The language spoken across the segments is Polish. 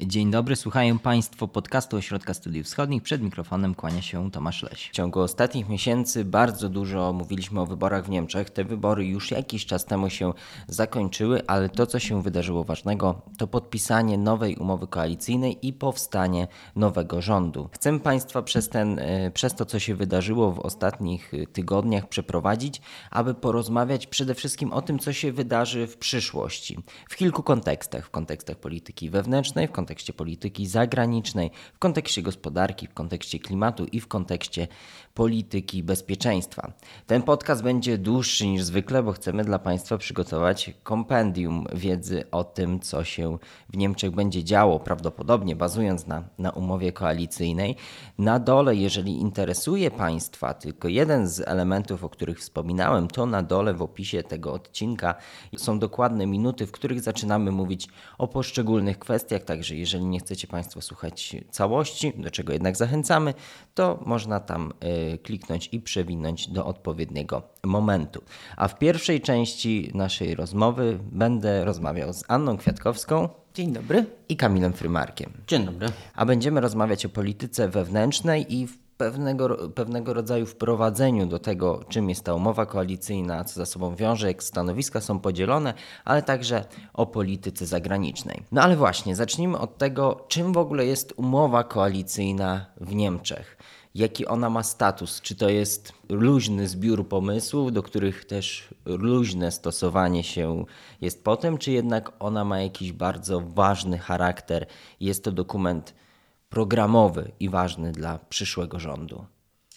Dzień dobry, słuchają Państwo podcastu Ośrodka Studiów Wschodnich. Przed mikrofonem kłania się Tomasz Leś. W ciągu ostatnich miesięcy bardzo dużo mówiliśmy o wyborach w Niemczech. Te wybory już jakiś czas temu się zakończyły, ale to, co się wydarzyło ważnego, to podpisanie nowej umowy koalicyjnej i powstanie nowego rządu. Chcę Państwa przez, ten, e, przez to, co się wydarzyło w ostatnich e, tygodniach przeprowadzić, aby porozmawiać przede wszystkim o tym, co się wydarzy w przyszłości. W kilku kontekstach. W kontekstach polityki wewnętrznej, w kontekście kontekście polityki zagranicznej, w kontekście gospodarki, w kontekście klimatu i w kontekście polityki bezpieczeństwa. Ten podcast będzie dłuższy niż zwykle, bo chcemy dla Państwa przygotować kompendium wiedzy o tym, co się w Niemczech będzie działo, prawdopodobnie bazując na, na umowie koalicyjnej. Na dole, jeżeli interesuje Państwa tylko jeden z elementów, o których wspominałem, to na dole w opisie tego odcinka są dokładne minuty, w których zaczynamy mówić o poszczególnych kwestiach, także jeżeli nie chcecie Państwo słuchać całości, do czego jednak zachęcamy, to można tam y, kliknąć i przewinąć do odpowiedniego momentu. A w pierwszej części naszej rozmowy będę rozmawiał z Anną Kwiatkowską. Dzień dobry. I Kamilem Frymarkiem. Dzień dobry. A będziemy rozmawiać o polityce wewnętrznej i w pewnego, pewnego rodzaju wprowadzeniu do tego, czym jest ta umowa koalicyjna, co za sobą wiąże, jak stanowiska są podzielone, ale także o polityce zagranicznej. No ale właśnie, zacznijmy od tego, czym w ogóle jest umowa koalicyjna w Niemczech. Jaki ona ma status? Czy to jest luźny zbiór pomysłów, do których też luźne stosowanie się jest potem, czy jednak ona ma jakiś bardzo ważny charakter? Jest to dokument programowy i ważny dla przyszłego rządu.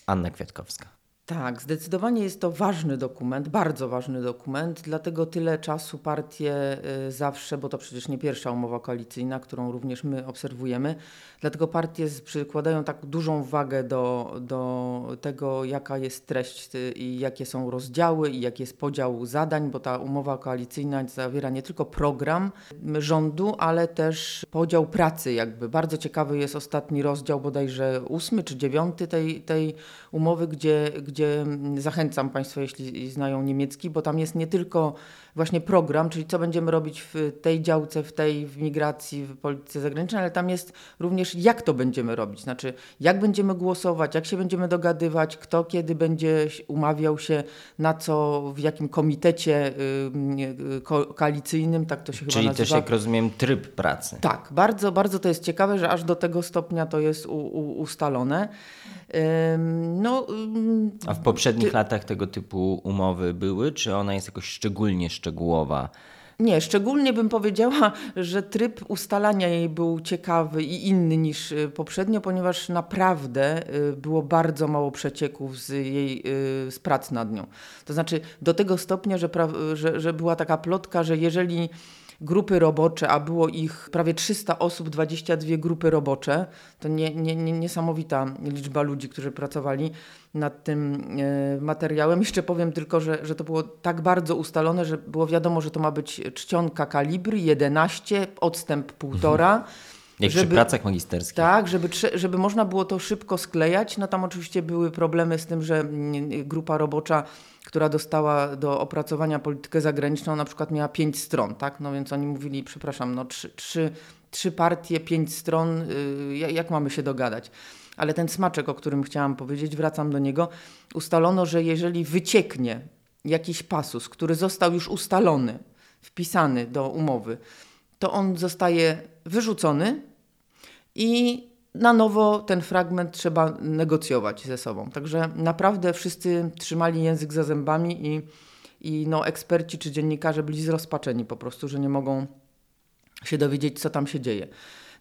Anna Kwiatkowska. Tak, zdecydowanie jest to ważny dokument, bardzo ważny dokument, dlatego tyle czasu partie y, zawsze, bo to przecież nie pierwsza umowa koalicyjna, którą również my obserwujemy, dlatego partie przykładają tak dużą wagę do, do tego, jaka jest treść y, i jakie są rozdziały i jaki jest podział zadań, bo ta umowa koalicyjna zawiera nie tylko program rządu, ale też podział pracy jakby. Bardzo ciekawy jest ostatni rozdział, bodajże ósmy czy dziewiąty tej, tej umowy, gdzie, gdzie zachęcam Państwa, jeśli znają niemiecki, bo tam jest nie tylko właśnie program, czyli co będziemy robić w tej działce, w tej w migracji, w polityce zagranicznej, ale tam jest również jak to będziemy robić, znaczy jak będziemy głosować, jak się będziemy dogadywać, kto kiedy będzie umawiał się na co, w jakim komitecie yy, ko koalicyjnym, tak to się czyli chyba nazywa. Czyli też jak rozumiem tryb pracy. Tak, bardzo, bardzo to jest ciekawe, że aż do tego stopnia to jest ustalone. No, A w poprzednich ty... latach tego typu umowy były? Czy ona jest jakoś szczególnie szczegółowa? Nie, szczególnie bym powiedziała, że tryb ustalania jej był ciekawy i inny niż y, poprzednio, ponieważ naprawdę y, było bardzo mało przecieków z jej y, z prac nad nią. To znaczy do tego stopnia, że, że, że była taka plotka, że jeżeli grupy robocze, a było ich prawie 300 osób, 22 grupy robocze. To nie, nie, nie, niesamowita liczba ludzi, którzy pracowali nad tym e, materiałem. Jeszcze powiem tylko, że, że to było tak bardzo ustalone, że było wiadomo, że to ma być czcionka kalibry 11, odstęp 1,5. Jak żeby, przy pracach magisterskich. Tak, żeby, żeby można było to szybko sklejać. No tam oczywiście były problemy z tym, że mm, grupa robocza która dostała do opracowania politykę zagraniczną, na przykład miała pięć stron, tak? No więc oni mówili, przepraszam, no trzy, trzy, trzy partie, pięć stron, yy, jak mamy się dogadać? Ale ten smaczek, o którym chciałam powiedzieć, wracam do niego, ustalono, że jeżeli wycieknie jakiś pasus, który został już ustalony, wpisany do umowy, to on zostaje wyrzucony i na nowo ten fragment trzeba negocjować ze sobą. Także naprawdę wszyscy trzymali język za zębami i, i no, eksperci czy dziennikarze byli zrozpaczeni po prostu, że nie mogą się dowiedzieć, co tam się dzieje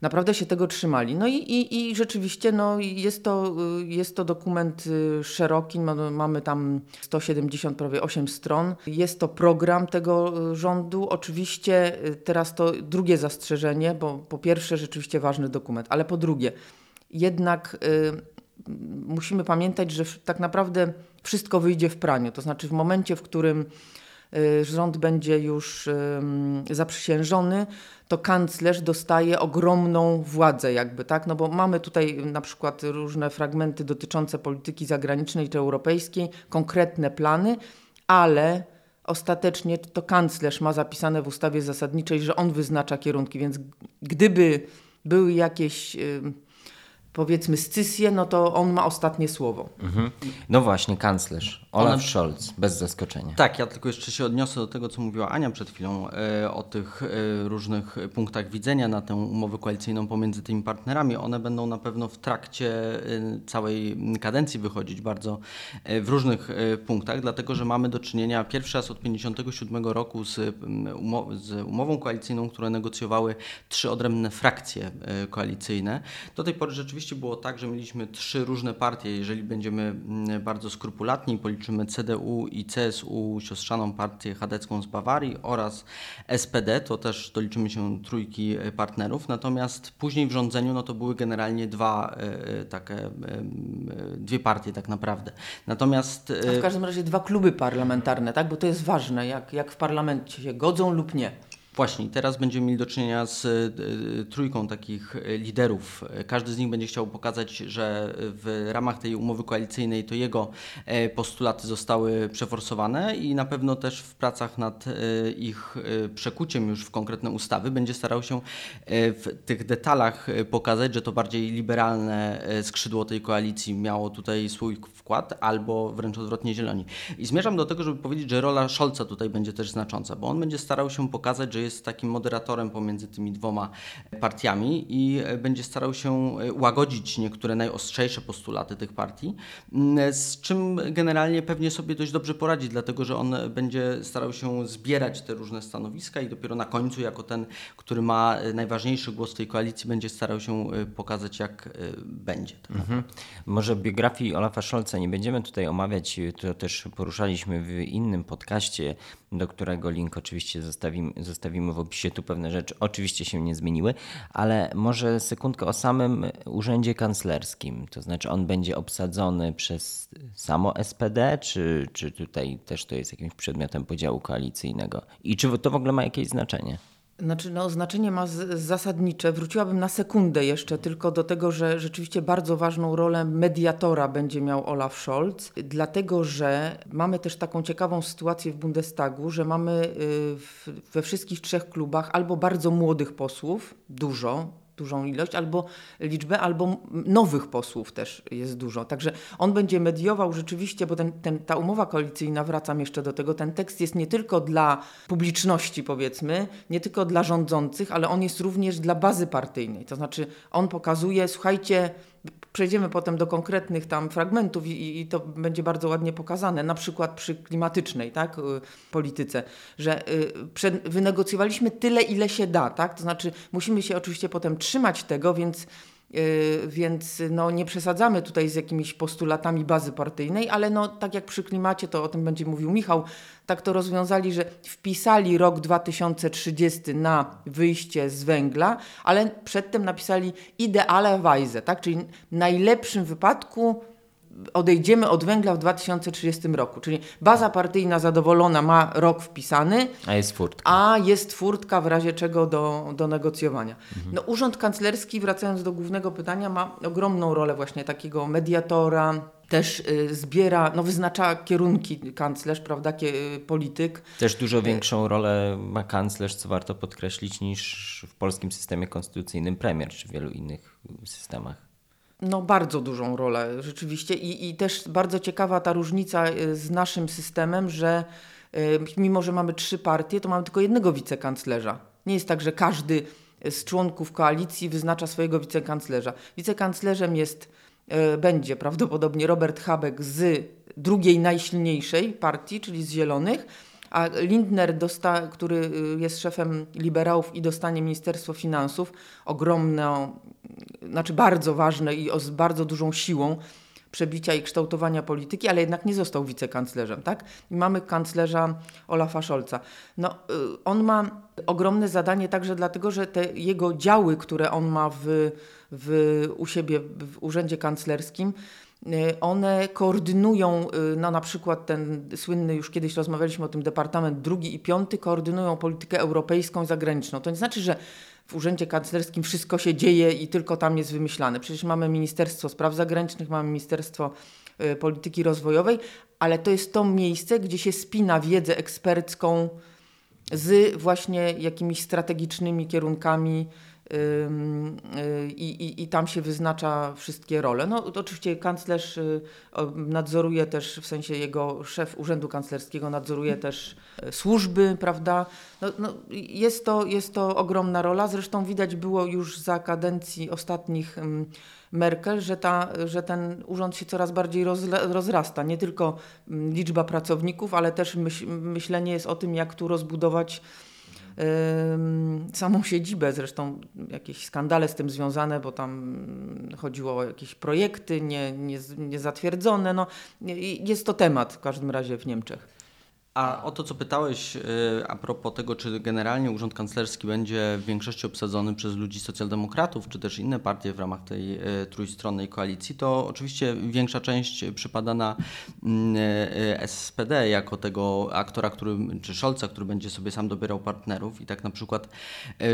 naprawdę się tego trzymali. No i, i, i rzeczywiście no, jest, to, jest to dokument y, szeroki, mamy tam 170, prawie 8 stron. Jest to program tego y, rządu. Oczywiście y, teraz to drugie zastrzeżenie, bo po pierwsze rzeczywiście ważny dokument, ale po drugie jednak y, musimy pamiętać, że tak naprawdę wszystko wyjdzie w praniu. To znaczy w momencie, w którym Y, rząd będzie już zaprzysiężony, to kanclerz dostaje ogromną władzę jakby, tak? No bo mamy tutaj na przykład różne fragmenty dotyczące polityki zagranicznej czy europejskiej, konkretne plany, ale ostatecznie to kanclerz ma zapisane w ustawie zasadniczej, że on wyznacza kierunki, więc gdyby były jakieś powiedzmy scysję, no to on ma ostatnie słowo. Mhm. No właśnie, kanclerz Olaf One... Scholz, bez zaskoczenia. Tak, ja tylko jeszcze się odniosę do tego, co mówiła Ania przed chwilą, e, o tych e, różnych punktach widzenia na tę umowę koalicyjną pomiędzy tymi partnerami. One będą na pewno w trakcie e, całej kadencji wychodzić bardzo e, w różnych e, punktach, dlatego że mamy do czynienia pierwszy raz od 1957 roku z, umow z umową koalicyjną, które negocjowały trzy odrębne frakcje e, koalicyjne. Do tej pory rzeczywiście rzeczywiście było tak, że mieliśmy trzy różne partie. Jeżeli będziemy mm, bardzo skrupulatni, policzymy CDU i CSU, siostrzaną partię chadecką z Bawarii oraz SPD, to też doliczymy się trójki e, partnerów. Natomiast później w rządzeniu no to były generalnie dwa e, e, takie, dwie partie tak naprawdę. Natomiast... A w każdym razie dwa kluby parlamentarne, tak? Bo to jest ważne, jak, jak w parlamencie się godzą lub nie. Właśnie, teraz będziemy mieli do czynienia z y, trójką takich e, liderów. Każdy z nich będzie chciał pokazać, że w ramach tej umowy koalicyjnej to jego e, postulaty zostały przeforsowane i na pewno też w pracach nad ich przekuciem już w konkretne ustawy będzie starał się w tych detalach pokazać, że to bardziej liberalne skrzydło tej koalicji miało tutaj swój wkład, albo wręcz odwrotnie zieloni. I zmierzam do tego, żeby powiedzieć, że rola Scholza tutaj będzie też znacząca, bo on będzie starał się pokazać, że jest takim moderatorem pomiędzy tymi dwoma partiami i będzie starał się łagodzić niektóre najostrzejsze postulaty tych partii, z czym generalnie pewnie sobie dość dobrze poradzi, dlatego że on będzie starał się zbierać te różne stanowiska i dopiero na końcu, jako ten, który ma najważniejszy głos w tej koalicji, będzie starał się pokazać, jak będzie. Tak mhm. Może biografii Olafa Scholza nie będziemy tutaj omawiać, to też poruszaliśmy w innym podcaście, do którego link oczywiście zostawimy, zostawimy w opisie. Tu pewne rzeczy oczywiście się nie zmieniły, ale może sekundkę o samym urzędzie kanclerskim. To znaczy, on będzie obsadzony przez samo SPD, czy, czy tutaj też to jest jakimś przedmiotem podziału koalicyjnego? I czy to w ogóle ma jakieś znaczenie? Znaczy, no, znaczenie ma z, zasadnicze. Wróciłabym na sekundę jeszcze tylko do tego, że rzeczywiście bardzo ważną rolę mediatora będzie miał Olaf Scholz, dlatego że mamy też taką ciekawą sytuację w Bundestagu, że mamy y, w, we wszystkich trzech klubach albo bardzo młodych posłów, dużo, dużą ilość, albo liczbę, albo nowych posłów też jest dużo. Także on będzie mediował rzeczywiście, bo ten, ten, ta umowa koalicyjna, wracam jeszcze do tego, ten tekst jest nie tylko dla publiczności, powiedzmy, nie tylko dla rządzących, ale on jest również dla bazy partyjnej. To znaczy, on pokazuje, słuchajcie, przejdziemy potem do konkretnych tam fragmentów i, i, to będzie bardzo ładnie pokazane, na przykład przy klimatycznej tak, y, polityce, że y, przed, wynegocjowaliśmy tyle, ile się da, tak? to znaczy musimy się oczywiście potem trzymać tego, więc więc no, nie przesadzamy tutaj z jakimiś postulatami bazy partyjnej, ale no, tak jak przy klimacie, to o tym będzie mówił Michał, tak to rozwiązali, że wpisali rok 2030 na wyjście z węgla, ale przedtem napisali ideale weise, tak? czyli w najlepszym wypadku odejdziemy od węgla w 2030 roku. Czyli baza partyjna zadowolona ma rok wpisany, a jest furtka, a jest furtka w razie czego do, do negocjowania. Mhm. No, Urząd Kanclerski, wracając do głównego pytania, ma ogromną rolę właśnie takiego mediatora, też y, zbiera, no wyznacza kierunki kanclerz, prawda, Kie, polityk. Też dużo większą rolę ma kanclerz, co warto podkreślić, niż w polskim systemie konstytucyjnym premier, czy w wielu innych systemach. No, bardzo dużą rolę rzeczywiście I, i też bardzo ciekawa ta różnica e, z naszym systemem, że e, mimo, że mamy trzy partie, to mamy tylko jednego wicekanclerza. Nie jest tak, że każdy z członków koalicji wyznacza swojego wicekanclerza. Wicekanclerzem jest, e, będzie prawdopodobnie Robert Habeck z drugiej najsilniejszej partii, czyli z Zielonych, a Lindner, dosta, który y, jest szefem liberałów i dostanie Ministerstwo Finansów, ogromne, znaczy bardzo ważne i z bardzo dużą siłą przebicia i kształtowania polityki, ale jednak nie został wicekanclerzem, tak? I mamy kanclerza Olafa Scholza. No, y, on ma ogromne zadanie także dlatego, że te jego działy, które on ma w, w, u siebie w urzędzie kanclerskim, one koordynują, y, no na przykład ten słynny, już kiedyś rozmawialiśmy o tym, Departament drugi i piąty, koordynują politykę europejską i zagraniczną. To nie znaczy, że w Urzędzie Kanclerskim wszystko się dzieje i tylko tam jest wymyślane. Przecież mamy Ministerstwo Spraw Zagranicznych, mamy Ministerstwo y, Polityki Rozwojowej, ale to jest to miejsce, gdzie się spina wiedzę ekspercką z właśnie jakimiś strategicznymi kierunkami i, i, i tam się wyznacza wszystkie role. No oczywiście kanclerz y, nadzoruje też, w sensie jego szef Urzędu Kanclerskiego nadzoruje też e, służby, prawda? No, no, jest, to, jest to ogromna rola, zresztą widać było już za kadencji ostatnich Merkel, że, ta, że ten urząd się coraz bardziej rozrasta. Nie tylko liczba pracowników, ale też myśl, myślenie jest o tym, jak tu rozbudować samą siedzibę. Zresztą jakieś skandale z tym związane, bo tam chodziło o jakieś projekty niezatwierdzone. Nie, nie no, jest to temat w każdym razie w Niemczech. A o to, co pytałeś y, a propos tego, czy generalnie Urząd Kanclerski będzie w większości obsadzony przez ludzi socjaldemokratów, czy też inne partie w ramach tej y, trójstronnej koalicji, to oczywiście większa część przypada na mm, y, SPD jako tego aktora, który, czy Scholza, który będzie sobie sam dobierał partnerów. I tak na przykład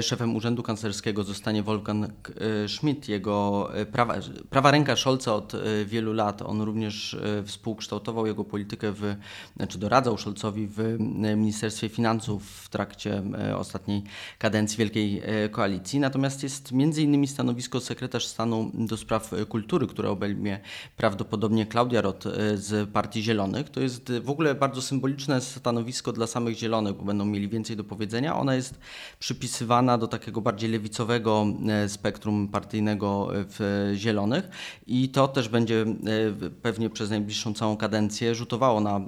szefem Urzędu Kanclerskiego zostanie Wolfgang Schmidt, jego prawa, prawa ręka Scholza od wielu lat. On również współkształtował jego politykę, w, znaczy doradzał Scholzowi w e, Ministerstwie Finansów w trakcie e, ostatniej kadencji Wielkiej e, Koalicji. Natomiast jest między innymi stanowisko sekretarz stanu do spraw kultury, które obejmie prawdopodobnie Klaudia Roth z Partii Zielonych. To jest w ogóle bardzo symboliczne stanowisko dla samych Zielonych, bo będą mieli więcej do powiedzenia. Ona jest przypisywana do takiego bardziej lewicowego spektrum partyjnego w Zielonych i to też będzie pewnie przez najbliższą całą kadencję rzutowało na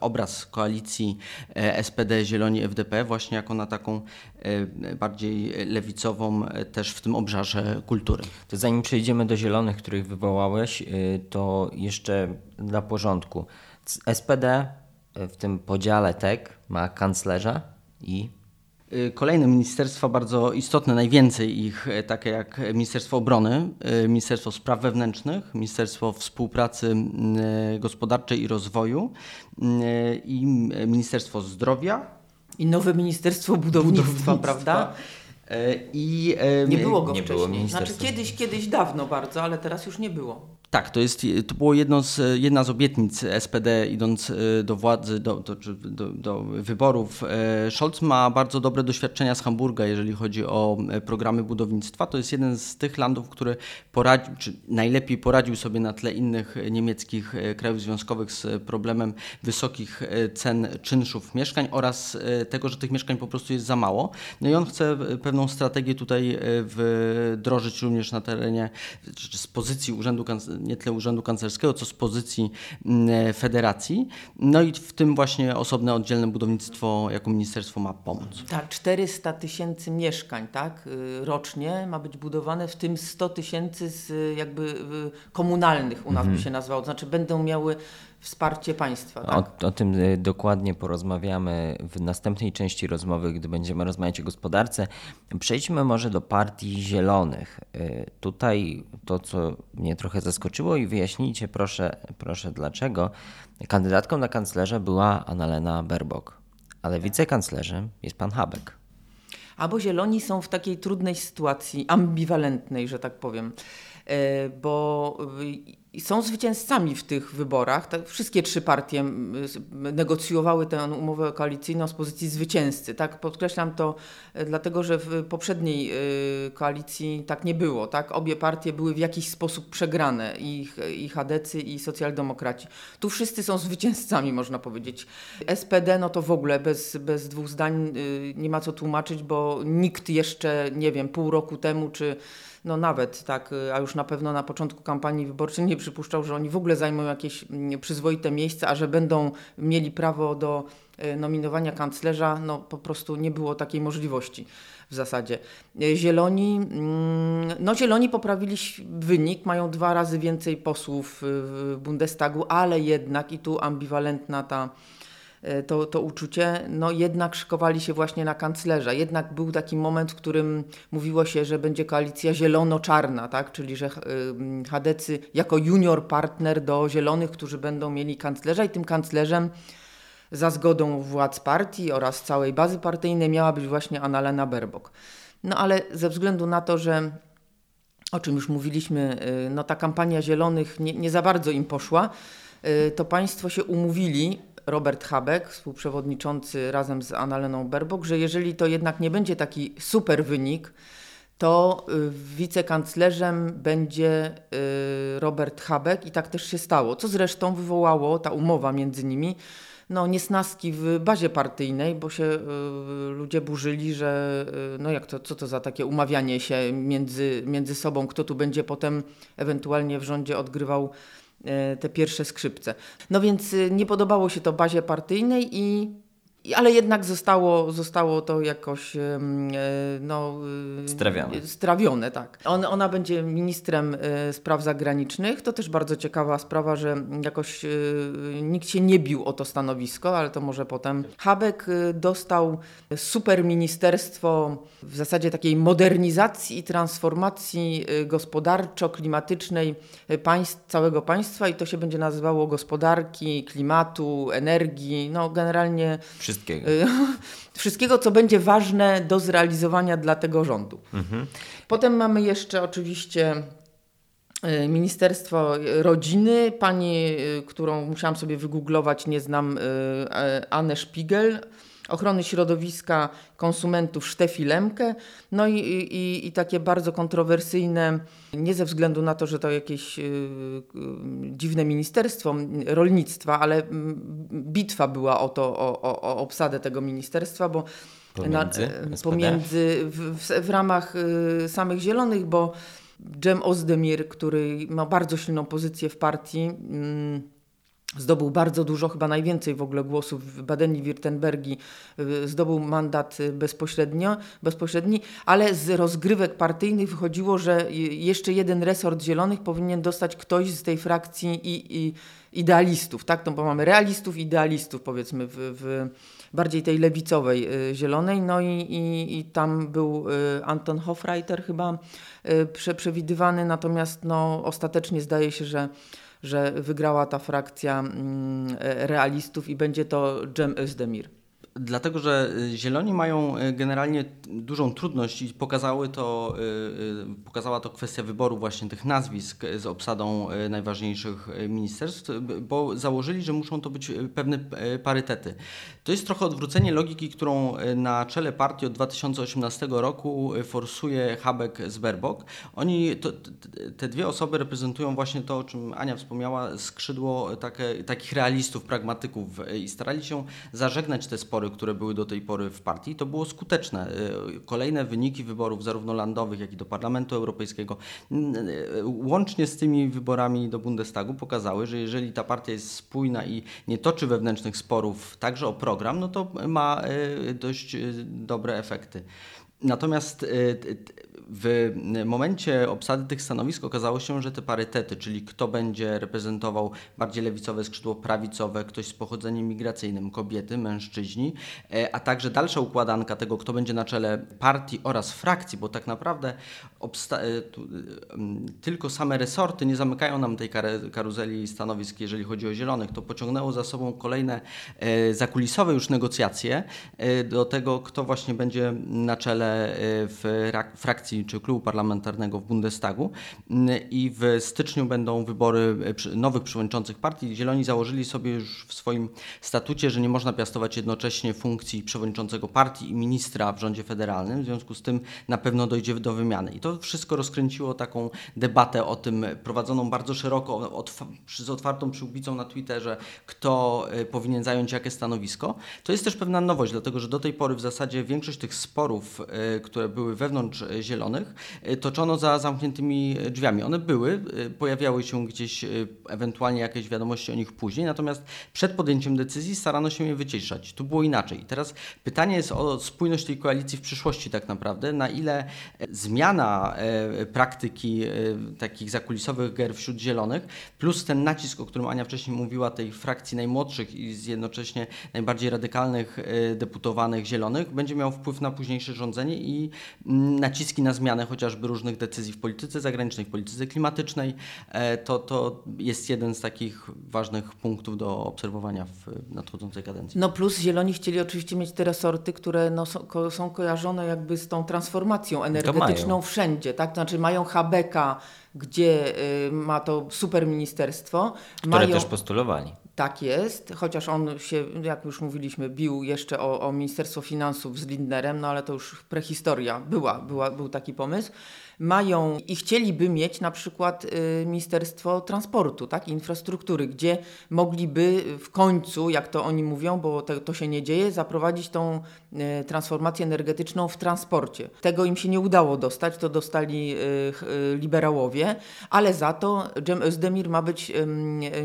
obraz koalicji e, SPD, Zieloni, FDP właśnie jako na taką e, bardziej lewicową e, też w tym obszarze kultury. To zanim przejdziemy do Zielonych, których wywołałeś, to jeszcze dla porządku. SPD w tym podziale TEK ma kanclerza i kolejne ministerstwa bardzo istotne, najwięcej ich, e, takie jak Ministerstwo Obrony, y, Ministerstwo Spraw Wewnętrznych, Ministerstwo Współpracy y, Gospodarczej i Rozwoju i Ministerstwo Zdrowia. I nowe Ministerstwo Budownictwa, Budownictwa. prawda? I, nie było go nie wcześniej. Było znaczy kiedyś, kiedyś dawno bardzo, ale teraz już nie było. Tak, to, jest, to było jedno z, jedna z obietnic SPD idąc e, do władzy, do, do, do, do, wyborów. E, Scholz ma bardzo dobre doświadczenia z Hamburga, jeżeli chodzi o e, programy budownictwa. To jest jeden z tych landów, który czy najlepiej poradził sobie na tle innych niemieckich krajów związkowych z problemem wysokich cen czynszów mieszkań oraz tego, że tych mieszkań po prostu jest za mało. No i on chce pewną strategię tutaj wdrożyć również na terenie, z pozycji Urzędu Kancelarii nie tyle Urzędu Kanclerskiego, co z pozycji mm, federacji. No i w tym właśnie osobne oddzielne budownictwo jako ministerstwo ma pomóc. Tak, 400 tysięcy mieszkań tak, y, rocznie ma być budowane, w tym 100 tysięcy z jakby komunalnych u nas mhm. by się nazywało. To znaczy będą miały wsparcie państwa. Tak? O, o, tym y, dokładnie porozmawiamy w następnej części rozmowy, gdy będziemy rozmawiać o gospodarce. Przejdźmy może do Partii Zielonych. Y, tutaj to, co mnie trochę zaskoczyło i wyjaśnijcie proszę, proszę dlaczego. Kandydatką na kanclerza była Annalena Baerbock, ale wicekanclerzem jest pan Habeck. Albo Zieloni są w takiej trudnej sytuacji, ambiwalentnej, że tak powiem, bo i są zwycięzcami w tych wyborach. Tak, wszystkie trzy partie negocjowały tę umowę koalicyjną z pozycji zwycięzcy. Tak? Podkreślam to e, dlatego, że w poprzedniej e, koalicji tak nie było. Tak? Obie partie były w jakiś sposób przegrane, i, i Chadecy, i socjaldemokraci. Tu wszyscy są zwycięzcami, można powiedzieć. SPD, no to w ogóle bez, bez dwóch zdań e, nie ma co tłumaczyć, bo nikt jeszcze, nie wiem, pół roku temu, czy no nawet tak, a już na pewno na początku kampanii wyborczej nie przypuszczał, że oni w ogóle zajmą jakieś mm, przyzwoite miejsce, a że będą mieli prawo do e, nominowania kanclerza, no po prostu nie było takiej możliwości w zasadzie. E, zieloni, mm, no Zieloni poprawili wynik, mają dwa razy więcej posłów w Bundestagu, ale jednak i tu ambiwalentna ta to, to uczucie, no jednak szykowali się właśnie na kanclerza. Jednak był taki moment, w którym mówiło się, że będzie koalicja zielono-czarna, tak? czyli że Hadecy jako junior partner do zielonych, którzy będą mieli kanclerza i tym kanclerzem za zgodą władz partii oraz całej bazy partyjnej miała być właśnie Annalena Baerbock. No ale ze względu na to, że o czym już mówiliśmy, y, no ta kampania zielonych nie, nie za bardzo im poszła, to państwo się umówili Robert Habeck, współprzewodniczący razem z Annaleną Berbok, że jeżeli to jednak nie będzie taki super wynik, to wicekanclerzem będzie Robert Habeck i tak też się stało, co zresztą wywołało ta umowa między nimi no, niesnaski w bazie partyjnej, bo się y, ludzie burzyli, że y, no jak to, co to za takie umawianie się między, między sobą, kto tu będzie potem ewentualnie w rządzie odgrywał y, te pierwsze skrzypce. No więc y, nie podobało się to bazie partyjnej i ale jednak zostało, zostało to jakoś e, no, e, strawione. strawione tak. On, ona będzie ministrem e, spraw zagranicznych. To też bardzo ciekawa sprawa, że jakoś nikt się nie bił o to stanowisko, ale to może potem. Habek dostał super ministerstwo w zasadzie takiej modernizacji i transformacji gospodarczo-klimatycznej państw, całego państwa i to się będzie nazywało gospodarki, klimatu, energii, no generalnie Wszystkiego. Y, wszystkiego, co będzie ważne do zrealizowania dla tego rządu. Mhm. Potem mamy jeszcze oczywiście y, Ministerstwo Rodziny, pani, y, którą musiałam sobie wygooglować, nie znam, Anne Spiegel ochrony środowiska konsumentów Sztefi Lemkę, no i, i, i, takie bardzo kontrowersyjne, nie ze względu na to, że to jakieś y, y, dziwne ministerstwo rolnictwa, ale bitwa była o to, o, o, o obsadę tego ministerstwa, bo pomiędzy, na, pomiędzy w, w, w, ramach y, samych zielonych, bo Cem Ozdemir, który ma bardzo silną pozycję w partii, y, Zdobył bardzo dużo, chyba najwięcej w ogóle głosów w Badeni-Württembergi. Y, zdobył mandat y, bezpośrednio, bezpośredni, ale z rozgrywek partyjnych wychodziło, że jeszcze jeden resort zielonych powinien dostać ktoś z tej frakcji i, i idealistów, tak? No bo mamy realistów, idealistów powiedzmy w, w bardziej tej lewicowej y, zielonej. No i, i, i tam był Anton Hofreiter chyba prze, przewidywany, natomiast no, ostatecznie zdaje się, że że wygrała ta frakcja mm, realistów i będzie to Cem Özdemir. Dlatego, że y, Zieloni mają y, generalnie dużą trudność i pokazały to, y, pokazała to kwestia wyboru właśnie tych nazwisk z obsadą najważniejszych ministerstw, bo założyli, że muszą to być pewne parytety. To jest trochę odwrócenie logiki, którą na czele partii od 2018 roku forsuje Habek z Berbok. Oni, to, te dwie osoby reprezentują właśnie to, o czym Ania wspomniała, skrzydło takie, takich realistów, pragmatyków i starali się zażegnać te spory które były do tej pory w partii, to było skuteczne. Y, kolejne wyniki wyborów, zarówno landowych, jak i do Parlamentu Europejskiego, y, łącznie z tymi wyborami do Bundestagu, pokazały, że jeżeli ta partia jest spójna i nie toczy wewnętrznych sporów także o program, no to ma y, dość dobre efekty. Natomiast w momencie obsady tych stanowisk okazało się, że te parytety, czyli kto będzie reprezentował bardziej lewicowe skrzydło prawicowe, ktoś z pochodzeniem migracyjnym, kobiety, mężczyźni, e, a także dalsza układanka tego, kto będzie na czele partii oraz frakcji, bo tak naprawdę e, tylko same resorty nie zamykają nam tej karuzeli stanowisk, jeżeli chodzi o zielonych. To pociągnęło za sobą kolejne e, zakulisowe już negocjacje do tego, kto właśnie będzie na czele w frakcji czy klubu parlamentarnego w Bundestagu i w styczniu będą wybory e, nowych przewodniczących partii. Zieloni założyli sobie już w swoim statucie, że nie można piastować jednocześnie funkcji przewodniczącego partii i ministra w rządzie federalnym, w związku z tym na pewno dojdzie do wymiany. I to wszystko rozkręciło taką debatę o tym, prowadzoną bardzo szeroko, z otwartą przyłbicą na Twitterze, kto e, powinien zająć jakie stanowisko. To jest też pewna nowość, dlatego że do tej pory w zasadzie większość tych sporów, e, które były wewnątrz Zielonych, Zielonych y, toczono za zamkniętymi drzwiami. One były, y, pojawiały się gdzieś y, ewentualnie jakieś wiadomości o nich później, natomiast przed podjęciem decyzji starano się je wyciszać. Tu było inaczej. Teraz pytanie jest o spójność tej koalicji w przyszłości tak naprawdę, na ile zmiana e, praktyki e, takich zakulisowych gier wśród zielonych, plus ten nacisk, o którym Ania wcześniej mówiła, tej frakcji najmłodszych i jednocześnie najbardziej radykalnych e, deputowanych zielonych, będzie miał wpływ na późniejsze rządzenie i mm, naciski na zmianę chociażby różnych decyzji w polityce zagranicznej, w polityce klimatycznej, e, to, to jest jeden z takich ważnych punktów do obserwowania w nadchodzącej kadencji. No plus Zieloni chcieli oczywiście mieć te resorty, które no, są, ko są kojarzone jakby z tą transformacją energetyczną wszędzie, tak? To znaczy mają Habeka, gdzie y, ma to super ministerstwo. Które mają, też postulowali. Tak jest, chociaż on się, jak już mówiliśmy, bił jeszcze o, o Ministerstwo Finansów z Lindnerem, no ale to już prehistoria była, była, był taki pomysł mają i chcieliby mieć na przykład y, Ministerstwo Transportu, tak, infrastruktury, gdzie mogliby w końcu, jak to oni mówią, bo to, to się nie dzieje, zaprowadzić tą y, transformację energetyczną w transporcie. Tego im się nie udało dostać, to dostali y, liberałowie, ale za to Cem Özdemir ma być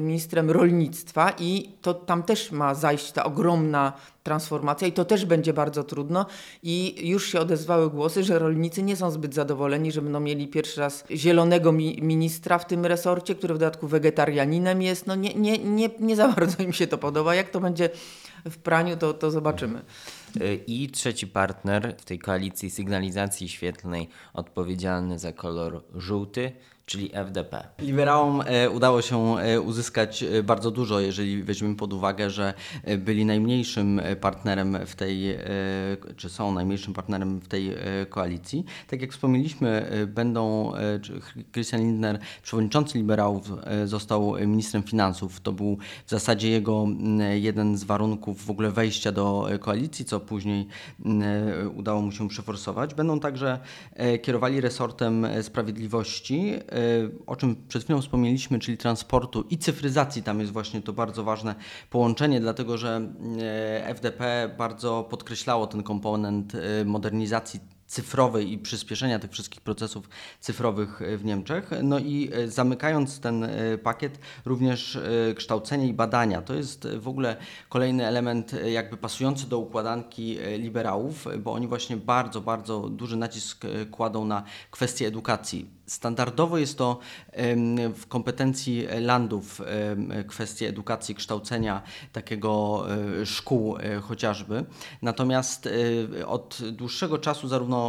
ministrem rolnictwa i to tam też ma zajść ta ogromna transformacja i to też będzie bardzo trudno i już się odezwały głosy, że rolnicy nie są zbyt zadowoleni, że będą mieli pierwszy raz zielonego mi ministra w tym resorcie, który w dodatku wegetarianinem jest. No nie, nie, nie, nie za bardzo im się to podoba. Jak to będzie w praniu, to, to zobaczymy. I trzeci partner w tej koalicji sygnalizacji świetlnej odpowiedzialny za kolor żółty czyli FDP. Liberałom e, udało się e, uzyskać e, bardzo dużo, jeżeli weźmiemy pod uwagę, że byli najmniejszym partnerem w tej, czy są najmniejszym partnerem w tej koalicji. Tak jak wspomnieliśmy, będą, Christian Lindner, przewodniczący liberałów, został ministrem finansów. To był w zasadzie jego jeden z warunków w ogóle wejścia do koalicji, co później udało mu się przeforsować. Będą także kierowali resortem sprawiedliwości o czym przed chwilą wspomnieliśmy, czyli transportu i cyfryzacji, tam jest właśnie to bardzo ważne połączenie, dlatego że e, FDP bardzo podkreślało ten komponent e, modernizacji cyfrowej i przyspieszenia tych wszystkich procesów cyfrowych w Niemczech. No i e, zamykając ten e, pakiet, również e, kształcenie i badania. To jest w ogóle kolejny element jakby pasujący do układanki liberałów, bo oni właśnie bardzo, bardzo duży nacisk kładą na kwestie edukacji. Standardowo jest to w kompetencji landów kwestie edukacji, kształcenia takiego szkół chociażby. Natomiast od dłuższego czasu zarówno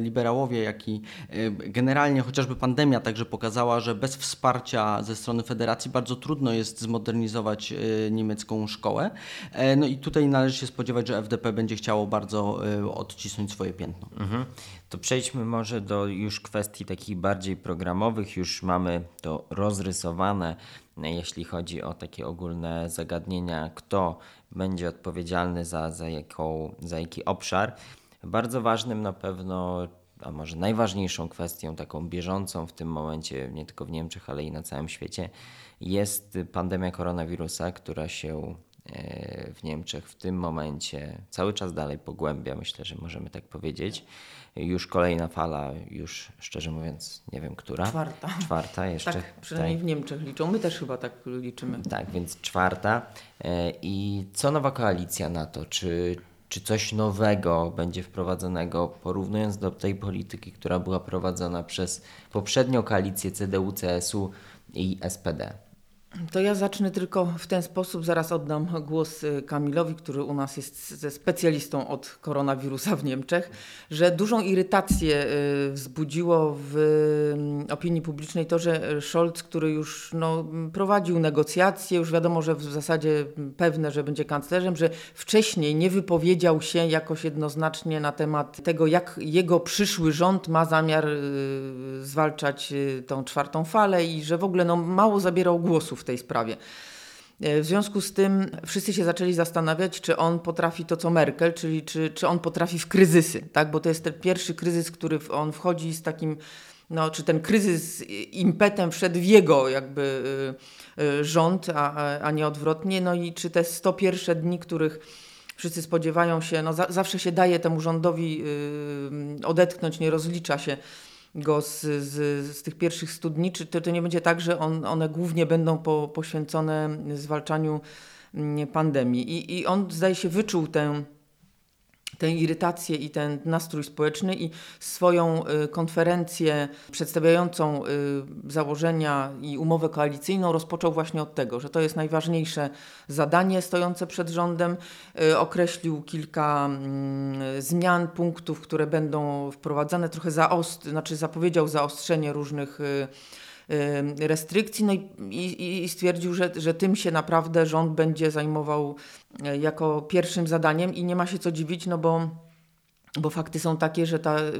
liberałowie, jak i generalnie chociażby pandemia także pokazała, że bez wsparcia ze strony federacji bardzo trudno jest zmodernizować e, niemiecką szkołę. E, no i tutaj należy się spodziewać, że FDP będzie chciało bardzo e, odcisnąć swoje piętno. Mhm. To przejdźmy może do już kwestii takich bardziej programowych. Już mamy to rozrysowane, jeśli chodzi o takie ogólne zagadnienia, kto będzie odpowiedzialny za, za, jaką, za jaki obszar. Bardzo ważnym na pewno, a może najważniejszą kwestią, taką bieżącą w tym momencie, nie tylko w Niemczech, ale i na całym świecie, jest pandemia koronawirusa, która się e, w Niemczech w tym momencie cały czas dalej pogłębia, myślę, że możemy tak powiedzieć. Już kolejna fala, już szczerze mówiąc, nie wiem, która. Czwarta. Czwarta jeszcze. Tak, przynajmniej tutaj. w Niemczech liczą. My też chyba tak liczymy. Tak, więc czwarta. E, I co nowa koalicja na to? Czy, czy coś nowego będzie wprowadzonego, porównując do tej polityki, która była prowadzona przez poprzednią koalicję CDU, CSU i SPD? To ja zacznę tylko w ten sposób, zaraz oddam głos y, Kamilowi, który u nas jest ze specjalistą od koronawirusa w Niemczech, że dużą irytację y, wzbudziło w mm, opinii publicznej to, że Scholz, który już no, prowadził negocjacje, już wiadomo, że w zasadzie pewne, że będzie kanclerzem, że wcześniej nie wypowiedział się jakoś jednoznacznie na temat tego, jak jego przyszły rząd ma zamiar y, zwalczać tą czwartą falę i że w ogóle no, mało zabierał głosów tej sprawie. E, w związku z tym wszyscy się zaczęli zastanawiać, czy on potrafi to, co Merkel, czyli czy, czy on potrafi w kryzysy, tak? bo to jest ten pierwszy kryzys, który on wchodzi z takim, no, czy ten kryzys impetem wszedł w jego jakby y, y, rząd, a, a nie odwrotnie. No i czy te 101 dni, których wszyscy spodziewają się, no za, zawsze się daje temu rządowi y, odetchnąć, nie rozlicza się go z, z, z tych pierwszych studni, czy to, to nie będzie tak, że on, one głównie będą po, poświęcone zwalczaniu mm, pandemii. I, I on zdaje się wyczuł tę tę irytację i ten nastrój społeczny i swoją y, konferencję przedstawiającą y, założenia i umowę koalicyjną rozpoczął właśnie od tego, że to jest najważniejsze zadanie stojące przed rządem. Y, określił kilka mm, zmian, punktów, które będą wprowadzane, trochę zaost, znaczy zapowiedział zaostrzenie różnych restrykcji. No i, i, i, stwierdził, że, że tym się naprawdę rząd będzie zajmował e, jako pierwszym zadaniem. I nie ma się co dziwić, no bo bo fakty są takie, że ta y,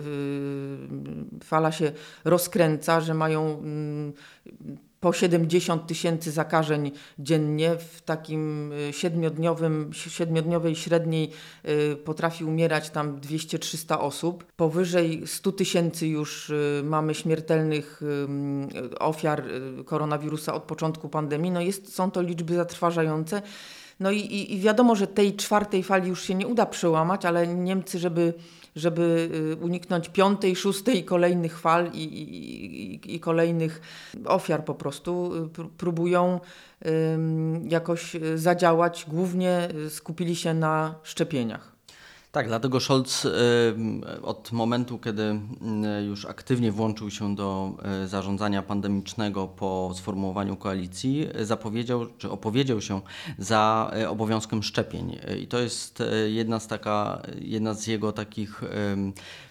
fala się rozkręca, że mają y, po 70 tysięcy zakażeń dziennie w takim siedmiodniowym, siedmiodniowej średniej potrafi umierać tam 200-300 osób. Powyżej 100 tysięcy już mamy śmiertelnych ofiar koronawirusa od początku pandemii. No jest, są to liczby zatrważające. No i, i wiadomo, że tej czwartej fali już się nie uda przełamać, ale Niemcy, żeby, żeby y, uniknąć piątej, szóstej kolejnych fal i, i, i kolejnych ofiar po prostu, y, próbują jakoś y, zadziałać. Głównie skupili się na szczepieniach. Tak, dlatego Scholz y, od momentu, kiedy y, już aktywnie włączył się do y, zarządzania pandemicznego po sformułowaniu koalicji, zapowiedział czy opowiedział się za obowiązkiem szczepień. I to jest jedna z, taka, jedna z jego takich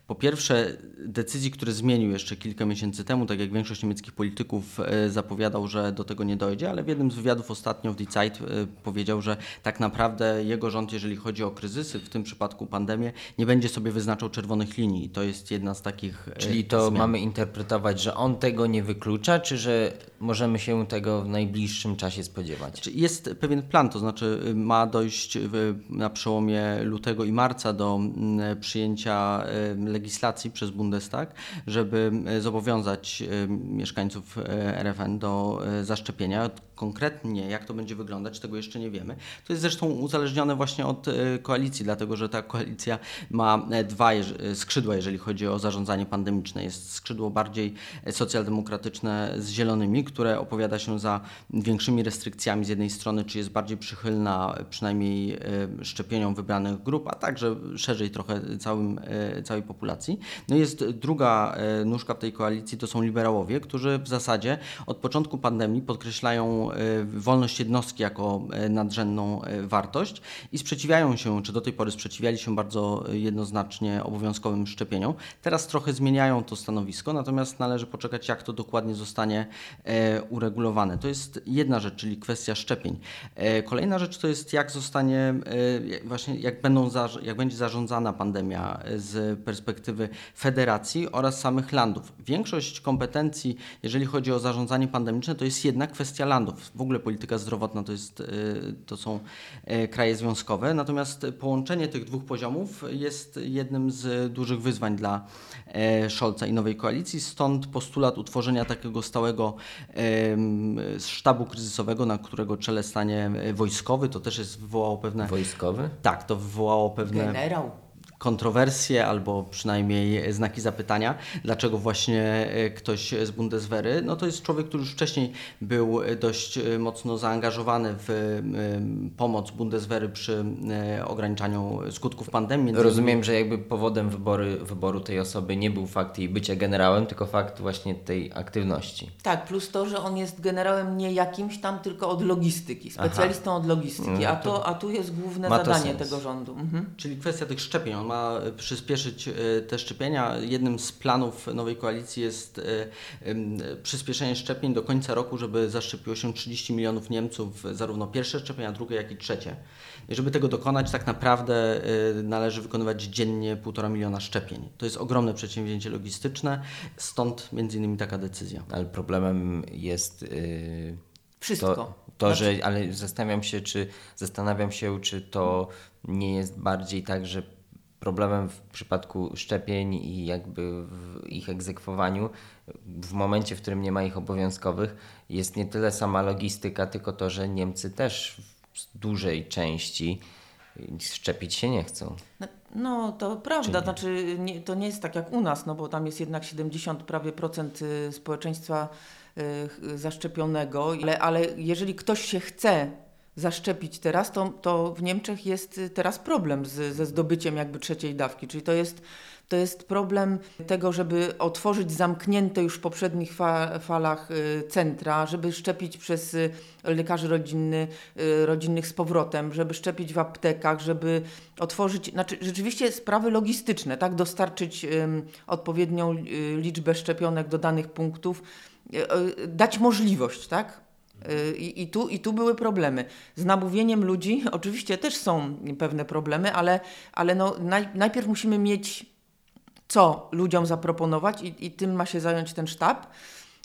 po pierwsze, decyzji, które zmienił jeszcze kilka miesięcy temu, tak jak większość niemieckich polityków e, zapowiadał, że do tego nie dojdzie, ale w jednym z wywiadów ostatnio w Die Zeit e, powiedział, że tak naprawdę jego rząd, jeżeli chodzi o kryzysy, w tym przypadku pandemię, nie będzie sobie wyznaczał czerwonych linii. To jest jedna z takich. E, Czyli to zmian. mamy interpretować, że on tego nie wyklucza, czy że możemy się tego w najbliższym czasie spodziewać? Jest pewien plan, to znaczy ma dojść na przełomie lutego i marca do przyjęcia legislacji przez Bundestag, żeby e, zobowiązać e, mieszkańców e, RFN do zaszczepienia. Konkretnie jak to będzie wyglądać, tego jeszcze nie wiemy. To jest zresztą uzależnione właśnie od koalicji, dlatego że ta koalicja ma dwa skrzydła, jeżeli chodzi o zarządzanie pandemiczne. Jest skrzydło bardziej socjaldemokratyczne z zielonymi, które opowiada się za większymi restrykcjami z jednej strony, czy jest bardziej przychylna przynajmniej szczepieniom wybranych grup, a także szerzej trochę całym, całej populacji populacji. No jest druga e, nóżka w tej koalicji, to są liberałowie, którzy w zasadzie od początku pandemii podkreślają e, wolność jednostki jako e, nadrzędną wartość i sprzeciwiają się, czy do tej pory sprzeciwiali się bardzo jednoznacznie obowiązkowym szczepieniom. Teraz trochę zmieniają to stanowisko, natomiast należy poczekać, jak to dokładnie zostanie uregulowane. To jest jedna rzecz, czyli kwestia szczepień. Kolejna rzecz to jest, jak zostanie, właśnie jak, będą, jak będzie zarządzana pandemia z perspektywy perspektywy federacji oraz samych landów. Większość kompetencji, jeżeli chodzi o zarządzanie pandemiczne, to jest jednak kwestia landów. W ogóle polityka zdrowotna to, jest, y, to są y, kraje związkowe, natomiast połączenie tych dwóch poziomów jest jednym z dużych wyzwań dla y, Scholza i nowej koalicji, stąd postulat utworzenia takiego stałego sztabu kryzysowego, na którego czele stanie wojskowy. To też jest wywołało pewne. Wojskowy? Tak, to wywołało pewne. Generał kontrowersje albo przynajmniej znaki zapytania, dlaczego właśnie e, ktoś z Bundeswehry, no to jest człowiek, który już wcześniej był dość e, mocno zaangażowany w e, pomoc Bundeswehry przy ograniczaniu skutków pandemii. Rozumiem, że jakby powodem wybory, wyboru tej osoby nie był fakt jej bycia generałem, tylko fakt właśnie tej aktywności. Tak, plus to, że on jest generałem nie jakimś tam, tylko od logistyki, specjalistą Aha. od logistyki, no a, to, a tu jest główne zadanie tego rządu. Mhm. Czyli kwestia tych szczepień, on ma przyspieszyć e, te szczepienia. Jednym z planów nowej koalicji jest e, przyspieszenie szczepień do końca roku, żeby zaszczepiło się 30 milionów Niemców, zarówno pierwsze szczepienia, drugie, jak i trzecie. I żeby tego dokonać, tak naprawdę e, należy wykonywać dziennie 1,5 miliona szczepień. To jest ogromne przedsięwzięcie logistyczne, stąd między innymi taka decyzja. Ale problemem jest. Yy, Wszystko. To, to że, ale zastanawiam się, czy zastanawiam się, czy to nie jest bardziej tak, że problemem w przypadku szczepień i jakby w ich egzekwowaniu w momencie, w którym nie ma ich obowiązkowych, jest nie tyle sama logistyka, tylko to, że Niemcy też w dużej części szczepić się nie chcą. No, no to prawda, nie? znaczy nie, to nie jest tak jak u nas, no bo tam jest jednak 70 prawie procent y, społeczeństwa y, zaszczepionego, ale, ale jeżeli ktoś się chce zaszczepić. Teraz, to, to w Niemczech jest teraz problem z, ze zdobyciem jakby trzeciej dawki, czyli to jest, to jest problem tego, żeby otworzyć zamknięte już w poprzednich fa falach y, centra, żeby szczepić przez y, lekarzy rodzinny, y, rodzinnych z powrotem, żeby szczepić w aptekach, żeby otworzyć, znaczy rzeczywiście sprawy logistyczne, tak, dostarczyć odpowiednią liczbę szczepionek do danych punktów, dać możliwość, tak, Y, I, I, tu, I tu były problemy. Z namówieniem ludzi oczywiście też są pewne problemy, ale, ale no, naj, najpierw musimy mieć co ludziom zaproponować i, i tym ma się zająć ten sztab.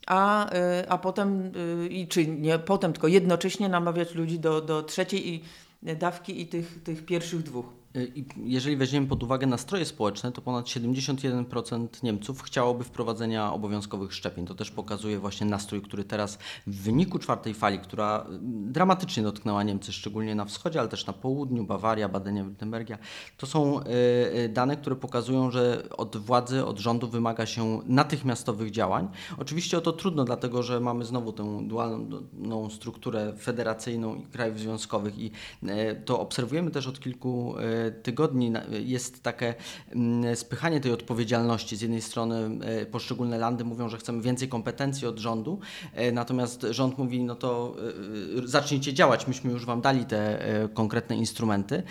a, a potem, i czy nie potem, tylko jednocześnie namawiać ludzi do, do trzeciej dawki i tych, tych pierwszych dwóch. Y, jeżeli weźmiemy pod uwagę nastroje społeczne, to ponad 71% Niemców chciałoby wprowadzenia obowiązkowych szczepień. To też pokazuje właśnie nastrój, który teraz w wyniku czwartej fali, która y, dramatycznie dotknęła Niemcy, szczególnie na wschodzie, ale też na południu, Bawaria, Badenia-Württembergia, to są y, dane, które pokazują, że od władzy, od rządu wymaga się natychmiastowych działań. Oczywiście o to trudno, dlatego że mamy znowu tę dualną strukturę federacyjną i krajów związkowych i to obserwujemy też od kilku tygodni jest takie mm, spychanie tej odpowiedzialności. Z jednej strony e, poszczególne landy mówią, że chcemy więcej kompetencji od rządu, e, natomiast rząd mówi, no to e, zacznijcie działać, myśmy już Wam dali te konkretne instrumenty,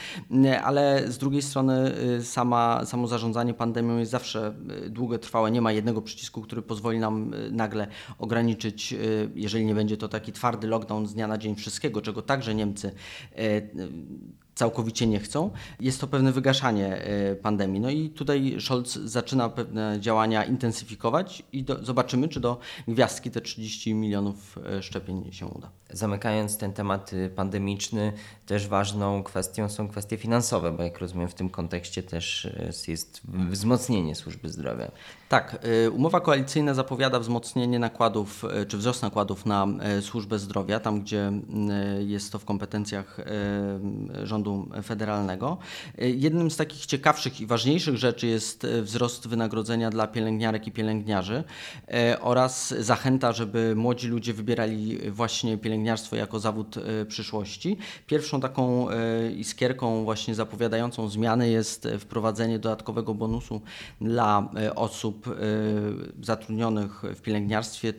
ale z drugiej strony sama, samo zarządzanie pandemią jest zawsze długotrwałe, nie ma jednego przycisku, który pozwoli nam nagle ograniczyć, jeżeli nie będzie to taki twardy lockdown z dnia na dzień wszystkiego, czego także Niemcy całkowicie nie chcą. Jest to pewne wygaszanie e, pandemii. No i tutaj Scholz zaczyna pewne działania intensyfikować i do, zobaczymy, czy do gwiazdki te 30 milionów e, szczepień się uda. Zamykając ten temat y, pandemiczny, też ważną kwestią są kwestie finansowe, bo jak rozumiem w tym kontekście też y, jest wzmocnienie służby zdrowia. Tak, y, umowa koalicyjna zapowiada wzmocnienie nakładów, czy wzrost nakładów na służbę zdrowia, tam gdzie jest to w kompetencjach rządu federalnego. Jednym z takich ciekawszych i ważniejszych rzeczy jest wzrost wynagrodzenia dla pielęgniarek i pielęgniarzy oraz zachęta, żeby młodzi ludzie wybierali właśnie pielęgniarstwo jako zawód e, przyszłości. Pierwszą taką e, iskierką właśnie zapowiadającą zmiany jest e, wprowadzenie dodatkowego bonusu dla osób zatrudnionych w pielęgniarstwie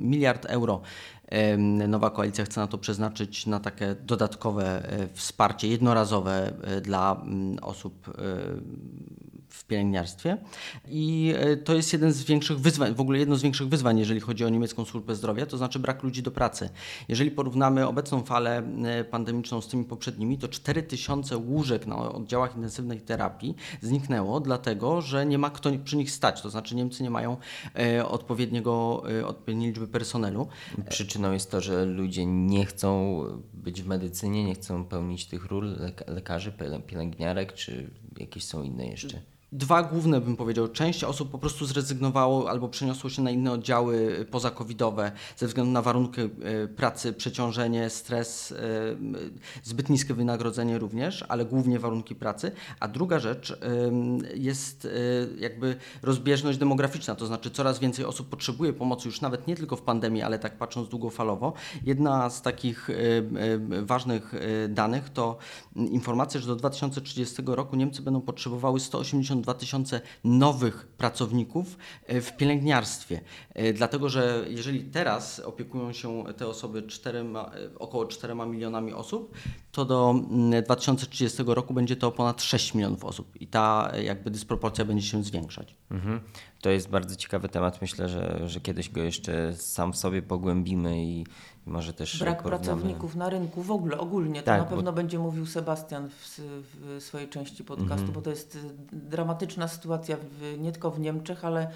miliard euro. Nowa koalicja chce na to przeznaczyć na takie dodatkowe wsparcie jednorazowe dla osób w pielęgniarstwie. I e, to jest jeden z większych wyzwań, w ogóle jedno z większych wyzwań, jeżeli chodzi o niemiecką służbę zdrowia, to znaczy brak ludzi do pracy. Jeżeli porównamy obecną falę e, pandemiczną z tymi poprzednimi, to 4000 łóżek na oddziałach intensywnej terapii zniknęło, dlatego że nie ma kto przy nich stać. To znaczy Niemcy nie mają e, odpowiedniego, odpowiedniej liczby personelu. Przyczyną jest to, że ludzie nie chcą być w medycynie, nie chcą pełnić tych ról lekarzy, pielęgniarek, czy jakieś są inne jeszcze? Dwa główne bym powiedział. Część osób po prostu zrezygnowało albo przeniosło się na inne oddziały pozakowidowe ze względu na warunki e, pracy, przeciążenie, stres, e, zbyt niskie wynagrodzenie również, ale głównie warunki pracy. A druga rzecz jest jakby rozbieżność demograficzna, to znaczy coraz więcej osób potrzebuje pomocy już nawet nie tylko w pandemii, ale tak patrząc długofalowo. Jedna z takich ważnych danych to informacja, że do 2030 roku Niemcy będą potrzebowały 180 52 tysiące nowych pracowników e, w pielęgniarstwie. E, dlatego, że jeżeli teraz opiekują się te osoby czterema, e, około 4 milionami osób, to do 2030 mm, roku będzie to ponad 6 milionów osób i ta jakby dysproporcja będzie się zwiększać. Mhm. To jest bardzo ciekawy temat. Myślę, że, że kiedyś go jeszcze sam w sobie pogłębimy i, może też Brak pracowników na rynku w ogóle, ogólnie. To tak, na pewno bo... będzie mówił Sebastian w, w, swojej części podcastu, mhm. bo to jest y, dramatyczna sytuacja w, nie tylko w Niemczech, ale,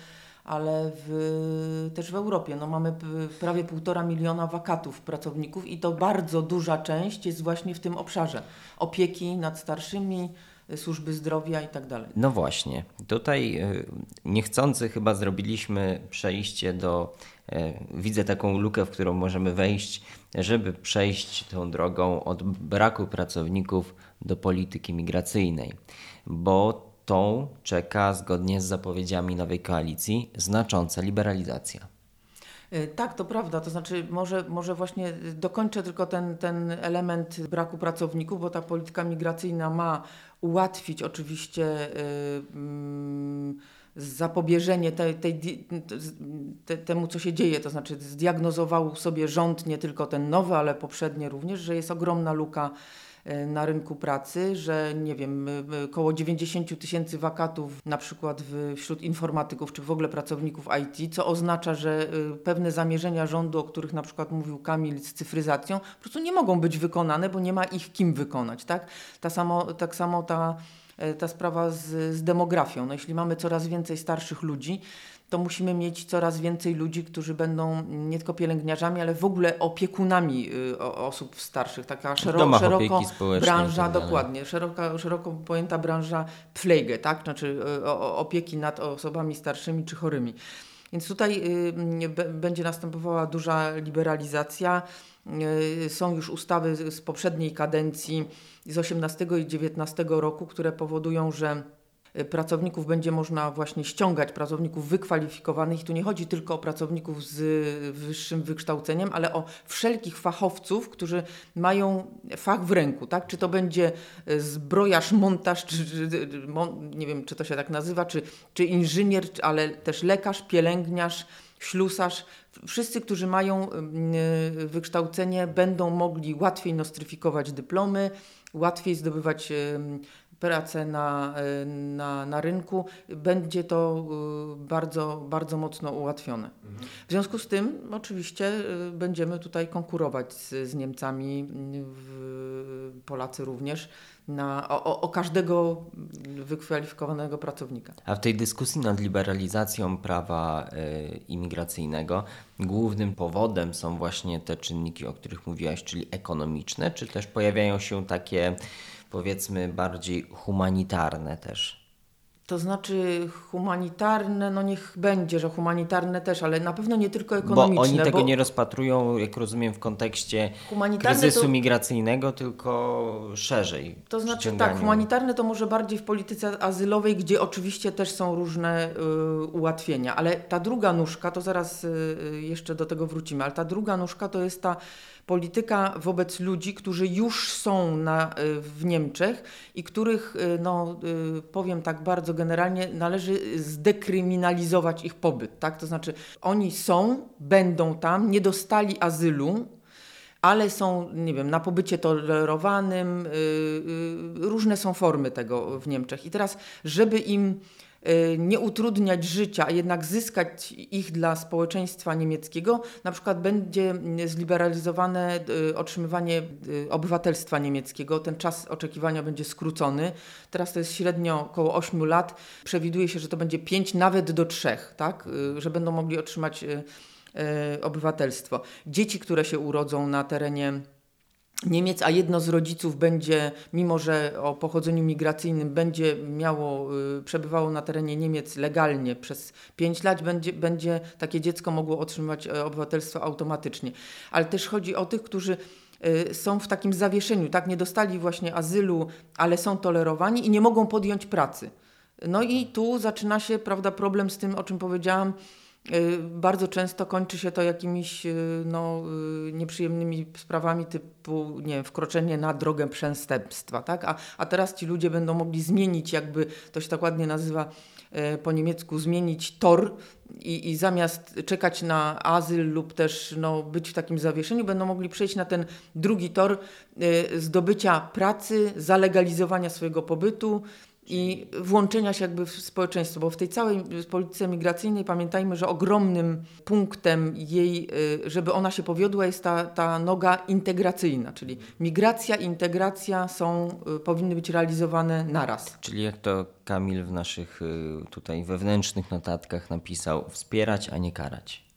ale w, też w Europie. No mamy prawie półtora miliona wakatów pracowników i to bardzo duża część jest właśnie w tym obszarze opieki nad starszymi, służby zdrowia i tak dalej. No właśnie, tutaj y, niechcący chyba zrobiliśmy przejście do widzę taką lukę, w którą możemy wejść, żeby przejść tą drogą od braku pracowników do polityki migracyjnej, bo tą czeka zgodnie z zapowiedziami nowej koalicji znacząca liberalizacja. E, tak, to prawda. To znaczy, może, może właśnie dokończę tylko ten, ten element braku pracowników, bo ta polityka migracyjna ma ułatwić oczywiście. Yy, zapobieżenie tej, te, temu, co się dzieje. To znaczy, zdiagnozował sobie rząd nie tylko ten nowy, ale poprzednie również, że jest ogromna luka e, na rynku pracy, że nie wiem, około 90 tysięcy wakatów na przykład wśród informatyków czy w ogóle pracowników IT, co oznacza, że e, pewne zamierzenia rządu, o których na przykład mówił Kamil z cyfryzacją, po prostu nie mogą być wykonane, bo nie ma ich kim wykonać. Tak, ta samo, tak samo ta E, ta sprawa z, z demografią. No, jeśli mamy coraz więcej starszych ludzi, to musimy mieć coraz więcej ludzi, którzy będą nie tylko pielęgniarzami, ale w ogóle opiekunami y, osób starszych. Taka szero, szeroko branża, tak dokładnie, szeroka, szeroko pojęta branża pflege, tak? znaczy y, opieki nad osobami starszymi czy chorymi. Więc tutaj y, będzie następowała duża liberalizacja. Są już ustawy z poprzedniej kadencji z 18 i 19 roku, które powodują, że Y, pracowników będzie można właśnie ściągać, pracowników wykwalifikowanych. Tu nie chodzi tylko o pracowników z wyższym wykształceniem, ale o wszelkich fachowców, którzy mają fach w ręku. Tak? Czy to będzie y, zbrojarz, montaż, czy, czy, nie wiem, czy to się tak nazywa, czy, czy inżynier, ale też lekarz, pielęgniarz, ślusarz. Wszyscy, którzy mają y, wykształcenie, będą mogli łatwiej nostryfikować dyplomy, łatwiej zdobywać pracę na, y, na, na rynku, będzie to y, bardzo, bardzo mocno ułatwione. W związku z tym oczywiście będziemy tutaj konkurować z, z Niemcami, w, Polacy również, na, o, o, każdego wykwalifikowanego pracownika. A w tej dyskusji nad liberalizacją prawa y, imigracyjnego głównym powodem są właśnie te czynniki, o których mówiłaś, czyli ekonomiczne, czy też pojawiają się takie powiedzmy bardziej humanitarne też. To znaczy humanitarne, no niech będzie, że humanitarne też, ale na pewno nie tylko ekonomiczne. Bo oni tego bo nie rozpatrują, jak rozumiem, w kontekście kryzysu to... migracyjnego, tylko szerzej. To znaczy tak, humanitarne to może bardziej w polityce azylowej, gdzie oczywiście też są różne y, ułatwienia, ale ta druga nóżka, to zaraz y, jeszcze do tego wrócimy, ale ta druga nóżka to jest ta polityka wobec ludzi, którzy już są na, y, w Niemczech i których, y, no, y, powiem tak bardzo generalnie, należy zdekryminalizować ich pobyt. Tak? To znaczy, oni są, będą tam, nie dostali azylu, ale są, nie wiem, na pobycie tolerowanym, różne są formy tego w Niemczech. I teraz, żeby im nie utrudniać życia, a jednak zyskać ich dla społeczeństwa niemieckiego, na przykład będzie zliberalizowane y, otrzymywanie y, obywatelstwa niemieckiego. Ten czas oczekiwania będzie skrócony. Teraz to jest średnio około 8 lat. Przewiduje się, że to będzie 5, nawet do 3, tak? że będą mogli otrzymać obywatelstwo. Dzieci, które się urodzą na terenie Niemiec, a jedno z rodziców będzie, mimo że o pochodzeniu migracyjnym, będzie miało, y, przebywało na terenie Niemiec legalnie przez 5 lat, będzie, będzie takie dziecko mogło otrzymać e, obywatelstwo automatycznie. Ale też chodzi o tych, którzy y, są w takim zawieszeniu, tak, nie dostali właśnie azylu, ale są tolerowani i nie mogą podjąć pracy. No i tu zaczyna się, prawda, problem z tym, o czym powiedziałam, bardzo często kończy się to jakimiś y, no, y, nieprzyjemnymi sprawami typu nie wiem, wkroczenie na drogę przestępstwa. Tak? A, a teraz ci ludzie będą mogli zmienić, jakby to się tak ładnie nazywa po niemiecku, zmienić tor i, i zamiast czekać na azyl lub też no, być w takim zawieszeniu, będą mogli przejść na ten drugi tor zdobycia pracy, zalegalizowania swojego pobytu i włączenia się jakby w społeczeństwo, bo w tej całej polityce migracyjnej pamiętajmy, że ogromnym punktem jej, y, żeby ona się powiodła jest ta, ta noga integracyjna, czyli migracja i integracja są, y, powinny być realizowane naraz. Czyli jak to Kamil w naszych y, tutaj wewnętrznych notatkach napisał, wspierać, a nie karać.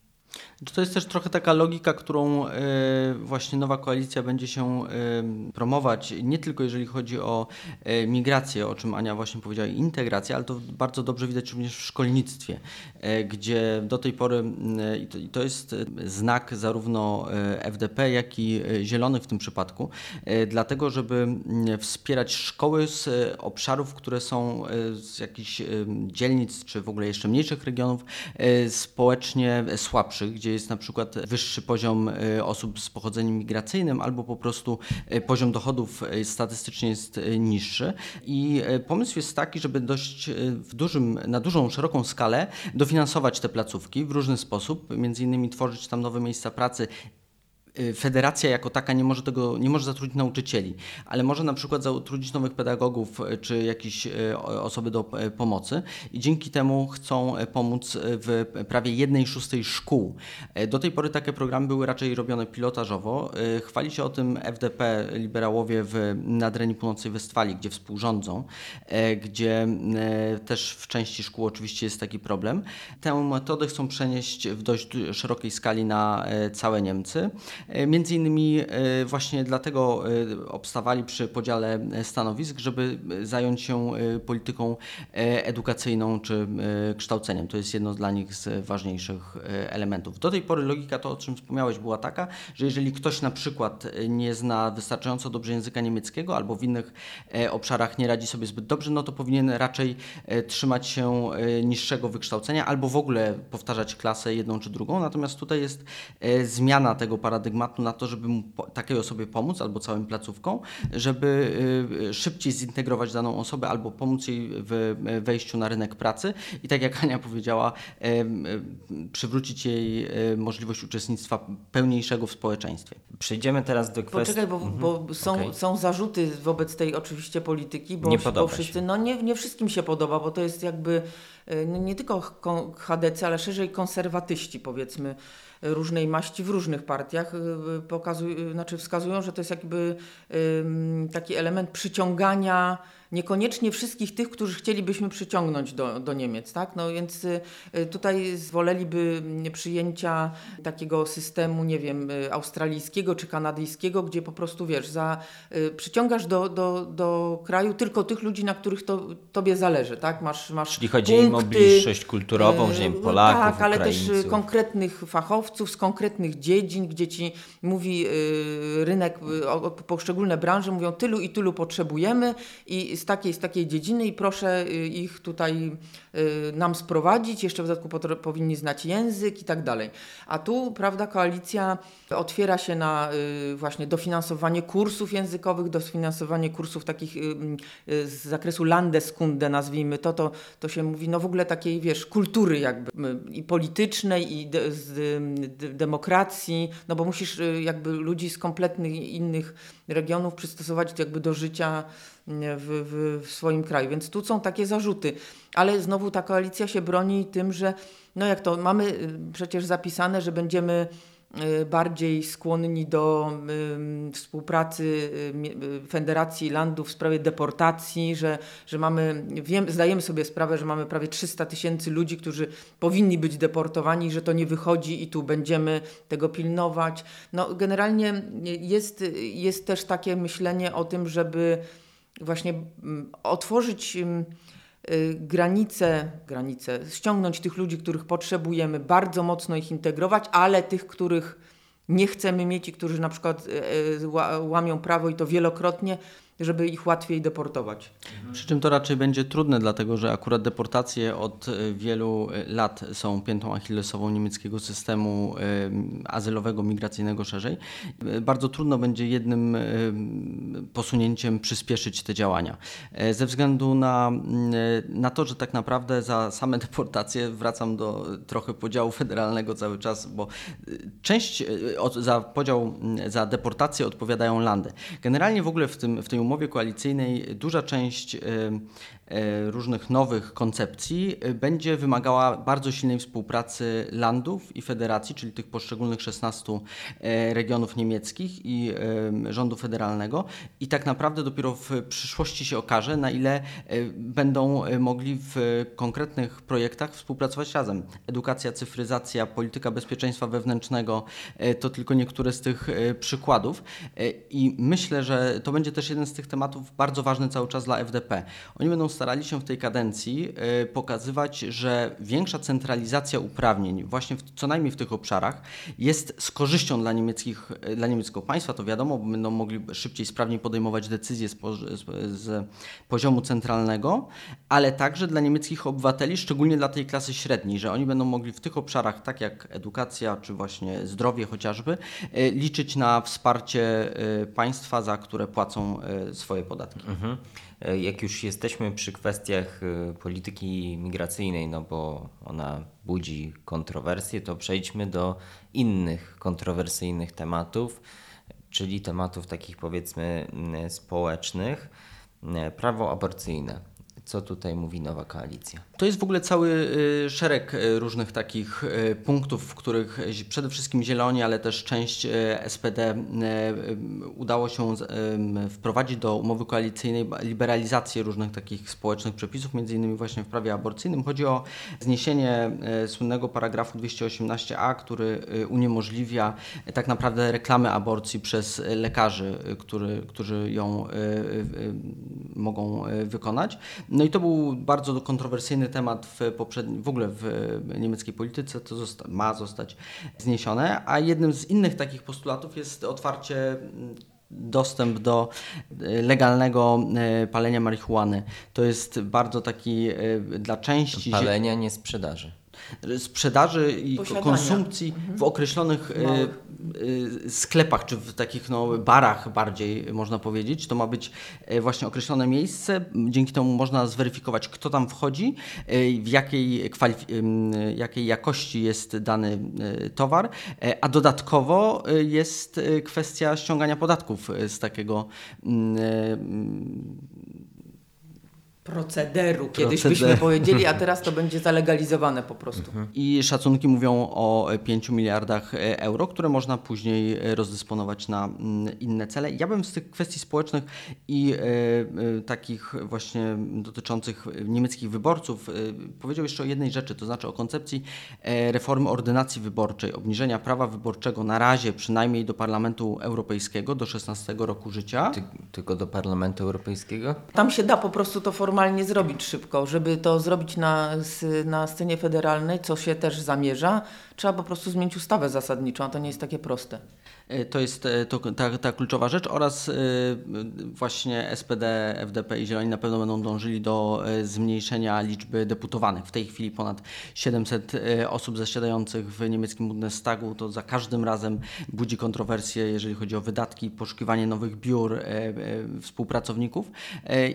To jest też trochę taka logika, którą e, właśnie nowa koalicja będzie się e, promować, nie tylko jeżeli chodzi o e, migrację, o czym Ania właśnie powiedziała, integrację, ale to bardzo dobrze widać również w szkolnictwie, gdzie do tej pory, i to jest znak zarówno FDP, jak i Zielonych w tym przypadku, dlatego, żeby wspierać szkoły z obszarów, które są z jakichś dzielnic, czy w ogóle jeszcze mniejszych regionów, społecznie słabszych, gdzie jest na przykład wyższy poziom e, osób z pochodzeniem migracyjnym albo po prostu e, poziom dochodów e, statystycznie jest niższy. I pomysł jest taki, żeby dość w dużym, na dużą, szeroką skalę dofinansować te placówki w różny sposób, między innymi tworzyć tam nowe miejsca pracy federacja jako taka nie może tego, nie może zatrudnić nauczycieli, ale może na przykład zatrudnić nowych pedagogów y, czy jakieś y, osoby do pomocy i dzięki temu chcą pomóc w prawie jednej szóstej szkół. Do tej pory takie programy były raczej robione pilotażowo. Chwali się o tym FDP, liberałowie w Nadrenii Północnej Westfalii, gdzie współrządzą, gdzie też w części szkół oczywiście jest taki problem. Tę metodę chcą przenieść w dość szerokiej skali na całe Niemcy. E, między innymi e, właśnie dlatego e, obstawali przy podziale stanowisk, żeby zająć się polityką edukacyjną czy kształceniem. To jest jedno dla nich z ważniejszych elementów. Do tej pory logika, to o czym wspomniałeś, była taka, że jeżeli ktoś na przykład nie zna wystarczająco dobrze języka niemieckiego albo w innych obszarach nie radzi sobie zbyt dobrze, no to powinien raczej trzymać się niższego wykształcenia albo w ogóle powtarzać klasę jedną czy drugą. Natomiast tutaj jest zmiana tego paradygmatu paradygmatu na to, żeby mu takiej osobie pomóc albo całym placówką, żeby y, szybciej zintegrować daną osobę albo pomóc jej w wejściu na rynek pracy i tak jak Ania powiedziała, przywrócić jej y, możliwość uczestnictwa pełniejszego w społeczeństwie. Przejdziemy teraz do kwestii... Poczekaj, bo, bo mhm. są, okay. są zarzuty wobec tej oczywiście polityki, bo, nie bo wszyscy, się. no nie, nie wszystkim się podoba, bo to jest jakby y, nie tylko HDC, ale szerzej konserwatyści powiedzmy różnej maści w różnych partiach y, y, pokazują, znaczy wskazują, że to jest jakby taki element przyciągania niekoniecznie wszystkich tych, którzy chcielibyśmy przyciągnąć do, do Niemiec. Tak? No więc y, tutaj zwoleliby przyjęcia takiego systemu, nie wiem, australijskiego czy kanadyjskiego, gdzie po prostu wiesz, za, przyciągasz do, do, do kraju tylko tych ludzi, na których to, tobie zależy. Tak? Masz, masz Czyli chodzi punkty, im o bliższość kulturową, że nie wiem, Polaków, Tak, ale Ukraińców. też konkretnych fachowców, z konkretnych dziedzin, gdzie ci mówi y, rynek, y, poszczególne branże mówią tylu i tylu potrzebujemy i z takiej, z takiej dziedziny i proszę y, ich tutaj nam sprowadzić, jeszcze w dodatku powinni znać język i tak dalej. A tu, prawda, koalicja otwiera się na właśnie dofinansowanie kursów językowych, dofinansowanie kursów takich z zakresu Landeskunde, nazwijmy to, to, to się mówi, no w ogóle takiej, wiesz, kultury jakby i politycznej i de, z, demokracji, no bo musisz y, jakby ludzi z kompletnych innych regionów przystosować jakby do życia w, w, w swoim kraju. Więc tu są takie zarzuty. Ale znowu ta koalicja się broni tym, że no jak to mamy y, przecież zapisane, że będziemy Y, bardziej skłonni do y, współpracy y, Federacji Landów w sprawie deportacji, że, że mamy, wiem, zdajemy sobie sprawę, że mamy prawie 300 tysięcy ludzi, którzy powinni być deportowani, że to nie wychodzi i tu będziemy tego pilnować. No, generalnie jest, jest też takie myślenie o tym, żeby właśnie mm, otworzyć Y, granice, granice, ściągnąć tych ludzi, których potrzebujemy, bardzo mocno ich integrować, ale tych, których nie chcemy mieć i którzy na przykład y, y, łamią prawo i to wielokrotnie, żeby ich łatwiej deportować. Przy czym to raczej będzie trudne, dlatego że akurat deportacje od e, wielu e, lat są piętą achillesową niemieckiego systemu e, azylowego, migracyjnego szerzej. Bardzo trudno będzie jednym posunięciem przyspieszyć te działania. Ze względu na, na to, że tak naprawdę za same deportacje wracam do trochę podziału federalnego cały czas, bo część za podział, za deportację odpowiadają landy. Generalnie w ogóle w, tym, w tej umowie koalicyjnej duża część różnych nowych koncepcji e, będzie wymagała bardzo silnej współpracy landów i federacji, czyli tych poszczególnych 16 e, regionów niemieckich i rządu federalnego. I tak naprawdę dopiero w przyszłości się okaże, na ile będą mogli w konkretnych projektach współpracować razem. Edukacja, cyfryzacja, polityka bezpieczeństwa wewnętrznego to tylko niektóre z tych przykładów. I myślę, że to będzie też jeden z tych tematów bardzo ważny cały czas dla FDP. Oni będą starali się w tej kadencji e, pokazywać, że większa centralizacja uprawnień właśnie w, co najmniej w tych obszarach jest z korzyścią dla, niemieckich, e, dla niemieckiego państwa, to wiadomo, będą mogli szybciej, sprawniej podejmować decyzje z, z, poziomu centralnego, ale także dla niemieckich obywateli, szczególnie dla tej klasy średniej, że oni będą mogli w tych obszarach, tak jak edukacja czy właśnie zdrowie chociażby, e, liczyć na wsparcie państwa, za które płacą swoje podatki. Mhm. Jak już jesteśmy przy kwestiach y, polityki migracyjnej, no bo ona budzi kontrowersje, to przejdźmy do innych kontrowersyjnych tematów, czyli tematów takich powiedzmy y, społecznych. Y, prawo aborcyjne. Co tutaj mówi nowa koalicja? To jest w ogóle cały y, szereg y, różnych takich y, punktów, w których przede wszystkim Zieloni, ale też część SPD udało się wprowadzić do umowy koalicyjnej liberalizację różnych takich społecznych przepisów, między innymi właśnie w prawie aborcyjnym. Chodzi o zniesienie słynnego paragrafu 218a, który uniemożliwia tak naprawdę reklamę aborcji przez lekarzy, który, którzy ją mogą wykonać. No i to był bardzo kontrowersyjny temat w, poprzednim, w ogóle w niemieckiej polityce, to zosta ma zostać zniesione, a jednym z innych takich postulatów jest otwarcie mm, dostęp do e, legalnego e, palenia marihuany. To jest bardzo taki e, dla części... Palenia, nie sprzedaży sprzedaży i konsumpcji mhm. w określonych y, y, sklepach, czy w takich no, barach bardziej można powiedzieć. To ma być y, właśnie określone miejsce. Dzięki temu można zweryfikować, kto tam wchodzi, w jakiej, jakiej jakości jest dany towar, a dodatkowo jest kwestia ściągania podatków z takiego procederu, kiedyś Proceder. byśmy powiedzieli, a teraz to będzie zalegalizowane po prostu. Mhm. I szacunki mówią o 5 miliardach e, euro, które można później e, rozdysponować na mm, inne cele. Ja bym z tych kwestii społecznych i e, takich właśnie dotyczących niemieckich wyborców powiedział jeszcze o jednej rzeczy, to znaczy o koncepcji reformy ordynacji wyborczej, obniżenia prawa wyborczego na razie przynajmniej do Parlamentu Europejskiego do 16 roku życia. Ty, tylko do Parlamentu Europejskiego? Tam się da po prostu to formalnie formalnie zrobić szybko. Żeby to zrobić na, na scenie federalnej, co się też zamierza, trzeba po prostu zmienić ustawę zasadniczą, a to nie jest takie proste. E, to jest e, to, ta, ta kluczowa rzecz oraz e, właśnie SPD, FDP i Zieloni na pewno będą dążyli do zmniejszenia liczby deputowanych. W tej chwili ponad 700 osób zasiadających w niemieckim Bundestagu to za każdym razem budzi kontrowersje, jeżeli chodzi o wydatki, poszukiwanie nowych biur, współpracowników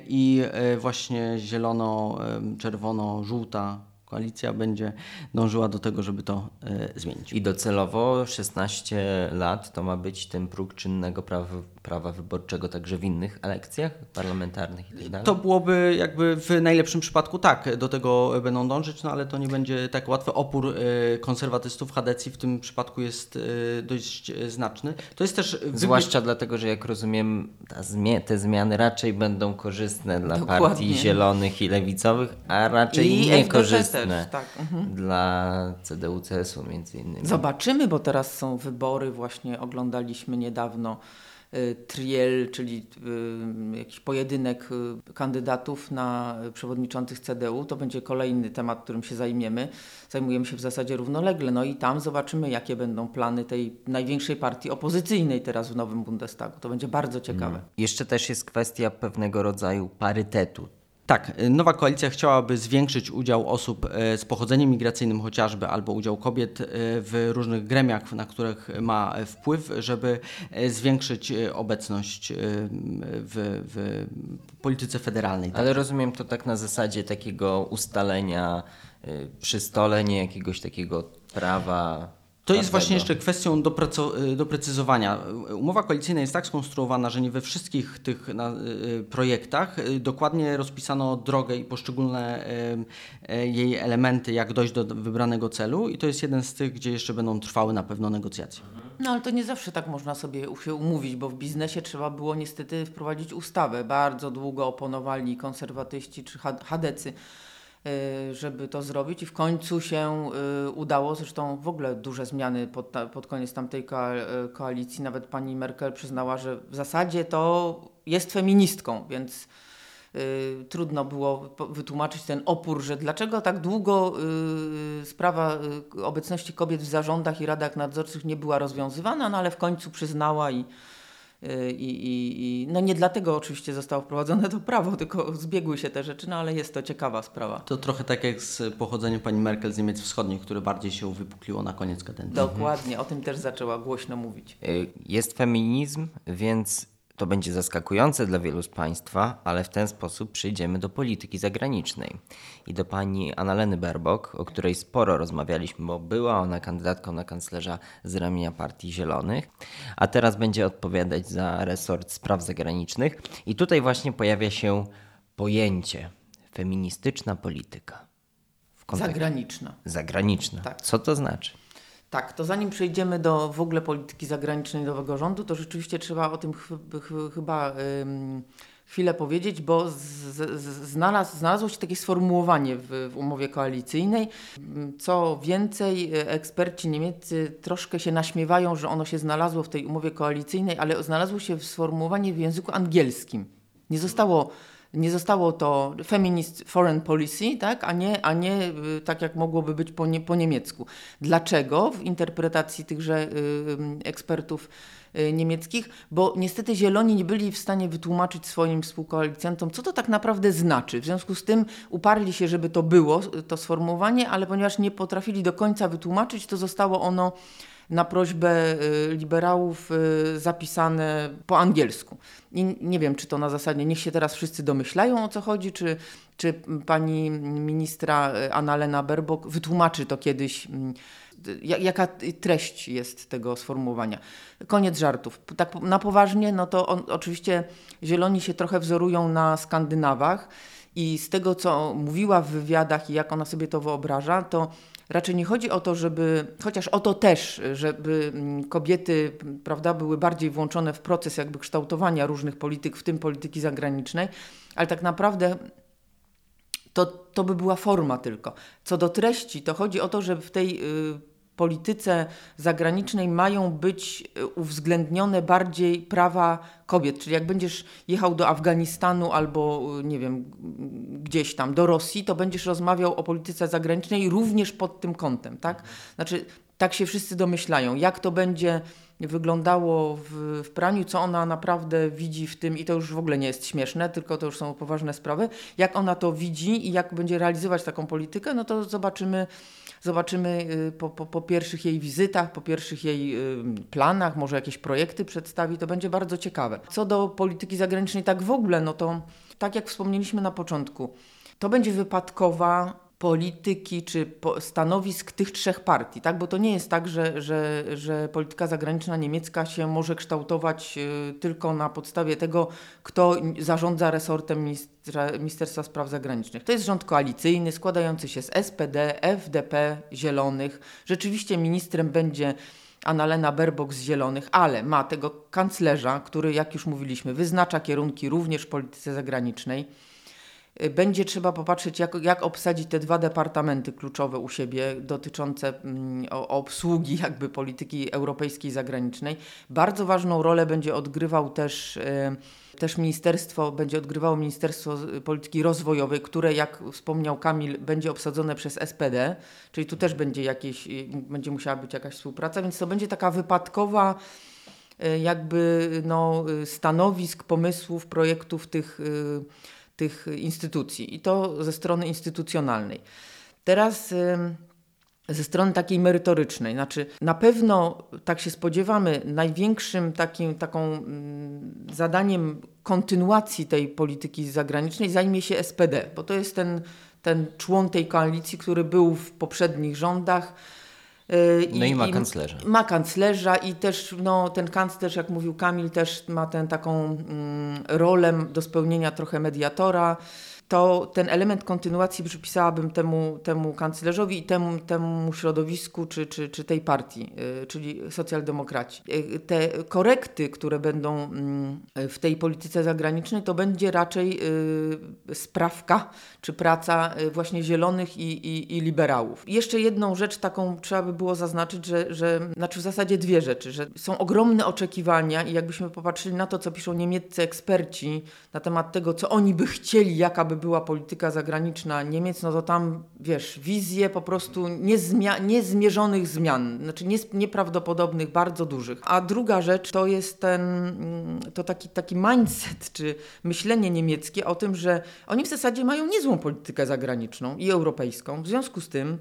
i właśnie zielono, czerwono, żółta koalicja będzie dążyła do tego, żeby to y, zmienić. I docelowo 16 lat to ma być ten próg czynnego prawa, prawa wyborczego także w innych elekcjach parlamentarnych i tak dalej? To byłoby jakby w najlepszym przypadku tak, do tego będą dążyć, no ale to nie będzie tak łatwe. Opór y, konserwatystów Hadecji w tym przypadku jest y, dość znaczny. To jest też... Zwłaszcza dlatego, że jak rozumiem, te zmiany raczej będą korzystne dla Dokładnie. partii zielonych i lewicowych, a raczej I niekorzystne też, tak. mhm. dla CDU-CSU między innymi. Zobaczymy, bo teraz są wybory, właśnie oglądaliśmy niedawno triel, czyli y, jakiś pojedynek y, kandydatów na przewodniczących CDU. To będzie kolejny temat, którym się zajmiemy. Zajmujemy się w zasadzie równolegle. No i tam zobaczymy, jakie będą plany tej największej partii opozycyjnej teraz w nowym Bundestagu. To będzie bardzo ciekawe. Hmm. Jeszcze też jest kwestia pewnego rodzaju parytetu tak, nowa koalicja chciałaby zwiększyć udział osób e, z pochodzeniem migracyjnym chociażby, albo udział kobiet e, w różnych gremiach, na których ma wpływ, żeby zwiększyć obecność w, w polityce federalnej. Ale rozumiem to tak na zasadzie takiego ustalenia przy stole, nie jakiegoś takiego prawa to jest właśnie jeszcze kwestią y, doprecyzowania. Umowa koalicyjna jest tak skonstruowana, że nie we wszystkich tych y, projektach y, dokładnie rozpisano drogę i poszczególne jej elementy, jak dojść do wybranego celu i to jest jeden z tych, gdzie jeszcze będą trwały na pewno negocjacje. No ale to nie zawsze tak można sobie się umówić, bo w biznesie trzeba było niestety wprowadzić ustawę. Bardzo długo oponowali konserwatyści czy hadecy Y, żeby to zrobić i w końcu się y, udało. Zresztą w ogóle duże zmiany pod, pod koniec tamtej y, koalicji. Nawet pani Merkel przyznała, że w zasadzie to jest feministką, więc y, trudno było wytłumaczyć ten opór, że dlaczego tak długo y, sprawa y, obecności kobiet w zarządach i radach nadzorczych nie była rozwiązywana, no ale w końcu przyznała i i, i, i, no nie dlatego oczywiście zostało wprowadzone to prawo, tylko zbiegły się te rzeczy, no ale jest to ciekawa sprawa. To trochę tak jak z pochodzeniem pani Merkel z Niemiec Wschodnich, które bardziej się uwypukliło na koniec kadencji. Dokładnie, o tym też zaczęła głośno mówić. Y, jest feminizm, więc To będzie zaskakujące dla wielu z Państwa, ale w ten sposób przejdziemy do polityki zagranicznej. I do pani Annaleny Berbok, o której sporo rozmawialiśmy, bo była ona kandydatką na kanclerza z ramienia Partii Zielonych, a teraz będzie odpowiadać za resort spraw zagranicznych. I tutaj właśnie pojawia się pojęcie feministyczna polityka. Zagraniczna. Zagraniczna. Tak. Co to znaczy? Tak, to zanim przejdziemy do w ogóle polityki zagranicznej nowego rządu, to rzeczywiście trzeba o tym ch ch chyba ym, chwilę powiedzieć, bo znalazł, znalazło się takie sformułowanie w, w, umowie koalicyjnej. Co więcej, eksperci niemieccy troszkę się naśmiewają, że ono się znalazło w tej umowie koalicyjnej, ale znalazło się sformułowanie w języku angielskim. Nie zostało nie zostało to feminist foreign policy, tak, a, nie, a nie y, tak jak mogłoby być po, nie, po niemiecku. Dlaczego w interpretacji tychże y, ekspertów y, niemieckich? Bo niestety Zieloni nie byli w stanie wytłumaczyć swoim współkoalicjantom, co to tak naprawdę znaczy. W związku z tym uparli się, żeby to było, to sformułowanie, ale ponieważ nie potrafili do końca wytłumaczyć, to zostało ono na prośbę y, liberałów y, zapisane po angielsku. I nie wiem, czy to na zasadzie niech się teraz wszyscy domyślają o co chodzi, czy, czy pani ministra y, Annalena Berbok wytłumaczy to kiedyś mm, jaka treść jest tego sformułowania. Koniec żartów. Tak na poważnie, no to on, oczywiście Zieloni się trochę wzorują na Skandynawach i z tego, co mówiła w wywiadach i jak ona sobie to wyobraża, to raczej nie chodzi o to, żeby, chociaż o to też, żeby mm, kobiety prawda, były bardziej włączone w proces jakby kształtowania różnych polityk, w tym polityki zagranicznej, ale tak naprawdę to, to by była forma tylko. Co do treści, to chodzi o to, że w tej y, polityce zagranicznej mają być e, uwzględnione bardziej prawa kobiet. Czyli jak będziesz jechał do Afganistanu albo e, nie wiem, gdzieś tam do Rosji, to będziesz rozmawiał o polityce zagranicznej również pod tym kątem, tak? Znaczy, tak się wszyscy domyślają. Jak to będzie wyglądało w, w praniu, co ona naprawdę widzi w tym, i to już w ogóle nie jest śmieszne, tylko to już są poważne sprawy, jak ona to widzi i jak będzie realizować taką politykę, no to zobaczymy Zobaczymy y, po, po, po pierwszych jej wizytach, po pierwszych jej y, planach, może jakieś projekty przedstawi, to będzie bardzo ciekawe. Co do polityki zagranicznej, tak w ogóle, no to tak jak wspomnieliśmy na początku, to będzie wypadkowa polityki czy stanowisk tych trzech partii, tak? bo to nie jest tak, że, że, że polityka zagraniczna niemiecka się może kształtować y, tylko na podstawie tego, kto zarządza resortem Ministerstwa Spraw Zagranicznych. To jest rząd koalicyjny składający się z SPD, FDP, Zielonych. Rzeczywiście ministrem będzie Annalena Baerbock z Zielonych, ale ma tego kanclerza, który, jak już mówiliśmy, wyznacza kierunki również w polityce zagranicznej będzie trzeba popatrzeć, jak, jak obsadzić te dwa departamenty kluczowe u siebie dotyczące mm, obsługi jakby polityki europejskiej zagranicznej. Bardzo ważną rolę będzie odgrywał też y, też ministerstwo, będzie odgrywało Ministerstwo Polityki Rozwojowej, które, jak wspomniał Kamil, będzie obsadzone przez SPD, czyli tu też będzie jakieś, będzie musiała być jakaś współpraca, więc to będzie taka wypadkowa jakby no, stanowisk, pomysłów, projektów tych tych instytucji i to ze strony instytucjonalnej. Teraz ze strony takiej merytorycznej, znaczy na pewno, tak się spodziewamy, największym takim taką zadaniem kontynuacji tej polityki zagranicznej zajmie się SPD, bo to jest ten, ten człon tej koalicji, który był w poprzednich rządach Y, no i, i ma kanclerza. Ma kanclerza i też no, ten kanclerz, jak mówił Kamil, też ma tę taką mm, rolę do spełnienia trochę mediatora to ten element kontynuacji przypisałabym temu, temu kanclerzowi i temu, temu środowisku czy, czy, czy tej partii, y, czyli socjaldemokraci. Y, te korekty, które będą mm, w tej polityce zagranicznej, to będzie raczej y, sprawka czy praca właśnie zielonych i, i, i liberałów. jeszcze jedną rzecz taką trzeba by było zaznaczyć, że, że znaczy w zasadzie dwie rzeczy, że są ogromne oczekiwania i jakbyśmy popatrzyli na to, co piszą niemieccy eksperci na temat tego, co oni by chcieli, jaka by była polityka zagraniczna Niemiec, no to tam, wiesz, wizje po prostu niezmia- niezmierzonych zmian, znaczy nieprawdopodobnych, bardzo dużych. A druga rzecz to jest ten, mm, to taki, taki mindset, czy myślenie niemieckie o tym, że oni w zasadzie mają niezłą politykę zagraniczną i europejską. W związku z tym,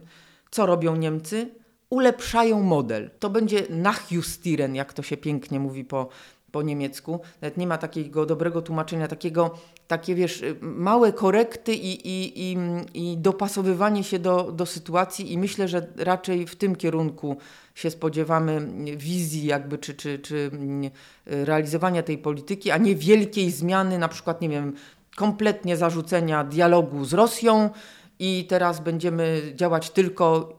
co robią Niemcy? Ulepszają model. To będzie nachjustieren, jak to się pięknie mówi po po niemiecku. Nawet nie ma takiego dobrego tłumaczenia, takiego, takie wiesz, małe korekty i, i, i, i dopasowywanie się do, do sytuacji i myślę, że raczej w tym kierunku się spodziewamy wizji jakby, czy, czy, czy realizowania tej polityki, a nie wielkiej zmiany, na przykład, nie wiem, kompletnie zarzucenia dialogu z Rosją i teraz będziemy działać tylko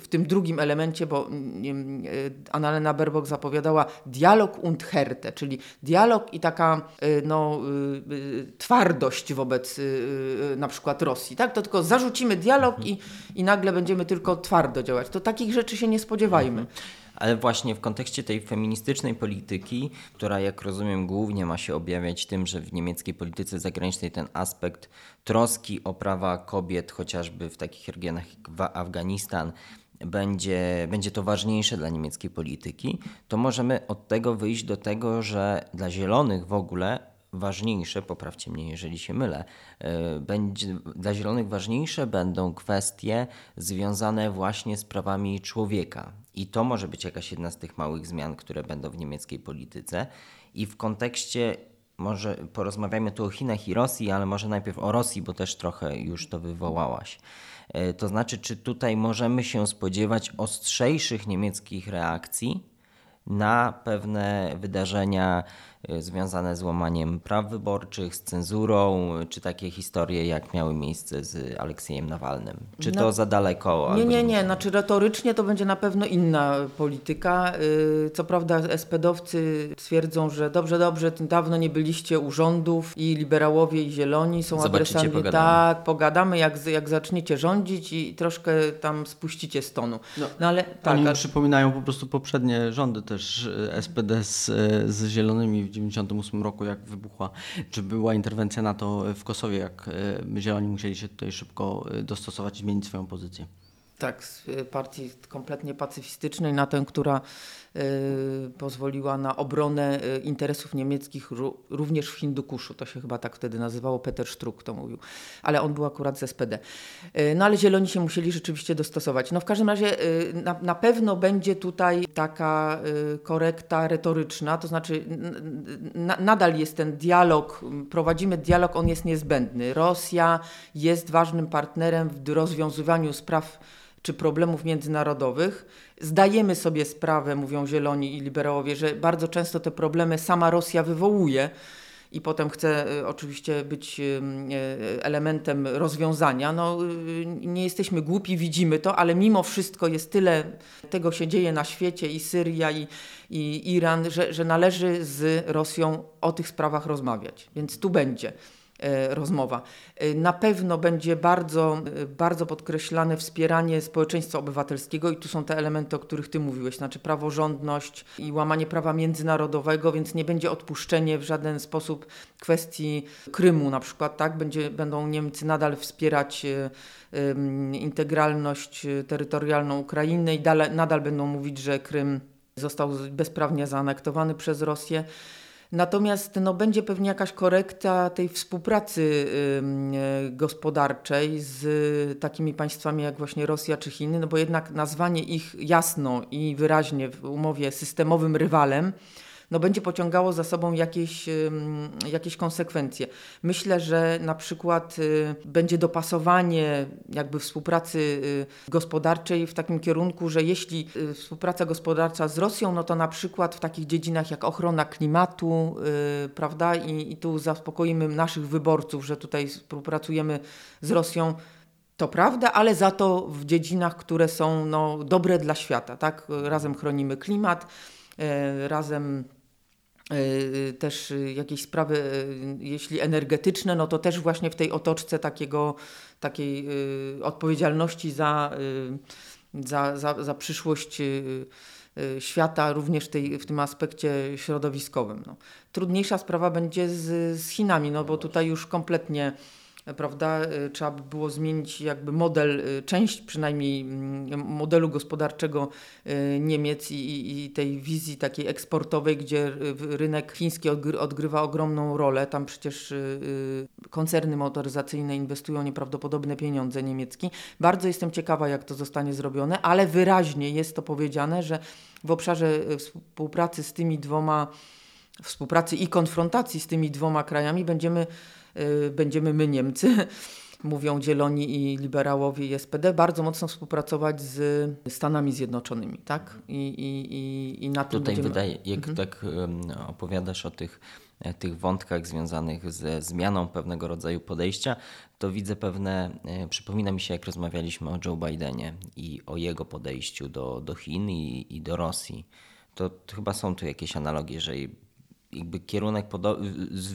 w tym drugim elemencie, bo mm, e, Annalena Baerbock zapowiadała dialog und Härte, czyli dialog i taka e, no, twardość wobec na przykład Rosji. Tak? To tylko zarzucimy dialog i, i nagle będziemy tylko twardo działać. To takich rzeczy się nie spodziewajmy. Ale właśnie w kontekście tej feministycznej polityki, która jak rozumiem głównie ma się objawiać tym, że w niemieckiej polityce zagranicznej ten aspekt troski o prawa kobiet, chociażby w takich regionach jak Afganistan, będzie, będzie to ważniejsze dla niemieckiej polityki, to możemy od tego wyjść do tego, że dla zielonych w ogóle ważniejsze, poprawcie mnie, jeżeli się mylę, e, będzie, dla Zielonych ważniejsze będą kwestie związane właśnie z prawami człowieka. I to może być jakaś jedna z tych małych zmian, które będą w niemieckiej polityce. I w kontekście, może porozmawiamy tu o Chinach i Rosji, ale może najpierw o Rosji, bo też trochę już to wywołałaś. E, to znaczy, czy tutaj możemy się spodziewać ostrzejszych niemieckich reakcji na pewne wydarzenia związane z łamaniem praw wyborczych, z cenzurą, czy takie historie, jak miały miejsce z Aleksiejem Nawalnym? Czy no, to za daleko? Nie, nie, nie. Znaczy retorycznie to będzie na pewno inna polityka. Y, co prawda SPD-owcy twierdzą, że dobrze, dobrze, dawno nie byliście u rządów i liberałowie i zieloni są Zobaczycie, adresami. Pogadamy. Tak, pogadamy jak, jak zaczniecie rządzić i troszkę tam spuścicie z tonu. No, no ale tak. Oni a... przypominają po prostu poprzednie rządy też y, SPD z, z zielonymi 1998 roku, jak wybuchła, czy była interwencja NATO w Kosowie, jak e, Zieloni musieli się tutaj szybko e, dostosować zmienić swoją pozycję. Tak, z e, partii kompletnie pacyfistycznej na tę, która pozwoliła na obronę y, interesów niemieckich również w Hindukuszu. To się chyba tak wtedy nazywało, Peter Struck to mówił, ale on był akurat z SPD. Y, no ale zieloni się musieli rzeczywiście dostosować. No w każdym razie na, na pewno będzie tutaj taka korekta retoryczna, to znaczy na, nadal jest ten dialog, prowadzimy dialog, on jest niezbędny. Rosja jest ważnym partnerem w rozwiązywaniu spraw czy problemów międzynarodowych. Zdajemy sobie sprawę, mówią zieloni i liberałowie, że bardzo często te problemy sama Rosja wywołuje i potem chce e, oczywiście być e, elementem rozwiązania. No, nie jesteśmy głupi, widzimy to, ale mimo wszystko jest tyle tego się dzieje na świecie i Syria i, i Iran, że, że należy z Rosją o tych sprawach rozmawiać. Więc tu będzie. E, rozmowa. E, na pewno będzie bardzo, e, bardzo podkreślane wspieranie społeczeństwa obywatelskiego i tu są te elementy, o których Ty mówiłeś, znaczy praworządność i łamanie prawa międzynarodowego, więc nie będzie odpuszczenie w żaden sposób kwestii Krymu na przykład, tak? Będzie, będą Niemcy nadal wspierać integralność terytorialną Ukrainy i nadal będą mówić, że Krym został bezprawnie zaanektowany przez Rosję. Natomiast no, będzie pewnie jakaś korekta tej współpracy e, gospodarczej z takimi państwami jak właśnie Rosja czy Chiny, no bo jednak nazwanie ich jasno i wyraźnie w umowie systemowym rywalem no będzie pociągało za sobą jakieś, jakieś konsekwencje. Myślę, że na przykład y, będzie dopasowanie jakby współpracy y, gospodarczej w takim kierunku, że jeśli y, współpraca gospodarcza z Rosją, no to na przykład w takich dziedzinach jak ochrona klimatu, prawda, i, i tu zaspokoimy naszych wyborców, że tutaj współpracujemy z Rosją, to prawda, ale za to w dziedzinach, które są no, dobre dla świata. Tak? Razem chronimy klimat, razem też jakieś sprawy, e, jeśli energetyczne, no to też właśnie w tej otoczce takiego, takiej e, odpowiedzialności za, za, za, za przyszłość świata, również tej, w tym aspekcie środowiskowym. No. Trudniejsza sprawa będzie z, z Chinami, no bo tutaj już kompletnie prawda, y, trzeba by było zmienić jakby model, y, część przynajmniej mm, modelu gospodarczego y, Niemiec i, i tej wizji takiej eksportowej, gdzie rynek chiński odgrywa ogromną rolę. Tam przecież koncerny motoryzacyjne inwestują nieprawdopodobne pieniądze niemieckie. Bardzo jestem ciekawa, jak to zostanie zrobione, ale wyraźnie jest to powiedziane, że w obszarze współpracy z tymi dwoma współpracy i konfrontacji z tymi dwoma krajami będziemy, będziemy my Niemcy mówią Zieloni i liberałowie i SPD, bardzo mocno współpracować z Stanami Zjednoczonymi, tak? I, i, i, i na tym Tutaj będziemy... wydaje, jak mhm. tak opowiadasz o tych, e, tych wątkach związanych ze zmianą pewnego rodzaju podejścia, to widzę pewne, e, przypomina mi się jak rozmawialiśmy o Joe Bidenie i o jego podejściu do, do Chin i, i do Rosji. To, to chyba są tu jakieś analogie, że jakby kierunek,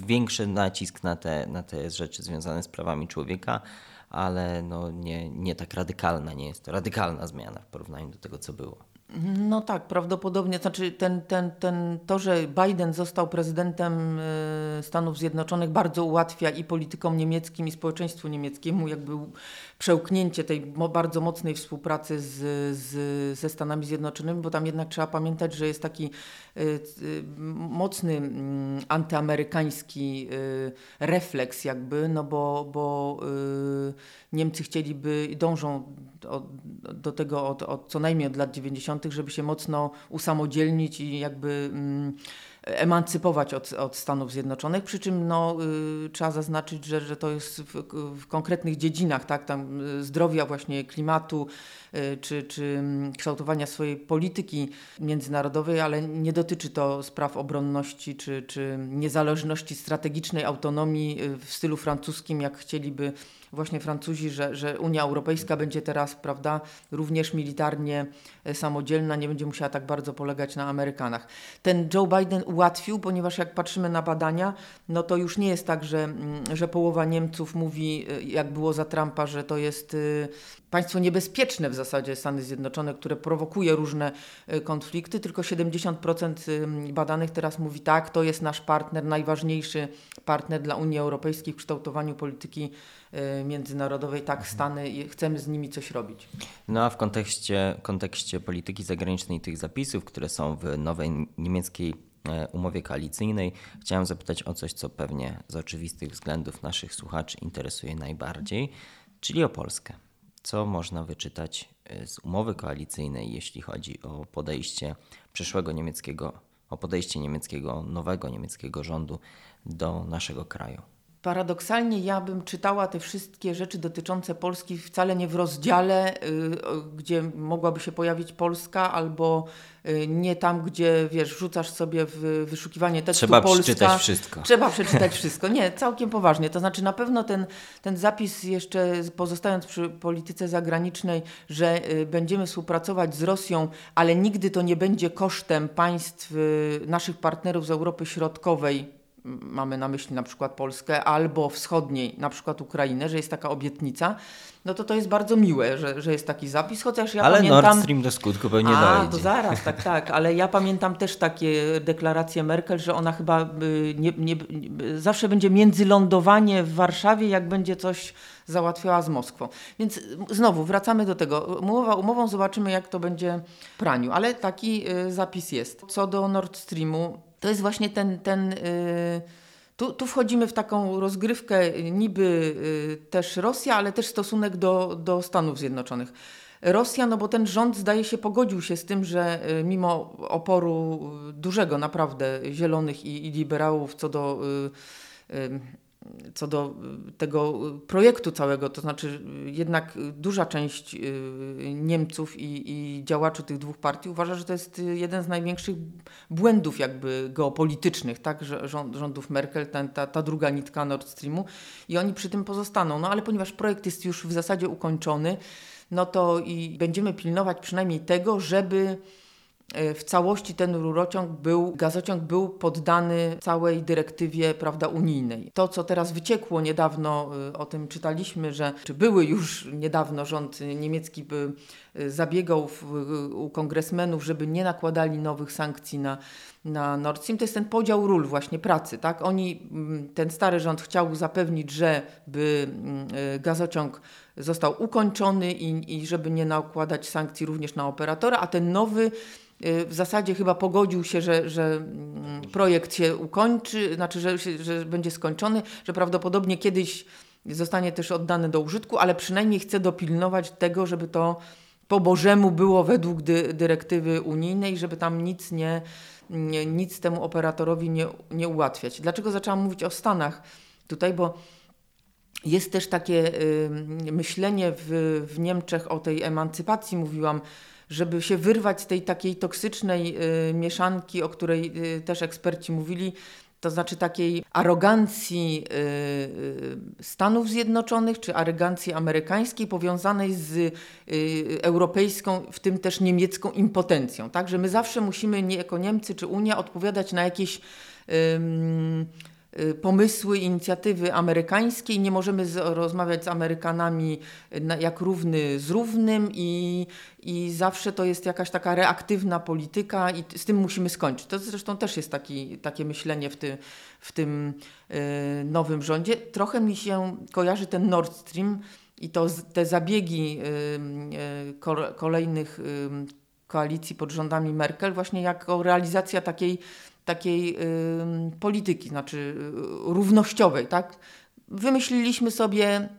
większy nacisk na te, na te rzeczy związane z prawami człowieka, ale no nie, nie tak radykalna, nie jest to radykalna zmiana w porównaniu do tego, co było. No tak, prawdopodobnie. Znaczy ten, ten, ten, to, że Biden został prezydentem e, Stanów Zjednoczonych bardzo ułatwia i politykom niemieckim i społeczeństwu niemieckiemu jakby przełknięcie tej bardzo mocnej współpracy z, z, ze Stanami Zjednoczonymi, bo tam jednak trzeba pamiętać, że jest taki y, y, mocny y, antyamerykański refleks jakby, no bo, bo Niemcy chcieliby dążą do, do tego od, od, co najmniej od lat 90., żeby się mocno usamodzielnić i jakby mm, emancypować od, od Stanów Zjednoczonych, przy czym no, y, trzeba zaznaczyć, że, że to jest w, w, konkretnych dziedzinach, tak, tam y, zdrowia, właśnie klimatu, y, czy, czy mm, kształtowania swojej polityki międzynarodowej, ale nie dotyczy to spraw obronności, czy, czy niezależności strategicznej, autonomii y, w stylu francuskim, jak chcieliby właśnie Francuzi, że, że Unia Europejska będzie teraz, prawda, również militarnie e, samodzielna, nie będzie musiała tak bardzo polegać na Amerykanach. Ten Joe Biden ułatwił, ponieważ jak patrzymy na badania, no to już nie jest tak, że, mm, że połowa Niemców mówi, e, jak było za Trumpa, że to jest y, państwo niebezpieczne w zasadzie Stany Zjednoczone, które prowokuje różne konflikty, tylko 70% badanych teraz mówi tak, to jest nasz partner, najważniejszy partner dla Unii Europejskiej w kształtowaniu polityki międzynarodowej, tak mhm. Stany i chcemy z nimi coś robić. No a w kontekście, kontekście polityki zagranicznej tych zapisów, które są w nowej niemieckiej e, umowie koalicyjnej, chciałem zapytać o coś, co pewnie z oczywistych względów naszych słuchaczy interesuje najbardziej, czyli o Polskę co można wyczytać e, z umowy koalicyjnej, jeśli chodzi o podejście przyszłego niemieckiego, o podejście niemieckiego, nowego niemieckiego rządu do naszego kraju. Paradoksalnie ja bym czytała te wszystkie rzeczy dotyczące Polski wcale nie w rozdziale, y, gdzie mogłaby się pojawić Polska, albo y, nie tam, gdzie wiesz, wrzucasz sobie w wyszukiwanie tekstu Trzeba Polska. przeczytać wszystko. Trzeba przeczytać wszystko. Nie, całkiem poważnie. To znaczy na pewno ten, ten zapis jeszcze pozostając przy polityce zagranicznej, że y, będziemy współpracować z Rosją, ale nigdy to nie będzie kosztem państw, naszych partnerów z Europy Środkowej, mamy na myśli na przykład Polskę, albo wschodniej, na przykład Ukrainę, że jest taka obietnica, no to to jest bardzo miłe, że, że jest taki zapis, chociaż ja ale pamiętam... Ale Nord Stream do skutku pewnie A, dojdzie. to zaraz, tak, tak, ale ja pamiętam też takie deklaracje Merkel, że ona chyba y, nie, nie, zawsze będzie międzylądowanie w Warszawie, jak będzie coś załatwiała z Moskwą. Więc znowu wracamy do tego. Umowa umową zobaczymy, jak to będzie praniu, ale taki y, zapis jest. Co do Nord Streamu, to jest właśnie ten, ten y, tu, tu wchodzimy w taką rozgrywkę niby y, też Rosja, ale też stosunek do, do Stanów Zjednoczonych. Rosja, no bo ten rząd zdaje się pogodził się z tym, że y, mimo oporu dużego naprawdę zielonych i, i liberałów co do co do y, tego projektu całego, to znaczy y, jednak duża część y, Niemców i, i, działaczy tych dwóch partii uważa, że to jest jeden z największych błędów jakby geopolitycznych, tak, rząd, rządów Merkel, ten, ta, ta druga nitka Nord Streamu i oni przy tym pozostaną. No ale ponieważ projekt jest już w zasadzie ukończony, no to i będziemy pilnować przynajmniej tego, żeby w całości ten rurociąg był, gazociąg był poddany całej dyrektywie prawda, unijnej. To, co teraz wyciekło niedawno, e, o tym czytaliśmy, że czy były już niedawno rząd niemiecki by e, zabiegał w, u kongresmenów, żeby nie nakładali nowych sankcji na, na Nord Stream, to jest ten podział ról właśnie pracy. Tak? Oni, ten stary rząd chciał zapewnić, żeby gazociąg został ukończony i, i żeby nie nakładać sankcji również na operatora, a ten nowy w zasadzie chyba pogodził się, że, że mm, projekt się ukończy, znaczy, że, że będzie skończony, że prawdopodobnie kiedyś zostanie też oddany do użytku, ale przynajmniej chce dopilnować tego, żeby to po Bożemu było według dy, dyrektywy unijnej, żeby tam nic nie, nie, nic temu operatorowi nie, nie ułatwiać. Dlaczego zaczęłam mówić o Stanach tutaj? Bo jest też takie y, myślenie w, w Niemczech o tej emancypacji, mówiłam, żeby się wyrwać z tej takiej toksycznej y, mieszanki, o której y, też eksperci mówili, to znaczy takiej arogancji y, Stanów Zjednoczonych czy arogancji amerykańskiej powiązanej z europejską, w tym też niemiecką impotencją. Tak, że my zawsze musimy nie, jako Niemcy czy Unia odpowiadać na jakieś pomysły, inicjatywy amerykańskie i nie możemy z, rozmawiać z Amerykanami na, jak równy z równym i, i zawsze to jest jakaś taka reaktywna polityka i z tym musimy skończyć. To zresztą też jest taki, takie myślenie w, ty, w tym y, nowym rządzie. Trochę mi się kojarzy ten Nord Stream i to te zabiegi y, y, kolejnych y, koalicji pod rządami Merkel właśnie jako realizacja takiej takiej polityki, znaczy y, równościowej, tak? Wymyśliliśmy sobie,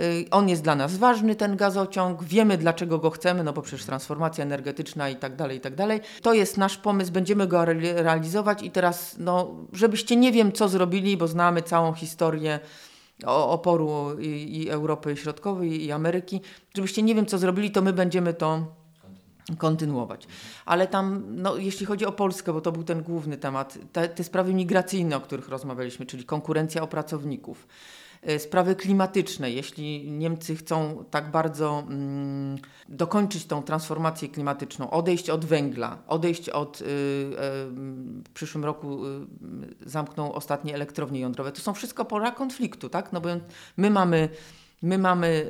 y, on jest dla nas ważny, ten gazociąg, wiemy dlaczego go chcemy, no bo przecież transformacja energetyczna i tak dalej, i tak dalej. To jest nasz pomysł, będziemy go re realizować i teraz, no, żebyście nie wiem co zrobili, bo znamy całą historię oporu i, i Europy Środkowej i Ameryki, żebyście nie wiem co zrobili, to my będziemy to kontynuować. Ale tam, no, jeśli chodzi o Polskę, bo to był ten główny temat, te, te sprawy migracyjne, o których rozmawialiśmy, czyli konkurencja o pracowników, e, sprawy klimatyczne. Jeśli Niemcy chcą tak bardzo mm, dokończyć tą transformację klimatyczną, odejść od węgla, odejść od, y, y, w przyszłym roku y, zamkną ostatnie elektrownie jądrowe, to są wszystko pora konfliktu, tak? No bo my mamy My mamy,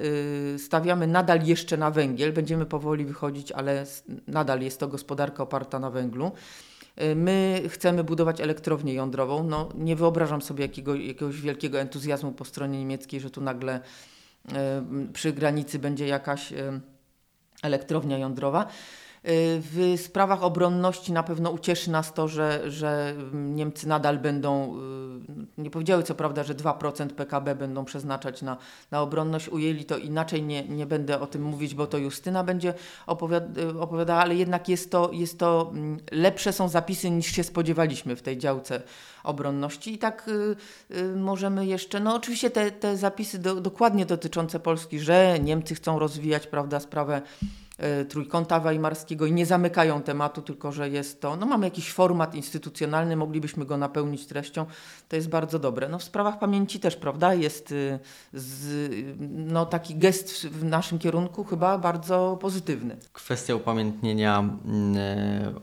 y, stawiamy nadal jeszcze na węgiel, będziemy powoli wychodzić, ale nadal jest to gospodarka oparta na węglu. Y, my chcemy budować elektrownię jądrową. No, nie wyobrażam sobie jakiego, jakiegoś wielkiego entuzjazmu po stronie niemieckiej, że tu nagle y, przy granicy będzie jakaś elektrownia jądrowa. Y, w sprawach obronności na pewno ucieszy nas to, że, że Niemcy nadal będą, y, nie powiedziały co prawda, że 2% PKB będą przeznaczać na, na obronność, ujęli to inaczej, nie, nie będę o tym mówić, bo to Justyna będzie opowiada, y, opowiadała, ale jednak jest to, jest to, mm, lepsze są zapisy niż się spodziewaliśmy w tej działce obronności i tak y, y, możemy jeszcze, no oczywiście te, te zapisy do, dokładnie dotyczące Polski, że Niemcy chcą rozwijać, prawda, sprawę E, trójkąta weimarskiego i nie zamykają tematu, tylko że jest to, no mamy jakiś format instytucjonalny, moglibyśmy go napełnić treścią, to jest bardzo dobre. No w sprawach pamięci też, prawda, jest y, z, no taki gest w naszym kierunku chyba bardzo pozytywny. Kwestia upamiętnienia mm,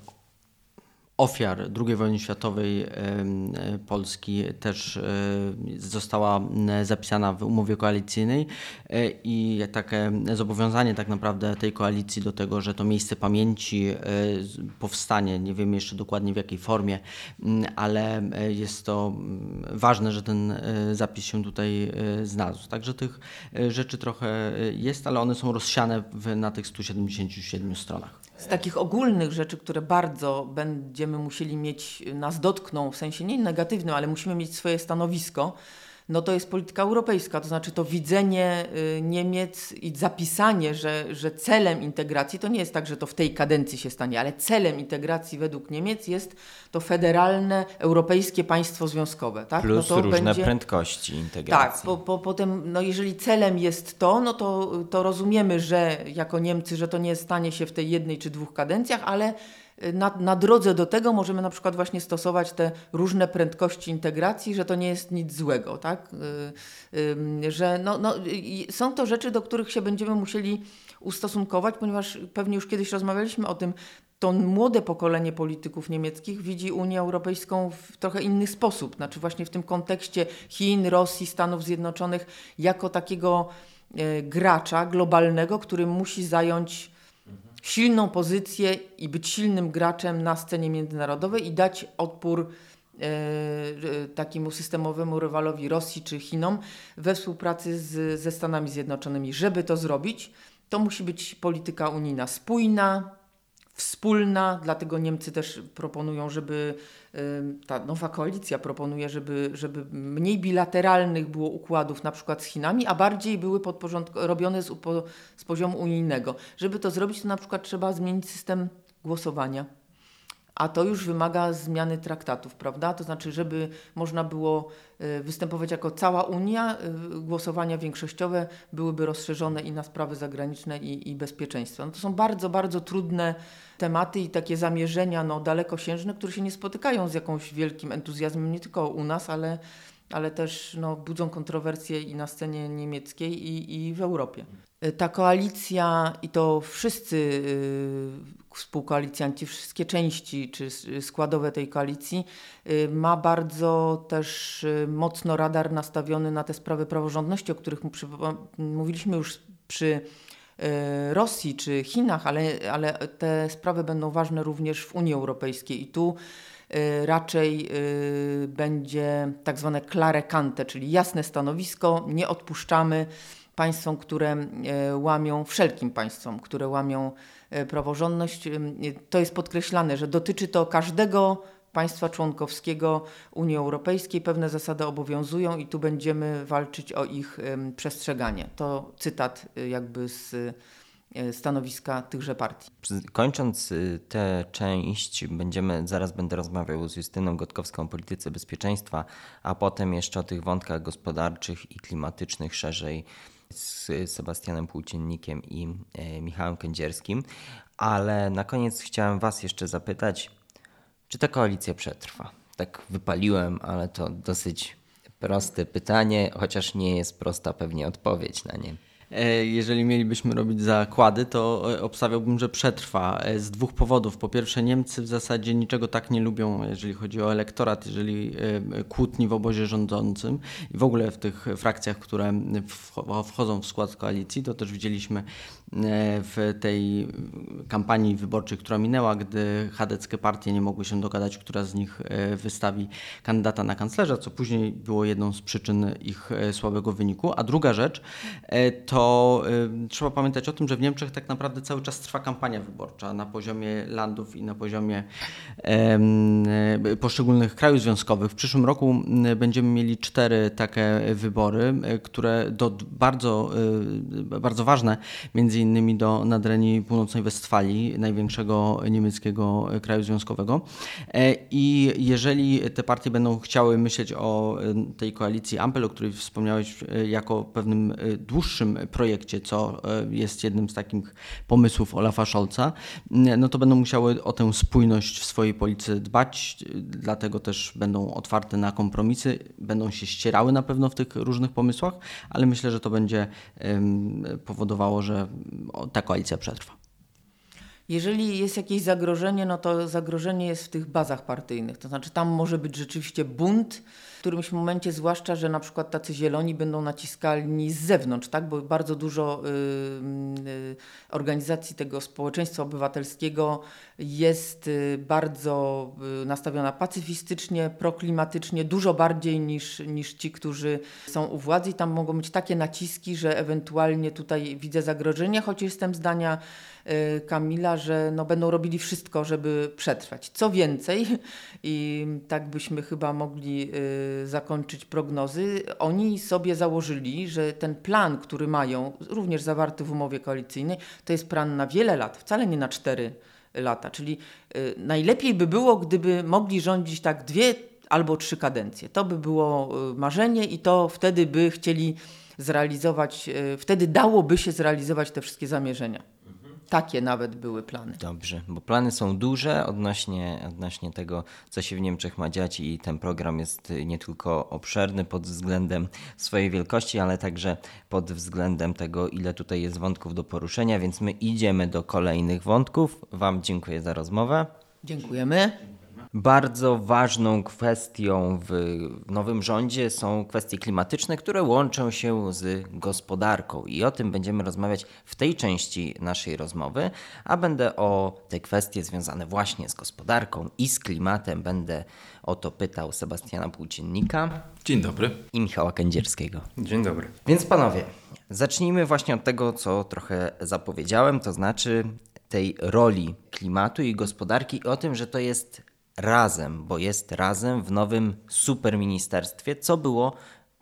ofiar II wojny światowej Polski też została zapisana w umowie koalicyjnej e, i takie zobowiązanie tak naprawdę tej koalicji do tego, że to miejsce pamięci e, powstanie, nie wiem jeszcze dokładnie w jakiej formie, ale e, jest to ważne, że ten zapis się tutaj znalazł. Także tych rzeczy trochę jest, ale one są rozsiane na tych 177 stronach. Z takich ogólnych rzeczy, które bardzo będziemy musieli mieć, nas dotkną, w sensie nie negatywnym, ale musimy mieć swoje stanowisko, no to jest polityka europejska, to znaczy to widzenie y, Niemiec i zapisanie, że, że celem integracji, to nie jest tak, że to w tej kadencji się stanie, ale celem integracji według Niemiec jest to federalne europejskie państwo związkowe. Tak? Plus no różne będzie... prędkości integracji. Tak, po, po, potem no jeżeli celem jest to, no to, to rozumiemy, że jako Niemcy, że to nie stanie się w tej jednej czy dwóch kadencjach, ale na, na drodze do tego możemy na przykład właśnie stosować te różne prędkości integracji, że to nie jest nic złego, tak? Y, że no, no, są to rzeczy, do których się będziemy musieli ustosunkować, ponieważ pewnie już kiedyś rozmawialiśmy o tym, to młode pokolenie polityków niemieckich widzi Unię Europejską w trochę inny sposób, znaczy właśnie w tym kontekście Chin, Rosji, Stanów Zjednoczonych jako takiego e, gracza globalnego, który musi zająć silną pozycję i być silnym graczem na scenie międzynarodowej i dać odpór e, takiemu systemowemu rywalowi Rosji czy Chinom we współpracy z, ze Stanami Zjednoczonymi. Żeby to zrobić, to musi być polityka unijna spójna, wspólna, dlatego Niemcy też proponują, żeby ta nowa koalicja proponuje, żeby, żeby mniej bilateralnych było układów na przykład z Chinami, a bardziej były robione z, z poziomu unijnego. Żeby to zrobić, to na przykład trzeba zmienić system głosowania a to już wymaga zmiany traktatów, prawda? To znaczy, żeby można było e, występować jako cała Unia, e, głosowania większościowe byłyby rozszerzone i na sprawy zagraniczne i, i bezpieczeństwa. No to są bardzo, bardzo trudne tematy i takie zamierzenia no, dalekosiężne, które się nie spotykają z jakimś wielkim entuzjazmem nie tylko u nas, ale, ale też no, budzą kontrowersje i na scenie niemieckiej i, i w Europie. E, ta koalicja i to wszyscy współkoalicjanci, wszystkie części czy składowe tej koalicji, y, ma bardzo też y, mocno radar nastawiony na te sprawy praworządności, o których mówiliśmy już przy y, Rosji czy Chinach, ale, ale te sprawy będą ważne również w Unii Europejskiej i tu raczej będzie tak zwane clare cante, czyli jasne stanowisko, nie odpuszczamy państwom, które łamią, wszelkim państwom, które łamią praworządność, to jest podkreślane, że dotyczy to każdego państwa członkowskiego Unii Europejskiej. Pewne zasady obowiązują i tu będziemy walczyć o ich przestrzeganie. To cytat y, jakby z stanowiska tychże partii. Kończąc y, tę część, będziemy, zaraz będę rozmawiał z Justyną Gotkowską o polityce bezpieczeństwa, a potem jeszcze o tych wątkach gospodarczych i klimatycznych szerzej z Sebastianem Płóciennikiem i e, Michałem Kędzierskim. Ale na koniec chciałem Was jeszcze zapytać, czy ta koalicja przetrwa? Tak wypaliłem, ale to dosyć proste pytanie, chociaż nie jest prosta pewnie odpowiedź na nie. E, jeżeli mielibyśmy robić zakłady, to e, obstawiałbym, że przetrwa e, z dwóch powodów. Po pierwsze, Niemcy w zasadzie niczego tak nie lubią, jeżeli chodzi o elektorat, jeżeli kłótni w obozie rządzącym i w ogóle w tych frakcjach, które wchodzą w skład koalicji. To też widzieliśmy w tej kampanii wyborczej, która minęła, gdy chadeckie partie nie mogły się dogadać, która z nich wystawi kandydata na kanclerza, co później było jedną z przyczyn ich słabego wyniku. A druga rzecz to trzeba pamiętać o tym, że w Niemczech tak naprawdę cały czas trwa kampania wyborcza na poziomie landów i na poziomie poszczególnych krajów związkowych. W przyszłym roku będziemy mieli cztery takie wybory, które do bardzo, bardzo ważne, między innymi do nadrenii północnej Westfalii, największego niemieckiego kraju związkowego. E, I jeżeli te partie będą chciały myśleć o tej koalicji Ampel, o której wspomniałeś, jako pewnym dłuższym projekcie, co e, jest jednym z takich pomysłów Olafa Scholza, no to będą musiały o tę spójność w swojej polityce dbać, dlatego też będą otwarte na kompromisy, będą się ścierały na pewno w tych różnych pomysłach, ale myślę, że to będzie powodowało, że ta koalicja przetrwa. Jeżeli jest jakieś zagrożenie, no to zagrożenie jest w tych bazach partyjnych. To znaczy, tam może być rzeczywiście bunt, którymś momencie, zwłaszcza, że na przykład tacy zieloni będą naciskani z zewnątrz, tak? bo bardzo dużo y, y, organizacji tego społeczeństwa obywatelskiego jest y, bardzo y, nastawiona pacyfistycznie, proklimatycznie, dużo bardziej niż, niż ci, którzy są u władzy. I tam mogą być takie naciski, że ewentualnie tutaj widzę zagrożenie, choć jestem zdania y, Kamila, że no będą robili wszystko, żeby przetrwać. Co więcej, i tak byśmy chyba mogli zakończyć prognozy, oni sobie założyli, że ten plan, który mają, również zawarty w umowie koalicyjnej, to jest plan na wiele lat, wcale nie na cztery lata. Czyli y, najlepiej by było, gdyby mogli rządzić tak dwie albo trzy kadencje. To by było y, marzenie i to wtedy by chcieli zrealizować, y, wtedy dałoby się zrealizować te wszystkie zamierzenia. Takie nawet były plany. Dobrze, bo plany są duże odnośnie, odnośnie tego, co się w Niemczech ma dziać i ten program jest nie tylko obszerny pod względem swojej wielkości, ale także pod względem tego, ile tutaj jest wątków do poruszenia, więc my idziemy do kolejnych wątków. Wam dziękuję za rozmowę. Dziękujemy. Bardzo ważną kwestią w nowym rządzie są kwestie klimatyczne, które łączą się z gospodarką. I o tym będziemy rozmawiać w tej części naszej rozmowy, a będę o te kwestie związane właśnie z gospodarką i z klimatem będę o to pytał Sebastiana Płóciennika. Dzień dobry. I Michała Kędzierskiego. Dzień dobry. Więc panowie, zacznijmy właśnie od tego, co trochę zapowiedziałem, to znaczy tej roli klimatu i gospodarki i o tym, że to jest razem, bo jest razem w nowym superministerstwie, co było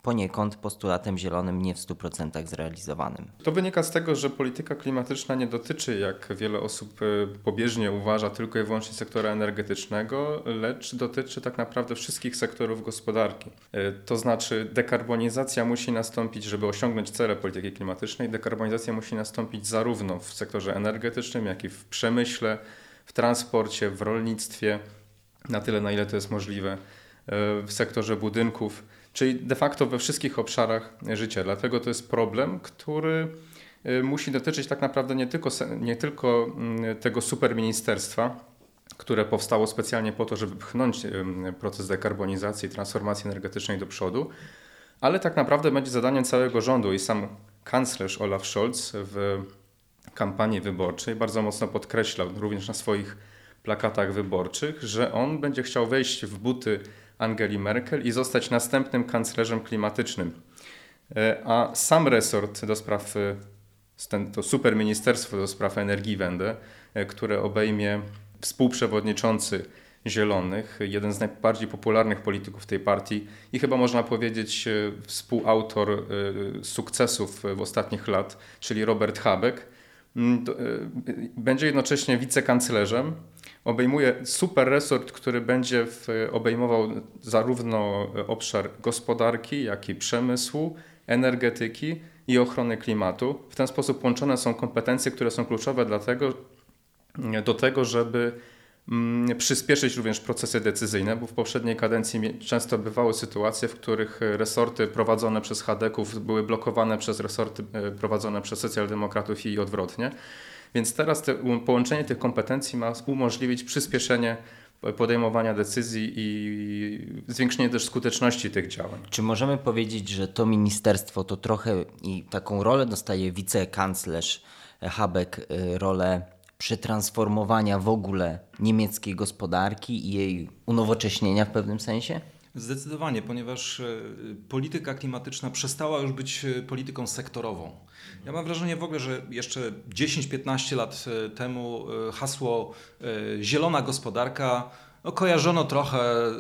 poniekąd postulatem zielonym nie w 100% zrealizowanym. To wynika z tego, że polityka klimatyczna nie dotyczy, jak wiele osób e, pobieżnie uważa, tylko i wyłącznie sektora energetycznego, lecz dotyczy tak naprawdę wszystkich sektorów gospodarki. E, to znaczy dekarbonizacja musi nastąpić, żeby osiągnąć cele polityki klimatycznej. Dekarbonizacja musi nastąpić zarówno w sektorze energetycznym, jak i w przemyśle, w transporcie, w rolnictwie, na tyle na ile to jest możliwe, e, w sektorze budynków czyli de facto we wszystkich obszarach życia. Dlatego to jest problem, który y, musi dotyczyć tak naprawdę nie tylko, nie tylko mm, tego superministerstwa, które powstało specjalnie po to, żeby pchnąć y, proces dekarbonizacji i transformacji energetycznej do przodu, ale tak naprawdę będzie zadaniem całego rządu i sam kanclerz Olaf Scholz w kampanii wyborczej bardzo mocno podkreślał, również na swoich plakatach wyborczych, że on będzie chciał wejść w buty Angeli Merkel i zostać następnym kanclerzem klimatycznym. E, a sam resort do spraw, e, to superministerstwo do spraw energii Wende, e, które obejmie współprzewodniczący Zielonych, jeden z najbardziej popularnych polityków tej partii i chyba można powiedzieć współautor sukcesów w ostatnich lat, czyli Robert Habeck, będzie jednocześnie wicekanclerzem obejmuje super resort, który będzie w, obejmował zarówno obszar gospodarki, jak i przemysłu, energetyki i ochrony klimatu. W ten sposób łączone są kompetencje, które są kluczowe dlatego, do tego, żeby mm, przyspieszyć również procesy decyzyjne, bo w poprzedniej kadencji często bywały sytuacje, w których resorty prowadzone przez Hadeków były blokowane przez resorty e, prowadzone przez socjaldemokratów i odwrotnie. Więc teraz te, połączenie tych kompetencji ma umożliwić przyspieszenie podejmowania decyzji i zwiększenie też skuteczności tych działań. Czy możemy powiedzieć, że to ministerstwo to trochę i taką rolę dostaje wicekanclerz Habeck, y, rolę przetransformowania w ogóle niemieckiej gospodarki i jej unowocześnienia w pewnym sensie? Zdecydowanie, ponieważ e, polityka klimatyczna przestała już być e, polityką sektorową. Ja mam wrażenie w ogóle, że jeszcze 10-15 lat e, temu hasło zielona gospodarka no, kojarzono trochę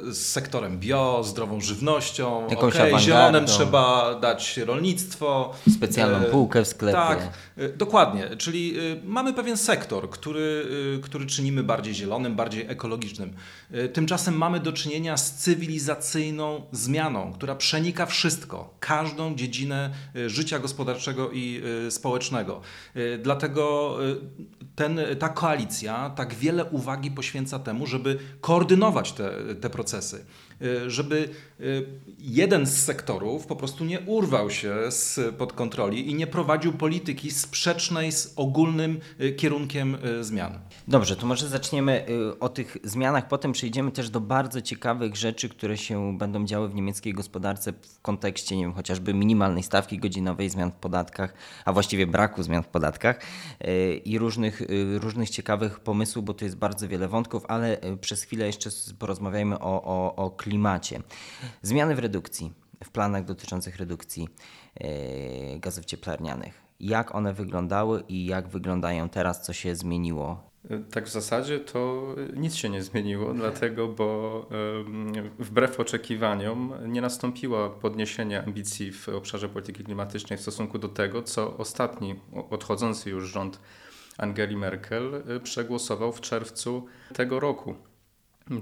z sektorem bio, zdrową żywnością. Jakąś okay, zielonym trzeba dać rolnictwo. Specjalną e, półkę w sklepie. Tak, e, dokładnie. Czyli e, mamy pewien sektor, który, który czynimy bardziej zielonym, bardziej ekologicznym. Tymczasem mamy do czynienia z cywilizacyjną zmianą, która przenika wszystko, każdą dziedzinę życia gospodarczego i społecznego. Dlatego ten, ta koalicja tak wiele uwagi poświęca temu, żeby koordynować te, te procesy. Y, żeby y, jeden z sektorów po prostu nie urwał się pod kontroli i nie prowadził polityki sprzecznej z ogólnym y, kierunkiem zmian. Dobrze, to może zaczniemy o tych zmianach, potem przejdziemy też do bardzo ciekawych rzeczy, które się będą działy w niemieckiej gospodarce w kontekście, nie wiem, chociażby minimalnej stawki godzinowej, zmian w podatkach, a właściwie braku zmian w podatkach i różnych, różnych ciekawych pomysłów, bo to jest bardzo wiele wątków, ale przez chwilę jeszcze porozmawiajmy o, o, o klimacie. Zmiany w redukcji, w planach dotyczących redukcji yy, gazów cieplarnianych. Jak one wyglądały i jak wyglądają teraz, co się zmieniło? Tak w zasadzie to nic się nie zmieniło, dlatego, bo wbrew oczekiwaniom nie nastąpiło podniesienie ambicji w obszarze polityki klimatycznej w stosunku do tego, co ostatni odchodzący już rząd Angeli Merkel y, przegłosował w czerwcu tego roku.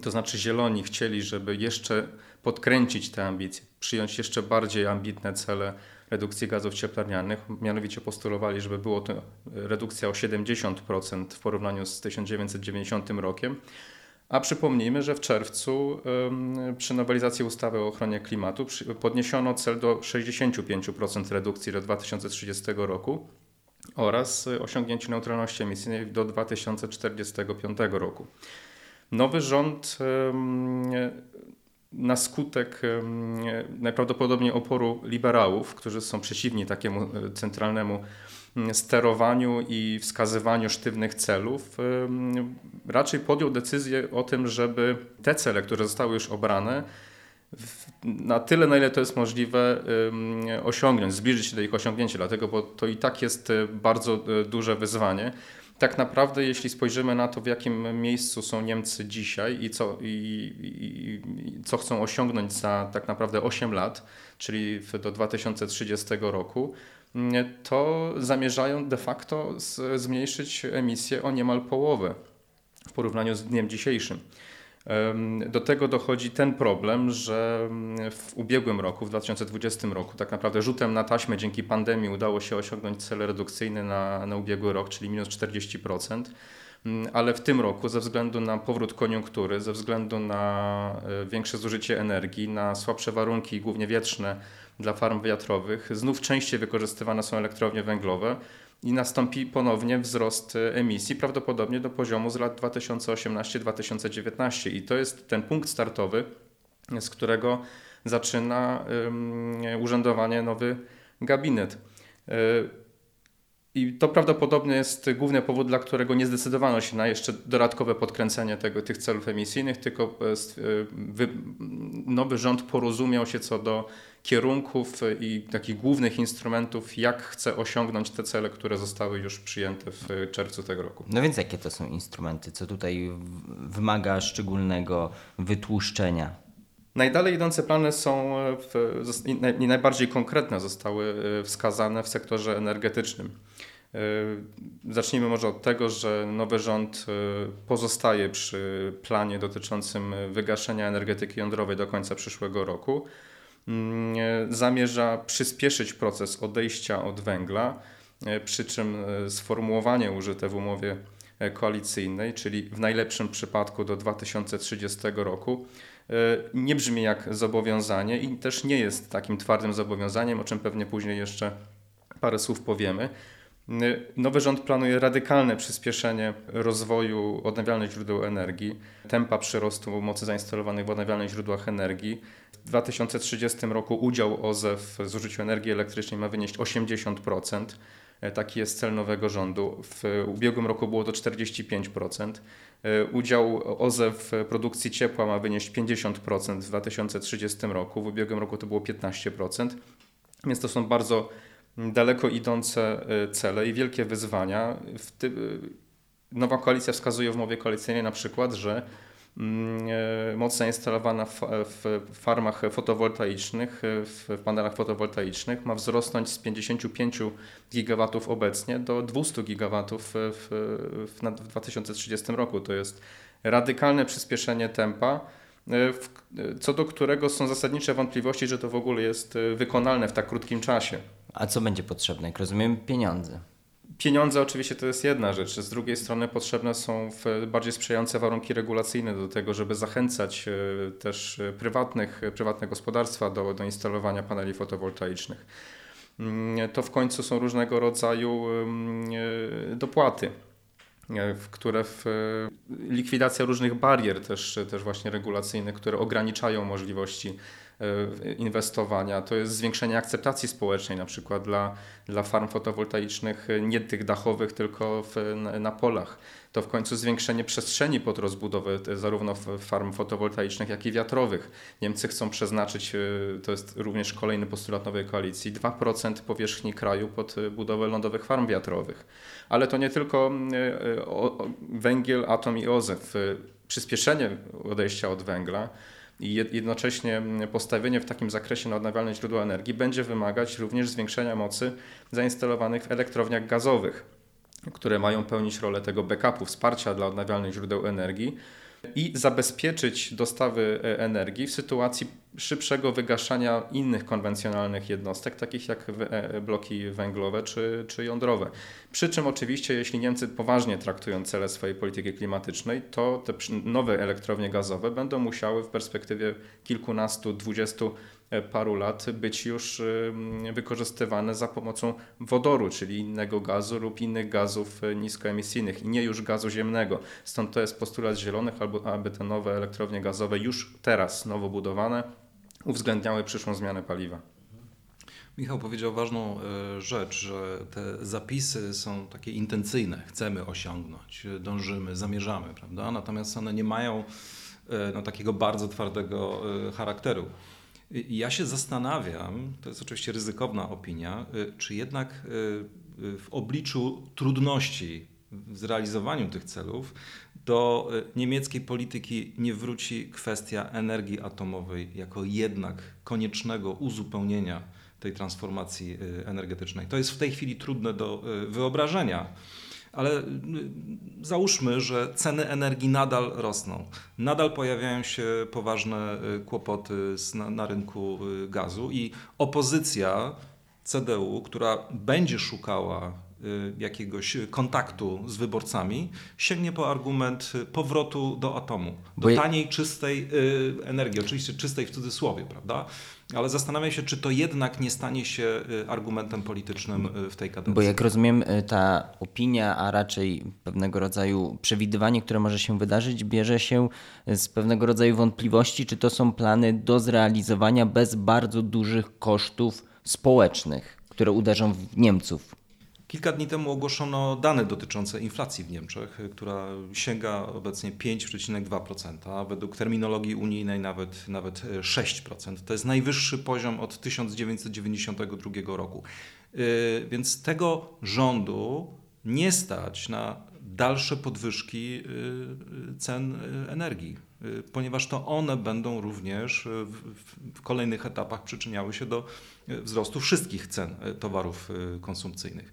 To znaczy zieloni chcieli, żeby jeszcze podkręcić te ambicje, przyjąć jeszcze bardziej ambitne cele redukcji gazów cieplarnianych. Mianowicie postulowali, żeby było to redukcja o 70% w porównaniu z 1990 rokiem. A przypomnijmy, że w czerwcu przy nowelizacji ustawy o ochronie klimatu podniesiono cel do 65% redukcji do 2030 roku oraz osiągnięcie neutralności emisyjnej do 2045 roku. Nowy rząd na skutek najprawdopodobniej oporu liberałów, którzy są przeciwni takiemu e, centralnemu sterowaniu i wskazywaniu sztywnych celów, raczej podjął decyzję o tym, żeby te cele, które zostały już obrane, na tyle, na ile to jest możliwe, osiągnąć, zbliżyć się do ich osiągnięcia, dlatego, bo to i tak jest e, bardzo e, duże wyzwanie tak naprawdę, jeśli spojrzymy na to, w jakim miejscu są Niemcy dzisiaj i co, i, i, i co chcą osiągnąć za tak naprawdę 8 lat, czyli do 2030 roku, to zamierzają de facto zmniejszyć emisję o niemal połowę w porównaniu z dniem dzisiejszym. Do tego dochodzi ten problem, że w ubiegłym roku, w 2020 roku, tak naprawdę rzutem na taśmę dzięki pandemii udało się osiągnąć cel redukcyjny na, na ubiegły rok, czyli minus 40%. Ale w tym roku, ze względu na powrót koniunktury, ze względu na e, większe zużycie energii, na słabsze warunki, głównie wietrzne dla farm wiatrowych, znów częściej wykorzystywane są elektrownie węglowe i nastąpi ponownie wzrost e, emisji, prawdopodobnie do poziomu z lat 2018-2019. I to jest ten punkt startowy, z którego zaczyna urzędowanie nowy gabinet. E, I to prawdopodobnie jest główny powód, dla którego nie zdecydowano się na jeszcze dodatkowe podkręcenie tego, tych celów emisyjnych, tylko e, wy, nowy rząd porozumiał się co do kierunków i takich głównych instrumentów, jak chce osiągnąć te cele, które zostały już przyjęte w czerwcu tego roku. No więc jakie to są instrumenty? Co tutaj wymaga szczególnego wytłuszczenia? Najdalej idące plany są w, i najbardziej konkretne zostały e, wskazane w sektorze energetycznym. E, zacznijmy może od tego, że nowy rząd e, pozostaje przy planie dotyczącym wygaszenia energetyki jądrowej do końca przyszłego roku. Mm, e, zamierza przyspieszyć proces odejścia od węgla, przy czym sformułowanie użyte w umowie koalicyjnej, czyli w najlepszym przypadku do 2030 roku, nie brzmi jak zobowiązanie i też nie jest takim twardym zobowiązaniem, o czym pewnie później jeszcze parę słów powiemy. Nowy rząd planuje radykalne przyspieszenie rozwoju odnawialnych źródeł energii, tempa przyrostu mocy zainstalowanych w odnawialnych źródłach energii. W 2030 roku udział OZE w zużyciu energii elektrycznej ma wynieść 80%. Taki jest cel nowego rządu. W ubiegłym roku było to 45%. Udział OZE w produkcji ciepła ma wynieść 50% w 2030 roku. W ubiegłym roku to było 15%. Więc to są bardzo daleko idące y, cele i wielkie wyzwania. Y, nowa koalicja wskazuje w mowie koalicyjnej na przykład, że mm, y, moc zainstalowana w, farmach fotowoltaicznych, w panelach fotowoltaicznych ma wzrosnąć z 55 gigawatów obecnie do 200 gigawatów w, w, w 2030 roku. To jest radykalne przyspieszenie tempa co do którego są zasadnicze wątpliwości, że to w ogóle jest wykonalne w tak krótkim czasie. A co będzie potrzebne? Jak rozumiem, pieniądze. Pieniądze oczywiście to jest jedna rzecz. Z drugiej strony potrzebne są bardziej sprzyjające warunki regulacyjne do tego, żeby zachęcać e, też e, prywatnych, e, prywatne gospodarstwa do, do instalowania paneli fotowoltaicznych. Mm, to w końcu są różnego rodzaju dopłaty w które w likwidacja różnych barier też, też właśnie regulacyjnych, które ograniczają możliwości inwestowania, to jest zwiększenie akceptacji społecznej, na przykład dla, dla farm fotowoltaicznych, e, nie tych dachowych, tylko w, na polach. To w końcu zwiększenie przestrzeni pod rozbudowę zarówno farm fotowoltaicznych, jak i wiatrowych. Niemcy chcą przeznaczyć, e, to jest również kolejny postulat nowej koalicji, 2% powierzchni kraju pod budowę lądowych farm wiatrowych. Ale to nie tylko węgiel, atom i OZE. Przyspieszenie odejścia od węgla i jednocześnie postawienie w takim zakresie na odnawialne źródła energii będzie wymagać również zwiększenia mocy zainstalowanych w elektrowniach gazowych, które mają pełnić rolę tego backupu, wsparcia dla odnawialnych źródeł energii i zabezpieczyć dostawy e, energii w sytuacji szybszego wygaszania innych konwencjonalnych jednostek, takich jak e, bloki węglowe czy, czy jądrowe. Przy czym oczywiście, jeśli Niemcy poważnie traktują cele swojej polityki klimatycznej, to te nowe elektrownie gazowe będą musiały w perspektywie kilkunastu, dwudziestu paru lat być już wykorzystywane za pomocą wodoru, czyli innego gazu lub innych gazów e, niskoemisyjnych i nie już gazu ziemnego. Stąd to jest postulat zielonych, aby te nowe elektrownie gazowe już teraz nowo budowane uwzględniały przyszłą zmianę paliwa. Michał powiedział ważną e, rzecz, że te zapisy są takie intencyjne, chcemy osiągnąć, dążymy, zamierzamy, prawda? Natomiast one nie mają no, takiego bardzo twardego charakteru. Ja się zastanawiam, to jest oczywiście ryzykowna opinia, y, czy jednak y, y, w obliczu trudności w zrealizowaniu tych celów do niemieckiej polityki nie wróci kwestia energii atomowej jako jednak koniecznego uzupełnienia tej transformacji energetycznej. To jest w tej chwili trudne do wyobrażenia ale y, załóżmy, że ceny energii nadal rosną. Nadal pojawiają się poważne y, kłopoty na, na rynku y, gazu i opozycja CDU, która będzie szukała jakiegoś kontaktu z wyborcami, sięgnie po argument powrotu do atomu, do taniej, czystej energii, oczywiście czystej w cudzysłowie, prawda? Ale zastanawiam się, czy to jednak nie stanie się y, argumentem politycznym y, w tej kadencji. Bo jak rozumiem, y, ta opinia, a raczej pewnego rodzaju przewidywanie, które może się wydarzyć, bierze się z pewnego rodzaju wątpliwości, czy to są plany do zrealizowania bez bardzo dużych kosztów społecznych, które uderzą w Niemców. Kilka dni temu ogłoszono dane dotyczące inflacji w Niemczech, która sięga obecnie 5,2%, a według terminologii unijnej nawet, nawet 6%. To jest najwyższy poziom od 1992 roku. Y, więc tego rządu nie stać na dalsze podwyżki y, y, cen energii Y, ponieważ to one będą również y, w, kolejnych etapach przyczyniały się do y, wzrostu wszystkich cen towarów konsumpcyjnych.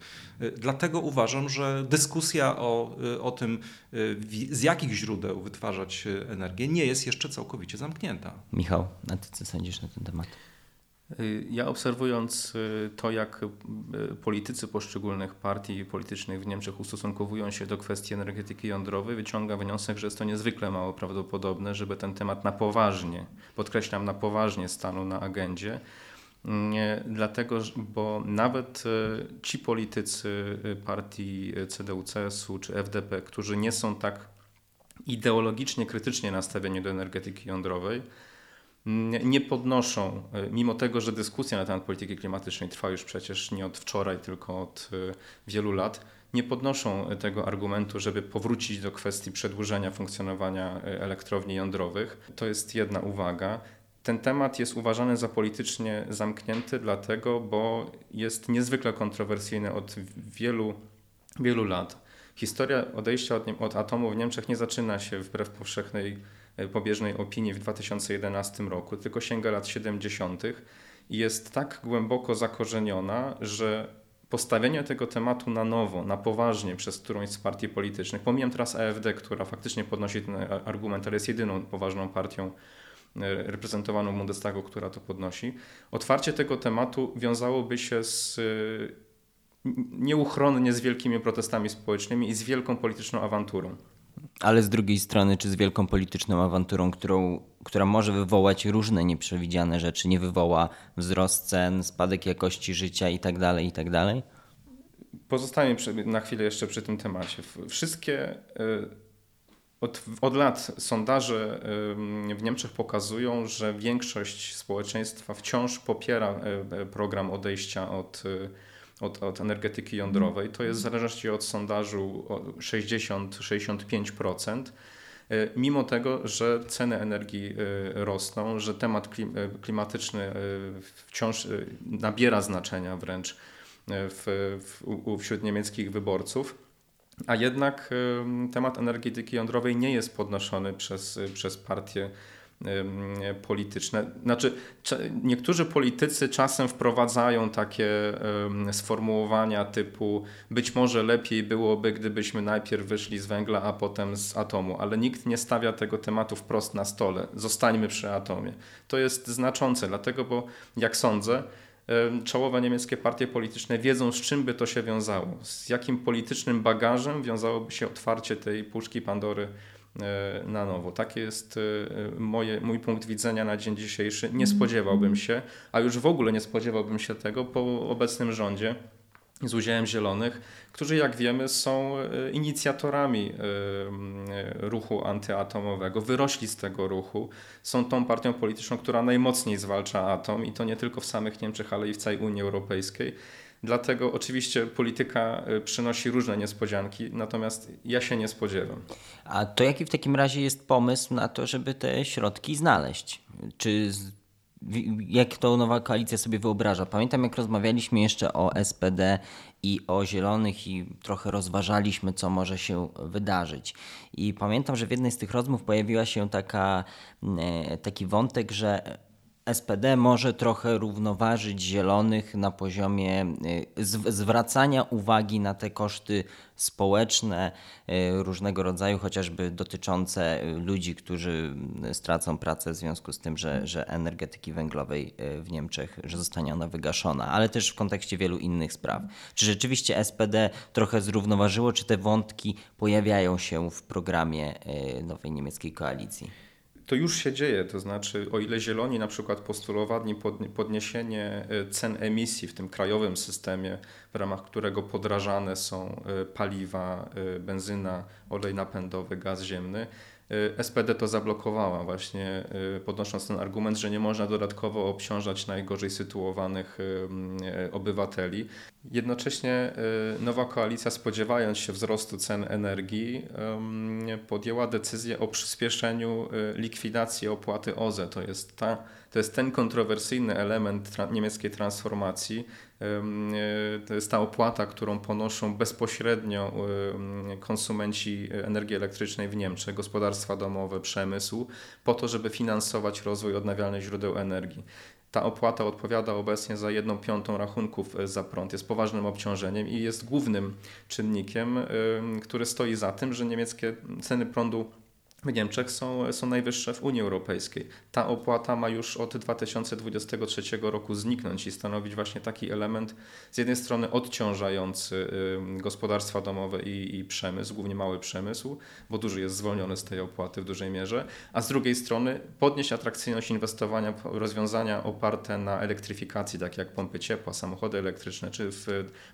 Dlatego uważam, że dyskusja o, o tym, z jakich źródeł wytwarzać energię, nie jest jeszcze całkowicie zamknięta. Michał, a ty co sądzisz na ten temat? Ja obserwując to, jak politycy poszczególnych partii politycznych w Niemczech ustosunkowują się do kwestii energetyki jądrowej, wyciągam wniosek, że jest to niezwykle mało prawdopodobne, żeby ten temat na poważnie, podkreślam, na poważnie stanął na agendzie. Dlatego, bo nawet ci politycy partii CDU-CSU czy FDP, którzy nie są tak ideologicznie krytycznie nastawieni do energetyki jądrowej, nie podnoszą, e, mimo tego, że dyskusja na temat polityki klimatycznej trwa już przecież nie od wczoraj, tylko od e, wielu lat, nie podnoszą tego argumentu, żeby powrócić do kwestii przedłużenia funkcjonowania e, elektrowni jądrowych. To jest jedna uwaga. Ten temat jest uważany za politycznie zamknięty, dlatego, bo jest niezwykle kontrowersyjny od wielu, wielu lat. Historia odejścia od, od atomu w Niemczech nie zaczyna się wbrew powszechnej E, pobieżnej opinii w 2011 roku, tylko sięga lat 70. i jest tak głęboko zakorzeniona, że postawienie tego tematu na nowo, na poważnie przez którąś z partii politycznych, pomijam teraz AfD, która faktycznie podnosi ten argument, ale jest jedyną poważną partią reprezentowaną w Bundestagu, która to podnosi, otwarcie tego tematu wiązałoby się z e, nieuchronnie z wielkimi protestami społecznymi i z wielką polityczną awanturą. Ale z drugiej strony, czy z wielką polityczną awanturą, którą, która może wywołać różne nieprzewidziane rzeczy, nie wywoła wzrost cen, spadek jakości życia itd., tak itd.? Tak Pozostajemy na chwilę jeszcze przy tym temacie. Wszystkie y, od, od lat sondaże w Niemczech pokazują, że większość społeczeństwa wciąż popiera y, program odejścia od od, od energetyki jądrowej. To jest w zależności od sondażu 60-65%. E, mimo tego, że ceny energii e, rosną, że temat e, klimatyczny wciąż nabiera znaczenia wręcz w, w, wśród niemieckich wyborców, a jednak temat energetyki jądrowej nie jest podnoszony przez, przez partie polityczne. Znaczy, niektórzy politycy czasem wprowadzają takie sformułowania typu być może lepiej byłoby, gdybyśmy najpierw wyszli z węgla, a potem z atomu, ale nikt nie stawia tego tematu wprost na stole. Zostańmy przy atomie. To jest znaczące, dlatego, bo jak sądzę, czołowe niemieckie partie polityczne wiedzą, z czym by to się wiązało, z jakim politycznym bagażem wiązałoby się otwarcie tej puszki Pandory E, na nowo. Taki jest e, moje, mój punkt widzenia na dzień dzisiejszy. Nie spodziewałbym się, a już w ogóle nie spodziewałbym się tego po obecnym rządzie z udziałem Zielonych, którzy jak wiemy są e, inicjatorami ruchu antyatomowego, wyrośli z tego ruchu, są tą partią polityczną, która najmocniej zwalcza atom i to nie tylko w samych Niemczech, ale i w całej Unii Europejskiej. Dlatego oczywiście polityka przynosi różne niespodzianki, natomiast ja się nie spodziewam. A to jaki w takim razie jest pomysł na to, żeby te środki znaleźć? Czy jak to nowa koalicja sobie wyobraża. Pamiętam, jak rozmawialiśmy jeszcze o SPD i o Zielonych i trochę rozważaliśmy, co może się wydarzyć. I pamiętam, że w jednej z tych rozmów pojawiła się taka, e, taki wątek, że SPD może trochę równoważyć zielonych na poziomie y, zwracania uwagi na te koszty społeczne y, różnego rodzaju, chociażby dotyczące ludzi, którzy stracą pracę w związku z tym, że, że energetyki węglowej y, w Niemczech, że zostanie ona wygaszona, ale też w kontekście wielu innych spraw. Czy rzeczywiście SPD trochę zrównoważyło, czy te wątki pojawiają się w programie nowej niemieckiej koalicji? To już się dzieje. To znaczy, o ile Zieloni na przykład postulowali podniesienie e, cen emisji w tym krajowym systemie, w ramach którego podrażane są e, paliwa, e, benzyna, olej napędowy, gaz ziemny, SPD to zablokowała właśnie y, podnosząc ten argument, że nie można dodatkowo obciążać najgorzej sytuowanych y, obywateli. Jednocześnie nowa koalicja spodziewając się wzrostu cen energii podjęła decyzję o przyspieszeniu likwidacji opłaty OZE. To jest, ta, to jest ten kontrowersyjny element tra niemieckiej transformacji, to jest ta opłata, którą ponoszą bezpośrednio konsumenci energii elektrycznej w Niemczech, gospodarstwa domowe, przemysł, po to, żeby finansować rozwój odnawialnych źródeł energii. Ta opłata odpowiada obecnie za jedną piątą rachunków e, za prąd. Jest poważnym obciążeniem i jest głównym czynnikiem, który stoi za tym, że niemieckie ceny prądu w Niemczech są, są najwyższe w Unii Europejskiej. Ta opłata ma już od 2023 roku zniknąć i stanowić właśnie taki element z jednej strony odciążający gospodarstwa domowe i, i przemysł, głównie mały przemysł, bo duży jest zwolniony z tej opłaty w dużej mierze, a z drugiej strony podnieść atrakcyjność inwestowania w rozwiązania oparte na elektryfikacji, takie jak pompy ciepła, samochody elektryczne, czy w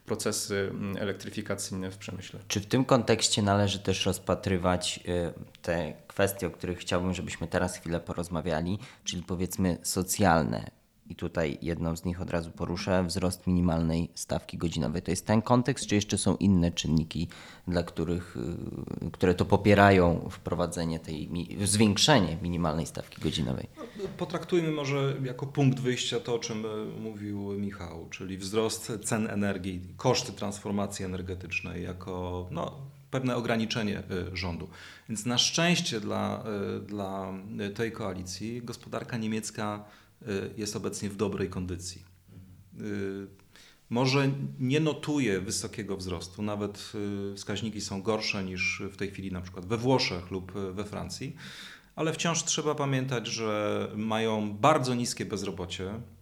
procesy elektryfikacyjne w przemyśle. Czy w tym kontekście należy też rozpatrywać y, te kwestie, o których chciałbym, żebyśmy teraz chwilę porozmawiali, czyli powiedzmy socjalne. I tutaj jedną z nich od razu poruszę, wzrost minimalnej stawki godzinowej. To jest ten kontekst, czy jeszcze są inne czynniki, dla których, y, które to popierają wprowadzenie tej, zwiększenie minimalnej stawki godzinowej? No, potraktujmy może jako punkt wyjścia to, o czym y, mówił Michał, czyli wzrost cen energii, koszty transformacji energetycznej jako no, pewne ograniczenie y, rządu. Więc na szczęście dla, y, dla tej koalicji gospodarka niemiecka y, jest obecnie w dobrej kondycji. Może nie notuje wysokiego wzrostu, nawet wskaźniki są gorsze niż w tej chwili na przykład we Włoszech lub we Francji, ale wciąż trzeba pamiętać, że mają bardzo niskie bezrobocie, Y,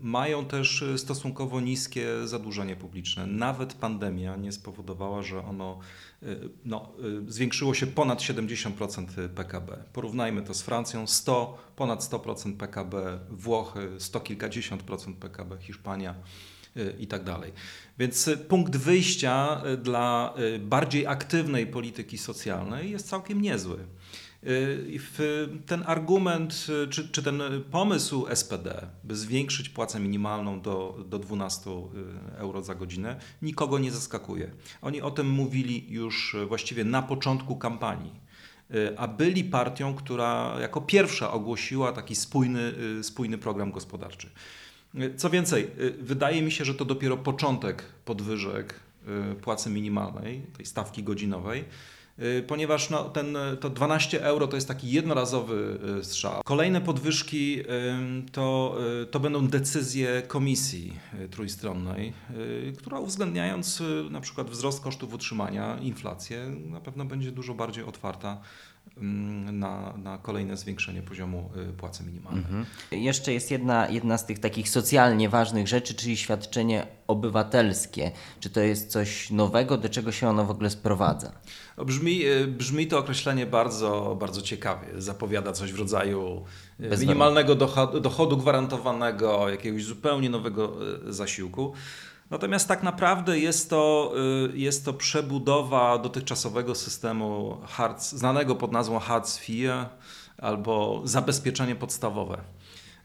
mają też y, stosunkowo niskie zadłużenie publiczne. Nawet pandemia nie spowodowała, że ono y, no, zwiększyło się ponad 70% PKB. Porównajmy to z Francją, 100, ponad 100% PKB, Włochy, 100 kilkadziesiąt procent PKB, Hiszpania i tak dalej. Więc punkt wyjścia dla bardziej aktywnej polityki socjalnej jest całkiem niezły. Y, ten argument, y, czy, czy ten pomysł SPD, by zwiększyć płacę minimalną do, do 12 y, euro za godzinę, nikogo nie zaskakuje. Oni o tym mówili już właściwie na początku kampanii a byli partią, która jako pierwsza ogłosiła taki spójny, spójny program gospodarczy. Co więcej, wydaje mi się, że to dopiero początek podwyżek płacy minimalnej, tej stawki godzinowej. Y, ponieważ no, ten, to 12 euro to jest taki jednorazowy y, strzał. Kolejne podwyżki to, y, to będą decyzje komisji trójstronnej, która uwzględniając na przykład wzrost kosztów utrzymania, inflację, na pewno będzie dużo bardziej otwarta na, na kolejne zwiększenie poziomu y, płacy minimalnej. Mhm. Jeszcze jest jedna, jedna z tych takich socjalnie ważnych rzeczy, czyli świadczenie obywatelskie. Czy to jest coś nowego, do czego się ono w ogóle sprowadza? No, brzmi, y, brzmi to określenie bardzo, bardzo ciekawie. Zapowiada coś w rodzaju y, Bez minimalnego dochodu, dochodu gwarantowanego, jakiegoś zupełnie nowego zasiłku. Natomiast tak naprawdę jest to, y, jest to przebudowa dotychczasowego systemu Hartz, znanego pod nazwą Hartz IV albo zabezpieczenie podstawowe,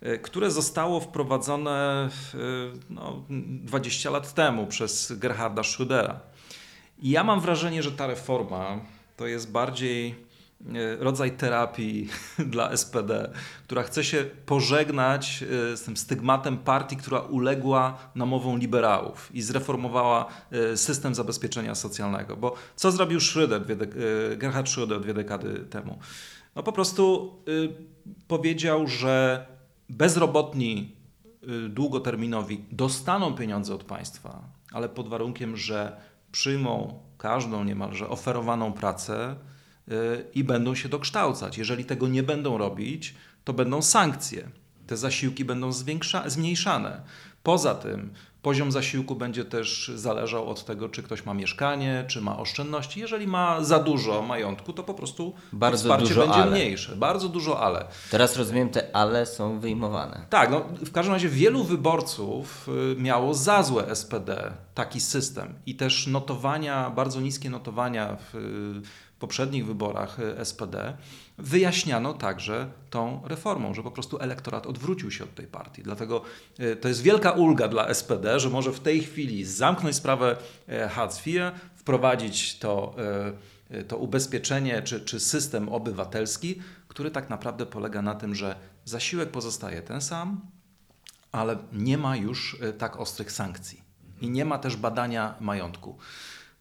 y, które zostało wprowadzone no, 20 lat temu przez Gerharda Schrödera. I ja mam wrażenie, że ta reforma to jest bardziej rodzaj terapii dla SPD, która chce się pożegnać z tym stygmatem partii, która uległa namowom liberałów i zreformowała system zabezpieczenia socjalnego. Bo co zrobił Schröder, Gerhard Schröder dwie dekady temu? No po prostu powiedział, że bezrobotni y, długoterminowi dostaną pieniądze od państwa, ale pod warunkiem, że przyjmą każdą niemalże oferowaną pracę y, i będą się dokształcać. Jeżeli tego nie będą robić, to będą sankcje. Te zasiłki będą zmniejszane. Poza tym Poziom zasiłku będzie też zależał od tego, czy ktoś ma mieszkanie, czy ma oszczędności. Jeżeli ma za dużo majątku, to po prostu Bardzo wsparcie dużo będzie ale. mniejsze. Bardzo dużo ale. Teraz rozumiem, te ale są wyjmowane. Tak, no, w każdym razie wielu wyborców y, miało za złe SPD taki system i też notowania, bardzo niskie notowania w poprzednich wyborach y, SPD wyjaśniano także tą reformą, że po prostu elektorat odwrócił się od tej partii. Dlatego y, to jest wielka ulga dla SPD, że może w tej chwili zamknąć sprawę y, hartz wprowadzić to, to ubezpieczenie czy, czy system obywatelski, który tak naprawdę polega na tym, że zasiłek pozostaje ten sam, ale nie ma już tak ostrych sankcji i nie ma też badania majątku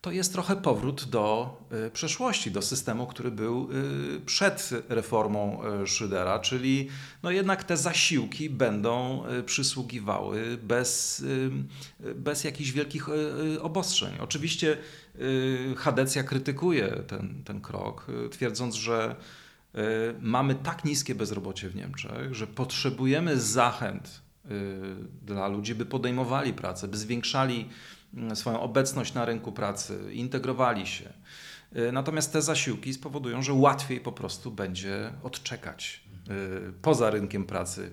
to jest trochę powrót do y, przeszłości, do systemu, który był y, przed reformą y, Schrödera, czyli no jednak te zasiłki będą przysługiwały bez, bez jakichś wielkich obostrzeń. Oczywiście Hadecja krytykuje ten, ten krok, twierdząc, że mamy tak niskie bezrobocie w Niemczech, że potrzebujemy zachęt dla ludzi, by podejmowali pracę, by zwiększali swoją obecność na rynku pracy, integrowali się. Y, natomiast te zasiłki spowodują, że łatwiej po prostu będzie odczekać y, poza rynkiem pracy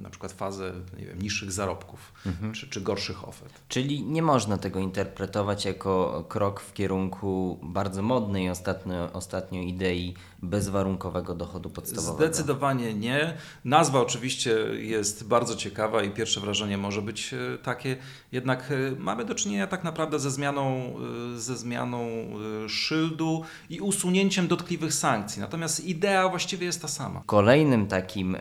na przykład fazę wiem, niższych zarobków mhm. czy, czy gorszych ofert. Czyli nie można tego interpretować jako krok w kierunku bardzo modnej ostatnio, ostatnio idei bezwarunkowego dochodu podstawowego. Zdecydowanie nie. Nazwa oczywiście jest bardzo ciekawa i pierwsze wrażenie może być e, takie, jednak e, mamy do czynienia tak naprawdę ze zmianą, e, ze zmianą szyldu i usunięciem dotkliwych sankcji. Natomiast idea właściwie jest ta sama. Kolejnym takim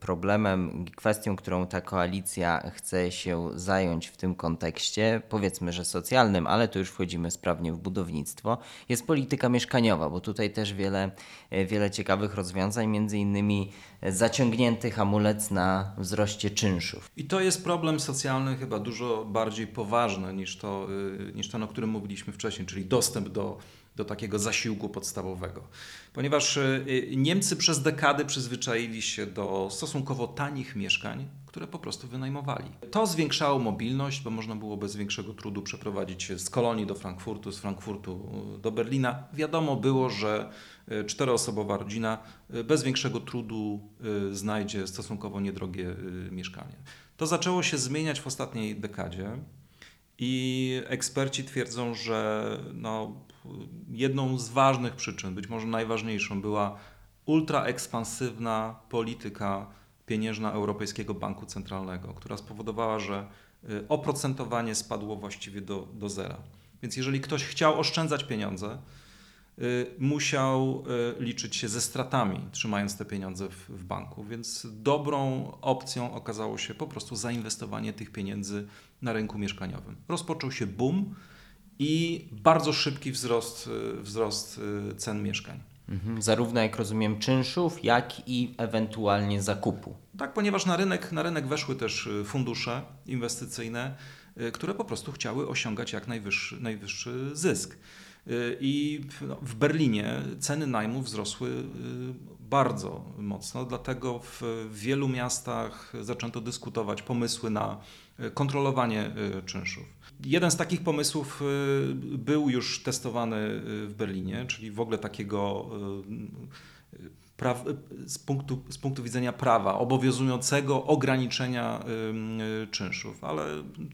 problemem, kwestią, którą ta koalicja chce się zająć w tym kontekście, powiedzmy, że socjalnym, ale tu już wchodzimy sprawnie w budownictwo, jest polityka mieszkaniowa, bo tutaj też wiele, wiele ciekawych rozwiązań, między innymi zaciągnięty hamulec na wzroście czynszów. I to jest problem socjalny chyba dużo bardziej poważny niż to, y, niż ten, o którym mówiliśmy wcześniej, czyli dostęp do do takiego zasiłku podstawowego. Ponieważ y, Niemcy przez dekady przyzwyczaili się do stosunkowo tanich mieszkań, które po prostu wynajmowali. To zwiększało mobilność, bo można było bez większego trudu przeprowadzić się z Kolonii do Frankfurtu, z Frankfurtu y, do Berlina. Wiadomo było, że y, czteroosobowa rodzina bez większego trudu znajdzie stosunkowo niedrogie mieszkanie. To zaczęło się zmieniać w ostatniej dekadzie. I eksperci twierdzą, że no, jedną z ważnych przyczyn, być może najważniejszą, była ultraekspansywna polityka pieniężna Europejskiego Banku Centralnego, która spowodowała, że y, oprocentowanie spadło właściwie do, do zera. Więc jeżeli ktoś chciał oszczędzać pieniądze, musiał y, liczyć się ze stratami, trzymając te pieniądze w, w, banku. Więc dobrą opcją okazało się po prostu zainwestowanie tych pieniędzy na rynku mieszkaniowym. Rozpoczął się boom i bardzo szybki wzrost, y, wzrost y, cen mieszkań. Mhm. Zarówno jak rozumiem czynszów, jak i ewentualnie zakupu. Tak, ponieważ na rynek, na rynek weszły też y, fundusze inwestycyjne, które po prostu chciały osiągać jak najwyższy, najwyższy zysk. I no, w Berlinie ceny najmu wzrosły bardzo mocno, dlatego w wielu miastach zaczęto dyskutować pomysły na kontrolowanie czynszów. Jeden z takich pomysłów y, był już testowany y, w Berlinie, czyli w ogóle takiego y, z, punktu, z punktu widzenia prawa, obowiązującego ograniczenia y, czynszów, ale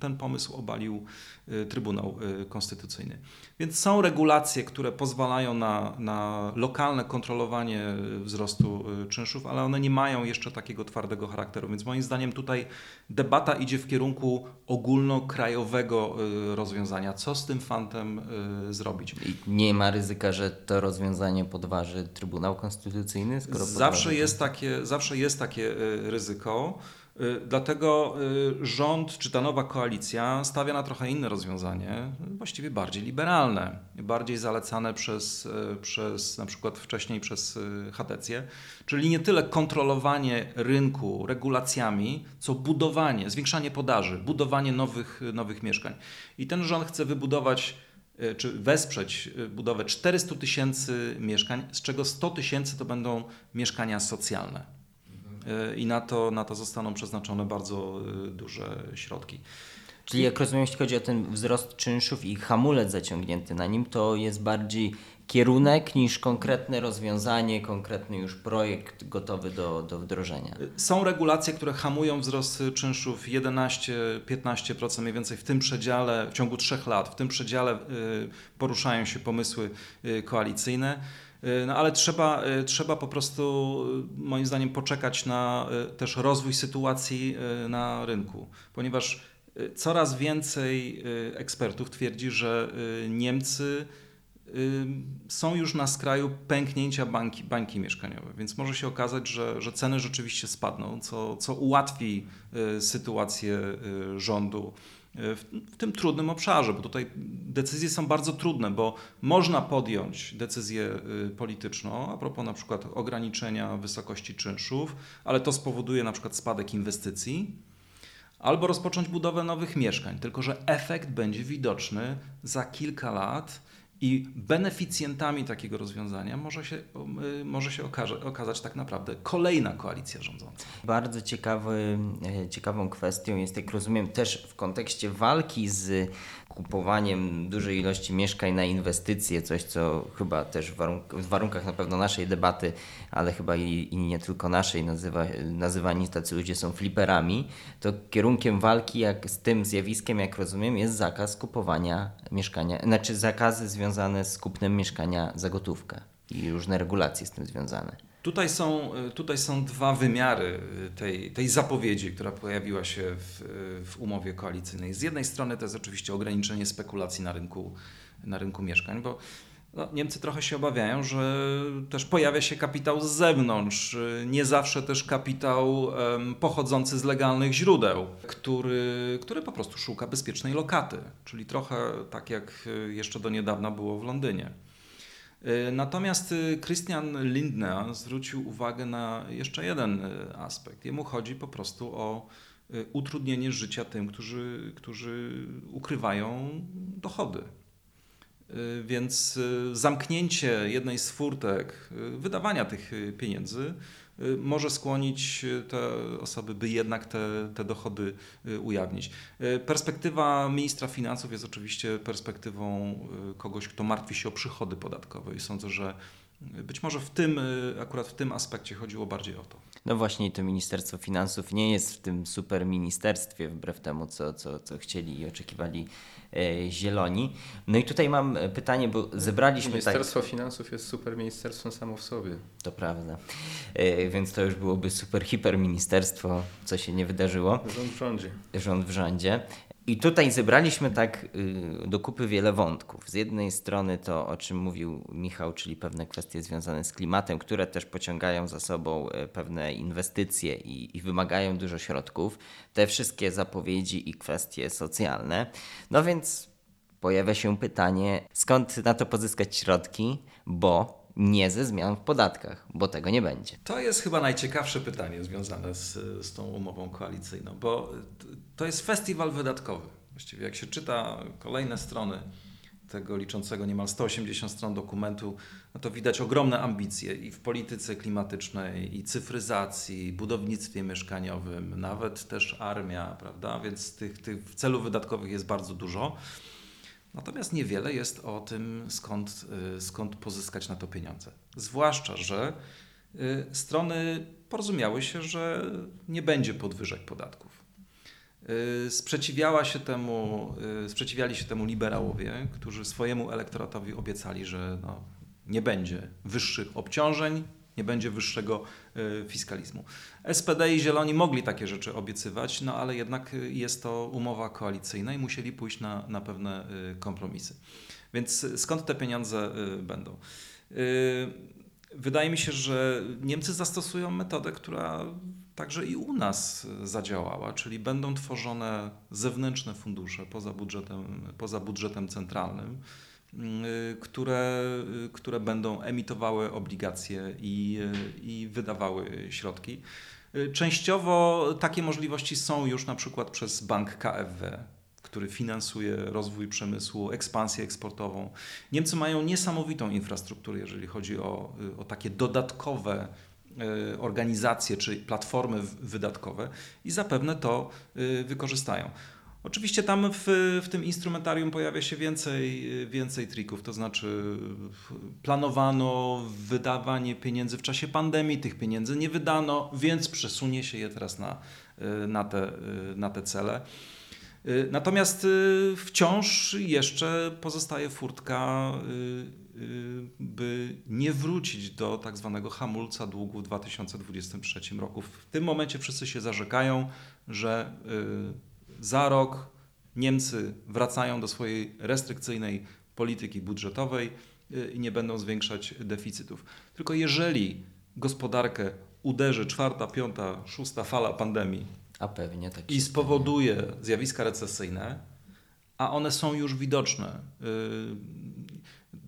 ten pomysł obalił y, Trybunał y, Konstytucyjny. Więc są regulacje, które pozwalają na, na lokalne kontrolowanie wzrostu czynszów, ale one nie mają jeszcze takiego twardego charakteru. Więc moim zdaniem tutaj debata idzie w kierunku ogólnokrajowego rozwiązania. Co z tym fantem zrobić? I nie ma ryzyka, że to rozwiązanie podważy Trybunał Konstytucyjny? Zawsze jest, takie, zawsze jest takie y, ryzyko. Y, dlatego y, rząd czy ta nowa koalicja stawia na trochę inne rozwiązanie, właściwie bardziej liberalne, bardziej zalecane przez, przez na przykład wcześniej przez Hatecję, czyli nie tyle kontrolowanie rynku regulacjami, co budowanie, zwiększanie podaży, budowanie nowych, nowych mieszkań. I ten rząd chce wybudować czy wesprzeć budowę 400 tysięcy mieszkań, z czego 100 tysięcy to będą mieszkania socjalne. I na to, na to zostaną przeznaczone bardzo duże środki. Czyli jak rozumiem, jeśli chodzi o ten wzrost czynszów i hamulec zaciągnięty na nim, to jest bardziej kierunek niż konkretne rozwiązanie, konkretny już projekt gotowy do, do wdrożenia. Są regulacje, które hamują wzrost czynszów 11-15% mniej więcej w tym przedziale, w ciągu trzech lat, w tym przedziale y, poruszają się pomysły y, koalicyjne. Y, no ale trzeba, trzeba po prostu, moim zdaniem, poczekać na też rozwój sytuacji na rynku, ponieważ coraz więcej ekspertów twierdzi, że Niemcy są już na skraju pęknięcia banki, bańki mieszkaniowe, więc może się okazać, że, że ceny rzeczywiście spadną, co, co ułatwi y, sytuację y, rządu. y, w, w, tym trudnym obszarze, bo tutaj decyzje są bardzo trudne, bo można podjąć decyzję polityczną a propos na przykład ograniczenia wysokości czynszów, ale to spowoduje na przykład spadek inwestycji, albo rozpocząć budowę nowych mieszkań, tylko że efekt będzie widoczny za kilka lat i beneficjentami takiego rozwiązania może się, y, może się okaże, okazać tak naprawdę kolejna koalicja rządząca. Bardzo ciekawy, e, ciekawą kwestią jest, jak rozumiem, też w kontekście walki z kupowaniem dużej ilości mieszkań na inwestycje, coś co chyba też w, warunk w warunkach na pewno naszej debaty, ale chyba i, i, nie tylko naszej, nazywa, nazywani tacy ludzie są fliperami, to kierunkiem walki jak z tym zjawiskiem, jak rozumiem, jest zakaz kupowania mieszkania, znaczy zakazy związane z kupnem mieszkania za gotówkę i różne regulacje z tym związane. Tutaj są, e, tutaj są dwa wymiary e, tej, tej zapowiedzi, która pojawiła się w, e, w umowie koalicyjnej. Z jednej strony to jest oczywiście ograniczenie spekulacji na rynku, na rynku mieszkań, bo no, Niemcy trochę się obawiają, że też pojawia się kapitał z zewnątrz, nie zawsze też kapitał um, pochodzący z legalnych źródeł, który, który po prostu szuka bezpiecznej lokaty, czyli trochę tak jak jeszcze do niedawna było w Londynie. E, natomiast e, Christian Lindner zwrócił uwagę na jeszcze jeden e, aspekt. Jemu chodzi po prostu o utrudnienie życia tym, którzy, którzy ukrywają dochody. Więc zamknięcie jednej z furtek wydawania tych pieniędzy może skłonić y, te osoby, by jednak te, te dochody y, ujawnić. Perspektywa ministra finansów jest oczywiście perspektywą kogoś, kto martwi się o przychody podatkowe i sądzę, że być może w tym, akurat w tym aspekcie chodziło bardziej o to. No właśnie, to Ministerstwo Finansów nie jest w tym super ministerstwie, wbrew temu, co, co, co chcieli i oczekiwali e, zieloni. No i tutaj mam pytanie, bo zebraliśmy. Ministerstwo tak... Finansów jest super ministerstwem samo w sobie. To prawda. E, więc to już byłoby super hiper ministerstwo, co się nie wydarzyło. Rząd w rządzie. Rząd w rządzie. I tutaj zebraliśmy tak y, do kupy wiele wątków. Z jednej strony to, o czym mówił Michał, czyli pewne kwestie związane z klimatem, które też pociągają za sobą e, pewne inwestycje i, i wymagają dużo środków. Te wszystkie zapowiedzi i kwestie socjalne. No więc pojawia się pytanie, skąd na to pozyskać środki, bo nie ze zmian w podatkach, bo tego nie będzie. To jest chyba najciekawsze pytanie związane z, z tą umową koalicyjną, bo to jest festiwal wydatkowy. Właściwie jak się czyta kolejne strony tego liczącego niemal 180 stron dokumentu, no to widać ogromne ambicje i w polityce klimatycznej, i cyfryzacji, i budownictwie mieszkaniowym, nawet też armia, prawda? Więc tych, tych celów wydatkowych jest bardzo dużo. Natomiast niewiele jest o tym, skąd, y, skąd pozyskać na to pieniądze. Zwłaszcza, że strony porozumiały się, że nie będzie podwyżek podatków. Sprzeciwiała się temu, sprzeciwiali się temu liberałowie, którzy swojemu elektoratowi obiecali, że no, nie będzie wyższych obciążeń, nie będzie wyższego e, fiskalizmu. SPD i Zieloni mogli takie rzeczy obiecywać, no ale jednak jest to umowa koalicyjna i musieli pójść na, na pewne e, kompromisy. Więc skąd te pieniądze będą? Wydaje mi się, że Niemcy zastosują metodę, która także i u nas zadziałała, czyli będą tworzone zewnętrzne fundusze poza budżetem, poza budżetem centralnym Y, które, y, które będą emitowały obligacje i, y, i wydawały środki. Częściowo takie możliwości są już na przykład przez bank KFW, który finansuje rozwój przemysłu, ekspansję eksportową. Niemcy mają niesamowitą infrastrukturę, jeżeli chodzi o, o takie dodatkowe organizacje czy platformy wydatkowe i zapewne to wykorzystają. Oczywiście tam w, w tym instrumentarium pojawia się więcej, więcej trików, to znaczy planowano wydawanie pieniędzy w czasie pandemii, tych pieniędzy nie wydano, więc przesunie się je teraz na, na, te, na te cele. Natomiast wciąż jeszcze pozostaje furtka, by nie wrócić do tak zwanego hamulca długu w 2023 roku. W tym momencie wszyscy się zarzekają, że za rok Niemcy wracają do swojej restrykcyjnej polityki budżetowej y, i nie będą zwiększać deficytów. Tylko jeżeli gospodarkę uderzy czwarta, piąta, szósta fala pandemii a pewnie tak i spowoduje zjawiska recesyjne, a one są już widoczne.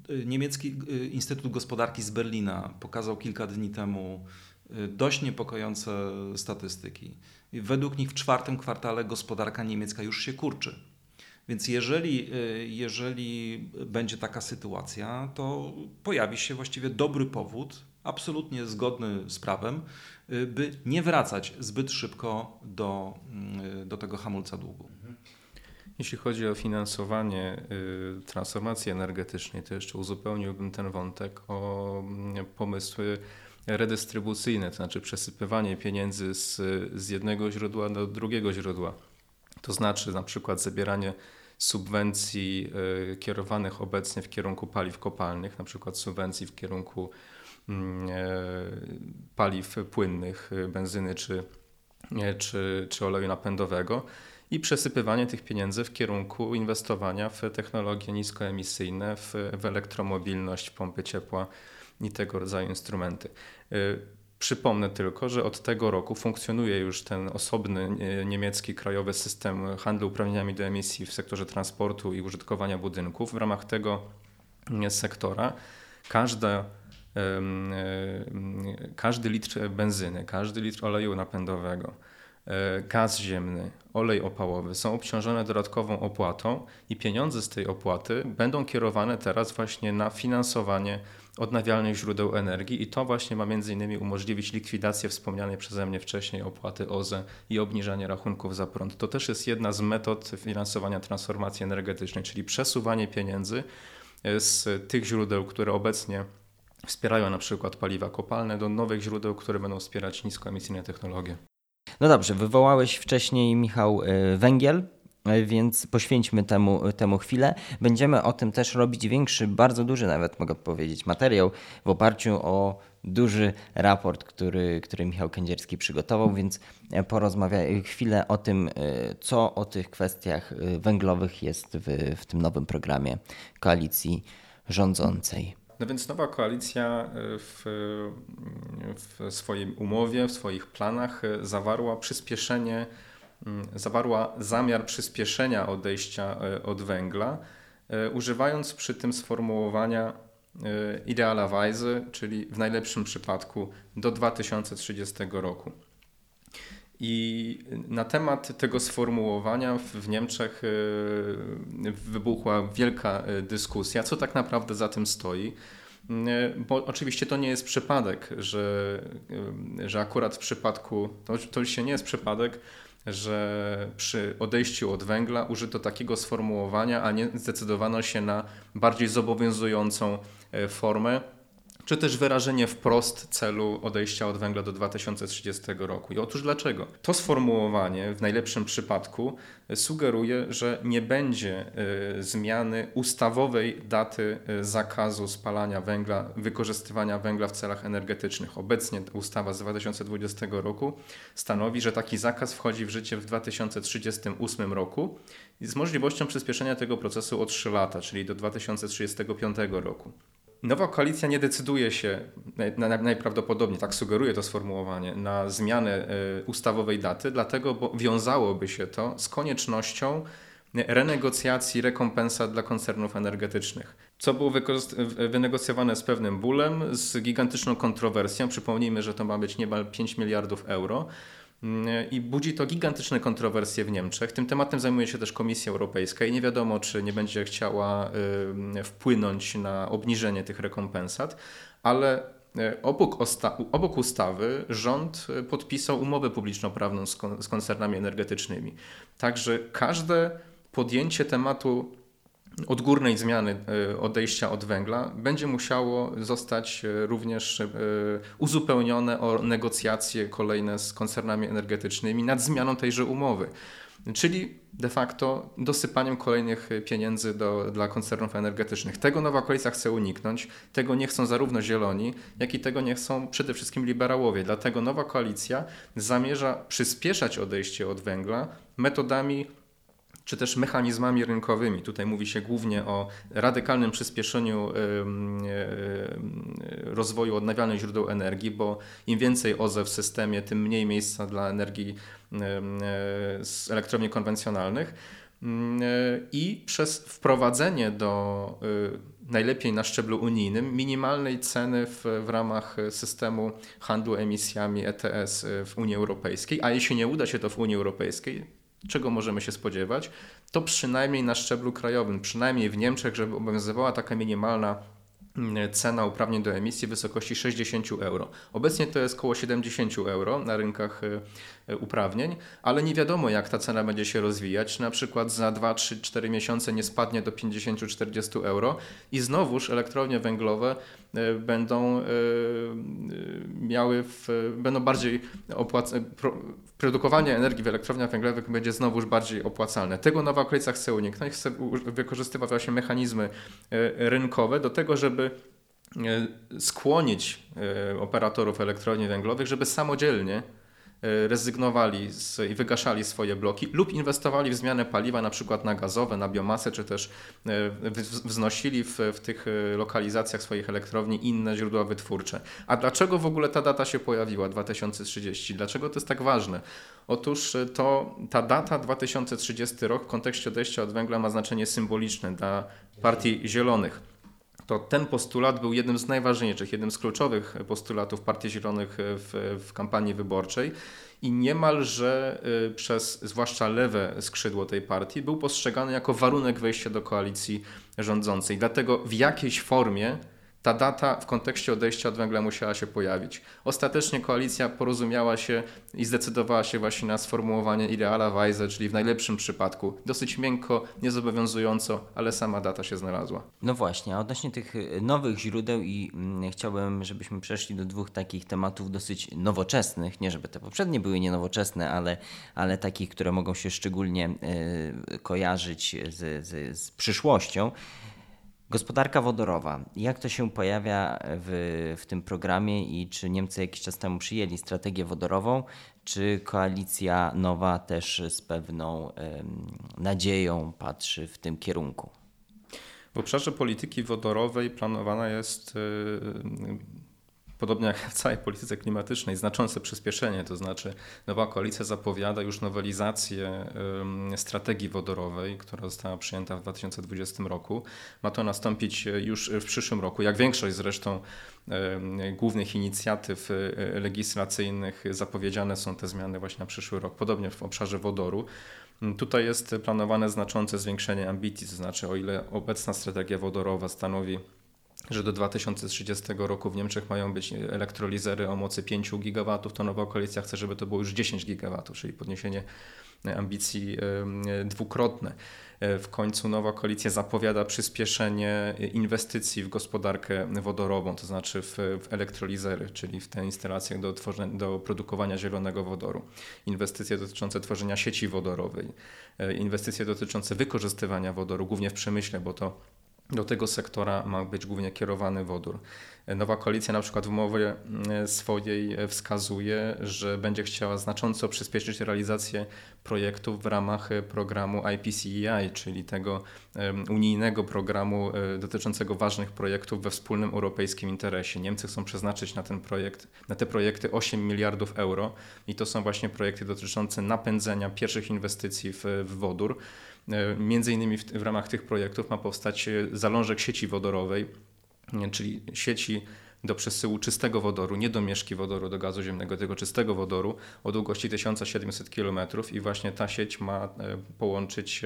Y, y, niemiecki Instytut Gospodarki z Berlina pokazał kilka dni temu dość niepokojące statystyki. Według nich w czwartym kwartale gospodarka niemiecka już się kurczy. Więc jeżeli, y, jeżeli będzie taka sytuacja, to pojawi się właściwie dobry powód, absolutnie zgodny z prawem, y, by nie wracać zbyt szybko do, y, do tego hamulca długu. Jeśli chodzi o finansowanie transformacji energetycznej, to jeszcze uzupełniłbym ten wątek o mm, pomysły redystrybucyjne, to znaczy przesypywanie pieniędzy z, z jednego źródła do drugiego źródła. To znaczy na przykład zabieranie subwencji y, kierowanych obecnie w kierunku paliw kopalnych, na przykład subwencji w kierunku y, paliw płynnych, benzyny czy, czy, czy oleju napędowego i przesypywanie tych pieniędzy w kierunku inwestowania w technologie niskoemisyjne, w, w elektromobilność, pompy ciepła i tego rodzaju instrumenty. Y, przypomnę tylko, że od tego roku funkcjonuje już ten osobny niemiecki krajowy system handlu uprawnieniami do emisji w sektorze transportu i użytkowania budynków. W ramach tego sektora każda, każdy litr benzyny, każdy litr oleju napędowego, gaz ziemny, olej opałowy są obciążone dodatkową opłatą i pieniądze z tej opłaty będą kierowane teraz właśnie na finansowanie odnawialnych źródeł energii i to właśnie ma między innymi umożliwić likwidację wspomnianej przeze mnie wcześniej opłaty OZE i obniżanie rachunków za prąd. To też jest jedna z metod finansowania transformacji energetycznej, czyli przesuwanie pieniędzy e, z tych źródeł, które obecnie wspierają na przykład paliwa kopalne do nowych źródeł, które będą wspierać niskoemisyjne technologie. No dobrze, wywołałeś wcześniej, Michał, e, węgiel. E, więc poświęćmy temu, temu chwilę. Będziemy o tym też robić większy, bardzo duży nawet mogę powiedzieć, materiał w oparciu o duży raport, który, który Michał Kędzierski przygotował, więc e, porozmawiaj chwilę o tym, e, co o tych kwestiach węglowych jest w, w tym nowym programie koalicji rządzącej. No więc nowa koalicja w, w swojej umowie, w swoich planach zawarła przyspieszenie zawarła zamiar przyspieszenia odejścia e, od węgla, e, używając przy tym sformułowania e, idealerweise, czyli w najlepszym przypadku do 2030 roku. I na temat tego sformułowania w Niemczech wybuchła wielka dyskusja, co tak naprawdę za tym stoi. Bo oczywiście to nie jest przypadek, że, że akurat w przypadku, to, to się nie jest przypadek, że przy odejściu od węgla użyto takiego sformułowania, a nie zdecydowano się na bardziej zobowiązującą e, formę, czy też wyrażenie wprost celu odejścia od węgla do 2030 roku. I otóż dlaczego? To sformułowanie w najlepszym przypadku sugeruje, że nie będzie y, zmiany ustawowej daty y, zakazu spalania węgla, wykorzystywania węgla w celach energetycznych. Obecnie ustawa z 2020 roku stanowi, że taki zakaz wchodzi w życie w 2038 roku z możliwością przyspieszenia tego procesu o 3 lata, czyli do 2035 roku. Nowa koalicja nie decyduje się najprawdopodobniej, tak sugeruje to sformułowanie, na zmianę e, ustawowej daty, dlatego bo wiązałoby się to z koniecznością renegocjacji rekompensat dla koncernów energetycznych, co było wynegocjowane z pewnym bólem, z gigantyczną kontrowersją. Przypomnijmy, że to ma być niemal 5 miliardów euro i budzi to gigantyczne kontrowersje w Niemczech. Tym tematem zajmuje się też Komisja Europejska i nie wiadomo, czy nie będzie chciała y, wpłynąć na obniżenie tych rekompensat, ale y, Obok, obok, ustawy rząd podpisał umowę publiczno-prawną z, kon z koncernami energetycznymi. Także każde podjęcie tematu odgórnej zmiany e, odejścia od węgla będzie musiało zostać e, również e, uzupełnione o negocjacje kolejne z koncernami energetycznymi nad zmianą tejże umowy. Czyli de facto dosypaniem kolejnych pieniędzy do, dla koncernów energetycznych. Tego nowa koalicja chce uniknąć. Tego nie chcą zarówno zieloni, jak i tego nie chcą przede wszystkim liberałowie. Dlatego nowa koalicja zamierza przyspieszać odejście od węgla metodami czy też mechanizmami rynkowymi. Tutaj mówi się głównie o radykalnym przyspieszeniu rozwoju odnawialnych źródeł energii, bo im więcej OZE w systemie, tym mniej miejsca dla energii z elektrowni konwencjonalnych. I przez wprowadzenie do y, najlepiej na szczeblu unijnym minimalnej ceny w, w ramach systemu handlu emisjami ETS w Unii Europejskiej, a jeśli nie uda się to w Unii Europejskiej, czego możemy się spodziewać, to przynajmniej na szczeblu krajowym, przynajmniej w Niemczech, żeby obowiązywała taka minimalna mm, cena uprawnień do emisji w wysokości 60 euro. Obecnie to jest około 70 euro na rynkach y, uprawnień, ale nie wiadomo jak ta cena będzie się rozwijać. Na przykład za 2, 3, 4 miesiące nie spadnie do 50-40 euro i znowuż elektrownie węglowe e, będą e, miały, w, będą bardziej opłacane, produkowanie energii w elektrowniach węglowych będzie znowuż bardziej opłacalne. Tego nowa okolica chce uniknąć, chce wykorzystywać właśnie mechanizmy rynkowe do tego, żeby skłonić operatorów elektrowni węglowych, żeby samodzielnie E, rezygnowali z, i wygaszali swoje bloki lub inwestowali w zmianę paliwa na przykład na gazowe, na biomasę, czy też e, wznosili w, w tych e, lokalizacjach swoich elektrowni inne źródła wytwórcze. A dlaczego w ogóle ta data się pojawiła, 2030? Dlaczego to jest tak ważne? Otóż to ta data 2030 rok w kontekście odejścia od węgla ma znaczenie symboliczne dla Partii Zielonych to ten postulat był jednym z najważniejszych, jednym z kluczowych postulatów Partii Zielonych w, w kampanii wyborczej i niemalże y, przez zwłaszcza lewe skrzydło tej partii był postrzegany jako warunek wejścia do koalicji rządzącej. Dlatego w jakiejś formie ta data w kontekście odejścia od węgla musiała się pojawić. Ostatecznie koalicja porozumiała się i zdecydowała się właśnie na sformułowanie ideala Weise, czyli w najlepszym przypadku dosyć miękko, niezobowiązująco, ale sama data się znalazła. No właśnie, a odnośnie tych y, nowych źródeł i mm, chciałbym, żebyśmy przeszli do dwóch takich tematów dosyć nowoczesnych, nie żeby te poprzednie były nienowoczesne, ale, ale takich, które mogą się szczególnie y, kojarzyć z, z, z przyszłością. Gospodarka wodorowa. Jak to się pojawia w, w tym programie i czy Niemcy jakiś czas temu przyjęli strategię wodorową, czy koalicja nowa też z pewną um, nadzieją patrzy w tym kierunku? W obszarze polityki wodorowej planowana jest podobnie jak w całej polityce klimatycznej, znaczące przyspieszenie, to znaczy nowa koalicja zapowiada już nowelizację strategii wodorowej, która została przyjęta w 2020 roku. Ma to nastąpić już w przyszłym roku, jak większość zresztą głównych inicjatyw e, legislacyjnych zapowiedziane są te zmiany właśnie na przyszły rok, podobnie w obszarze wodoru. Tutaj jest planowane znaczące zwiększenie ambicji, to znaczy o ile obecna strategia wodorowa stanowi że do 2030 roku w Niemczech mają być elektrolizery o mocy 5 GW, to nowa koalicja chce, żeby to było już 10 GW, czyli podniesienie ambicji dwukrotne. W końcu nowa koalicja zapowiada przyspieszenie inwestycji w gospodarkę wodorową, to znaczy w, w elektrolizery, czyli w te instalacje do, do produkowania zielonego wodoru. Inwestycje dotyczące tworzenia sieci wodorowej, e, inwestycje dotyczące wykorzystywania wodoru, głównie w przemyśle, bo to do tego sektora ma być głównie kierowany wodór. Nowa koalicja na przykład w umowie mm, swojej wskazuje, że będzie chciała znacząco przyspieszyć realizację projektów w ramach programu IPCEI, czyli tego unijnego programu e, dotyczącego ważnych projektów we wspólnym europejskim interesie. Niemcy chcą przeznaczyć na ten projekt, na te projekty 8 miliardów euro i to są właśnie projekty dotyczące napędzenia pierwszych inwestycji w, w wodór. E, między innymi w, w ramach tych projektów ma powstać e, zalążek sieci wodorowej, czyli sieci do przesyłu czystego wodoru, nie do mieszki wodoru, do gazu ziemnego, tylko czystego wodoru o długości 1700 km i właśnie ta sieć ma e, połączyć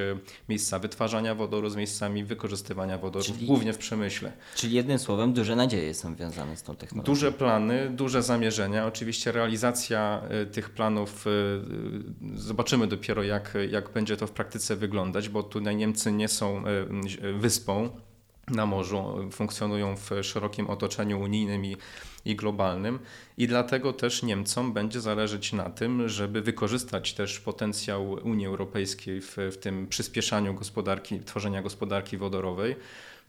miejsca wytwarzania wodoru z miejscami wykorzystywania wodoru, czyli, głównie w przemyśle. Czyli jednym słowem duże nadzieje są związane z tą technologią. Duże plany, duże zamierzenia. Oczywiście realizacja tych planów zobaczymy dopiero jak, jak będzie to w praktyce wyglądać, bo tutaj Niemcy nie są wyspą, na morzu, funkcjonują w szerokim otoczeniu unijnym i, i globalnym i dlatego też Niemcom będzie zależeć na tym, żeby wykorzystać też potencjał Unii Europejskiej w, w tym przyspieszaniu gospodarki, tworzenia gospodarki wodorowej.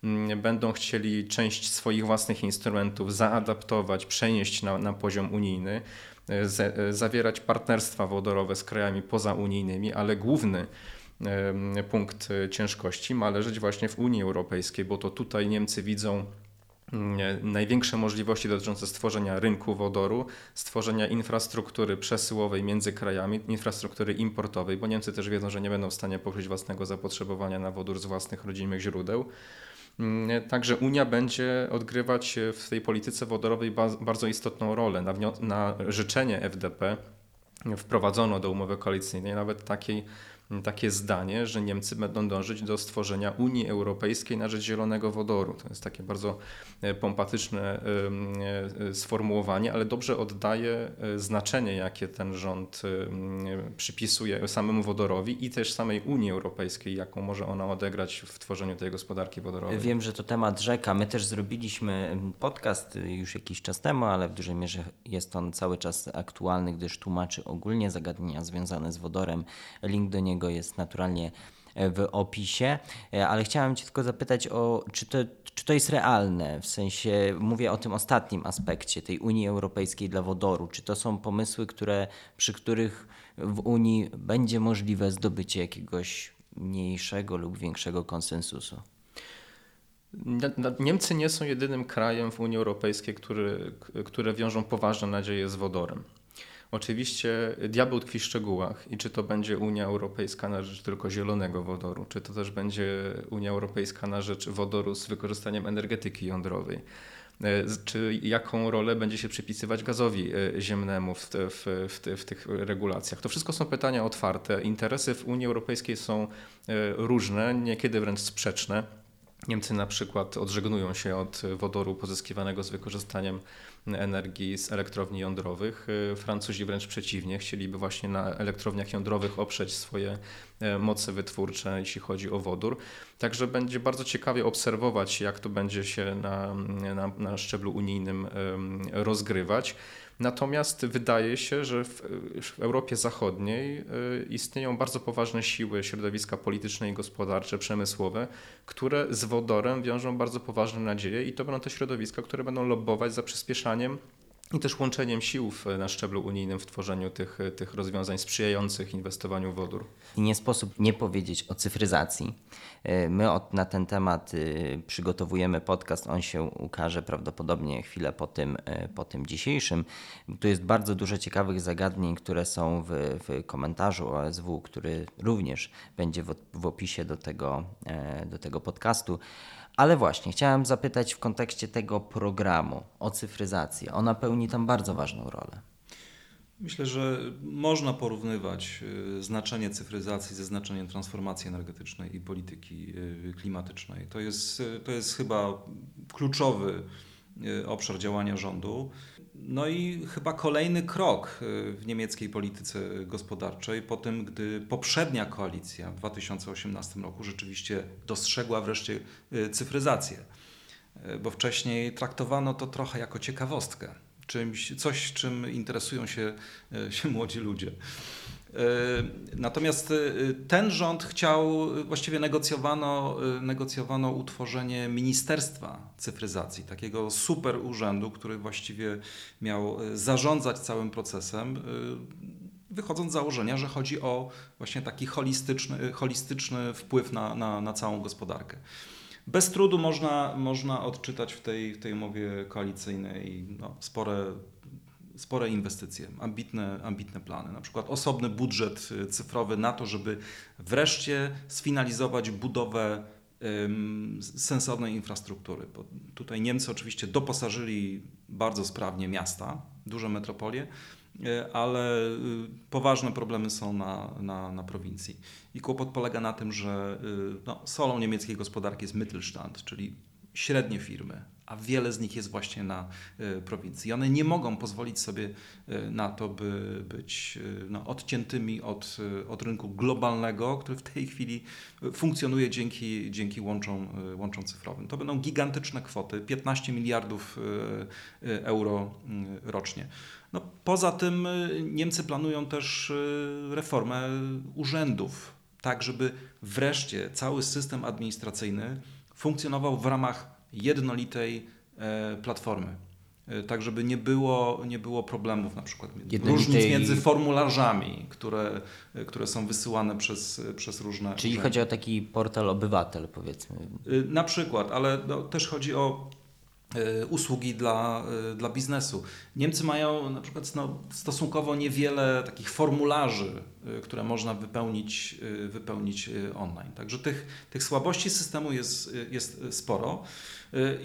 Mm, będą chcieli część swoich własnych instrumentów zaadaptować, przenieść na, na poziom unijny, e, zawierać partnerstwa wodorowe z krajami pozaunijnymi, ale główny punkt e, ciężkości ma leżeć właśnie w Unii Europejskiej, bo to tutaj Niemcy widzą mm, największe możliwości dotyczące stworzenia rynku wodoru, stworzenia infrastruktury przesyłowej między krajami, infrastruktury importowej, bo Niemcy też wiedzą, że nie będą w stanie pokryć własnego zapotrzebowania na wodór z własnych rodzimych źródeł. Mm, także Unia będzie odgrywać w tej polityce wodorowej bardzo istotną rolę. Na, na życzenie FDP wprowadzono do umowy koalicyjnej nawet takiej takie zdanie, że Niemcy będą dążyć do stworzenia Unii Europejskiej na rzecz zielonego wodoru. To jest takie bardzo e, pompatyczne e, sformułowanie, ale dobrze oddaje e, znaczenie, jakie ten rząd przypisuje samemu wodorowi i też samej Unii Europejskiej, jaką może ona odegrać w tworzeniu tej gospodarki wodorowej. Wiem, że to temat rzeka. My też zrobiliśmy podcast już jakiś czas temu, ale w dużej mierze jest on cały czas aktualny, gdyż tłumaczy ogólnie zagadnienia związane z wodorem. Link do niego niego jest naturalnie e, w opisie, e, ale chciałem Cię tylko zapytać o, czy to, czy to jest realne, w sensie mówię o tym ostatnim aspekcie tej Unii Europejskiej dla wodoru, czy to są pomysły, które, przy których w Unii będzie możliwe zdobycie jakiegoś mniejszego lub większego konsensusu? Niemcy nie są jedynym krajem w Unii Europejskiej, który, które wiążą poważne nadzieje z wodorem. Oczywiście diabeł tkwi w szczegółach i czy to będzie Unia Europejska na rzecz tylko zielonego wodoru, czy to też będzie Unia Europejska na rzecz wodoru z wykorzystaniem energetyki jądrowej e, czy jaką rolę będzie się przypisywać gazowi e, ziemnemu w, w, w, w, tych regulacjach. To wszystko są pytania otwarte. Interesy w Unii Europejskiej są e, różne, niekiedy wręcz sprzeczne. Niemcy na przykład odżegnują się od wodoru pozyskiwanego z wykorzystaniem energii z elektrowni jądrowych. Y, Francuzi wręcz przeciwnie, chcieliby właśnie na elektrowniach jądrowych oprzeć swoje e, moce wytwórcze, jeśli chodzi o wodór. Także będzie bardzo ciekawie obserwować, jak to będzie się na, na, na szczeblu unijnym rozgrywać. Natomiast wydaje się, że w, w, Europie Zachodniej y, istnieją bardzo poważne siły środowiska polityczne i gospodarcze, przemysłowe, które z wodorem wiążą bardzo poważne nadzieje i to będą te środowiska, które będą lobbować za przyspieszaniem i też łączeniem sił na szczeblu unijnym w tworzeniu tych, tych rozwiązań sprzyjających inwestowaniu w wodór. I nie sposób nie powiedzieć o cyfryzacji. E, my od, na ten temat y, przygotowujemy podcast, on się ukaże prawdopodobnie chwilę po tym, e, po tym dzisiejszym. Tu jest bardzo dużo ciekawych zagadnień, które są w, w komentarzu OSW, który również będzie w, w opisie do tego, e, do tego podcastu. Ale właśnie, chciałem zapytać w kontekście tego programu o cyfryzację. Ona pełni tam bardzo ważną rolę. Myślę, że można porównywać y, znaczenie cyfryzacji ze znaczeniem transformacji energetycznej i polityki y, klimatycznej. To jest, y, to jest chyba kluczowy obszar działania rządu. No i chyba kolejny krok w niemieckiej polityce gospodarczej po tym, gdy poprzednia koalicja w 2018 roku rzeczywiście dostrzegła wreszcie cyfryzację. Bo wcześniej traktowano to trochę jako ciekawostkę czymś, coś, czym interesują się, się młodzi ludzie. E, natomiast e, ten rząd chciał, właściwie negocjowano, negocjowano utworzenie Ministerstwa Cyfryzacji, takiego super urzędu, który właściwie miał zarządzać całym procesem, wychodząc z założenia, że chodzi o właśnie taki holistyczny, holistyczny wpływ na, na, na całą gospodarkę. Bez trudu można, można odczytać w tej, w tej umowie koalicyjnej no, spore, spore inwestycje, ambitne, ambitne plany. Na przykład osobny budżet y, cyfrowy na to, żeby wreszcie sfinalizować budowę sensownej infrastruktury. Bo tutaj Niemcy oczywiście doposażyli bardzo sprawnie miasta, duże metropolie, E, ale y, poważne problemy są na, na, na prowincji. I kłopot polega na tym, że y, no, solą niemieckiej gospodarki jest Mittelstand, czyli średnie firmy, a wiele z nich jest właśnie na y, prowincji. One nie mogą pozwolić sobie na to, by być no, odciętymi od, od rynku globalnego, który w tej chwili funkcjonuje dzięki, dzięki łączom, łączom cyfrowym. To będą gigantyczne kwoty, 15 miliardów euro rocznie. No, poza tym y, Niemcy planują też y, reformę urzędów, tak żeby wreszcie cały system administracyjny funkcjonował w ramach jednolitej e, platformy. E, tak, żeby nie było, nie było problemów na przykład jednolitej... różnic między formularzami, które, e, które są wysyłane przez, przez różne. Czyli urzędy. chodzi o taki portal obywatel, powiedzmy. Na przykład, ale no, też chodzi o usługi dla, e, dla biznesu. Niemcy mają na przykład no, stosunkowo niewiele takich formularzy, e, które można wypełnić, wypełnić online. Także tych, tych słabości systemu jest, jest sporo.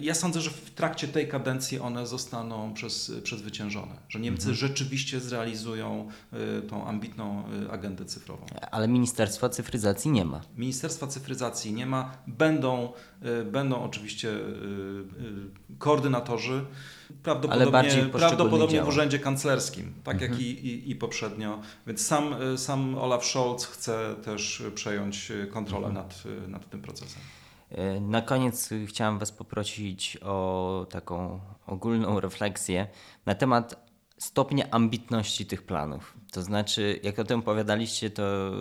Ja sądzę, że w trakcie tej kadencji one zostaną przez, przezwyciężone, że Niemcy mhm. rzeczywiście zrealizują tą ambitną agendę cyfrową. Ale Ministerstwa Cyfryzacji nie ma. Ministerstwa Cyfryzacji nie ma. Będą, będą oczywiście koordynatorzy, prawdopodobnie, prawdopodobnie w urzędzie kanclerskim, tak mhm. jak i, i, i, poprzednio. Więc sam, sam Olaf Scholz chce też przejąć kontrolę mhm. nad, nad tym procesem. Na koniec chciałem Was poprosić o taką ogólną refleksję na temat stopnia ambitności tych planów. To znaczy, jak o tym opowiadaliście, to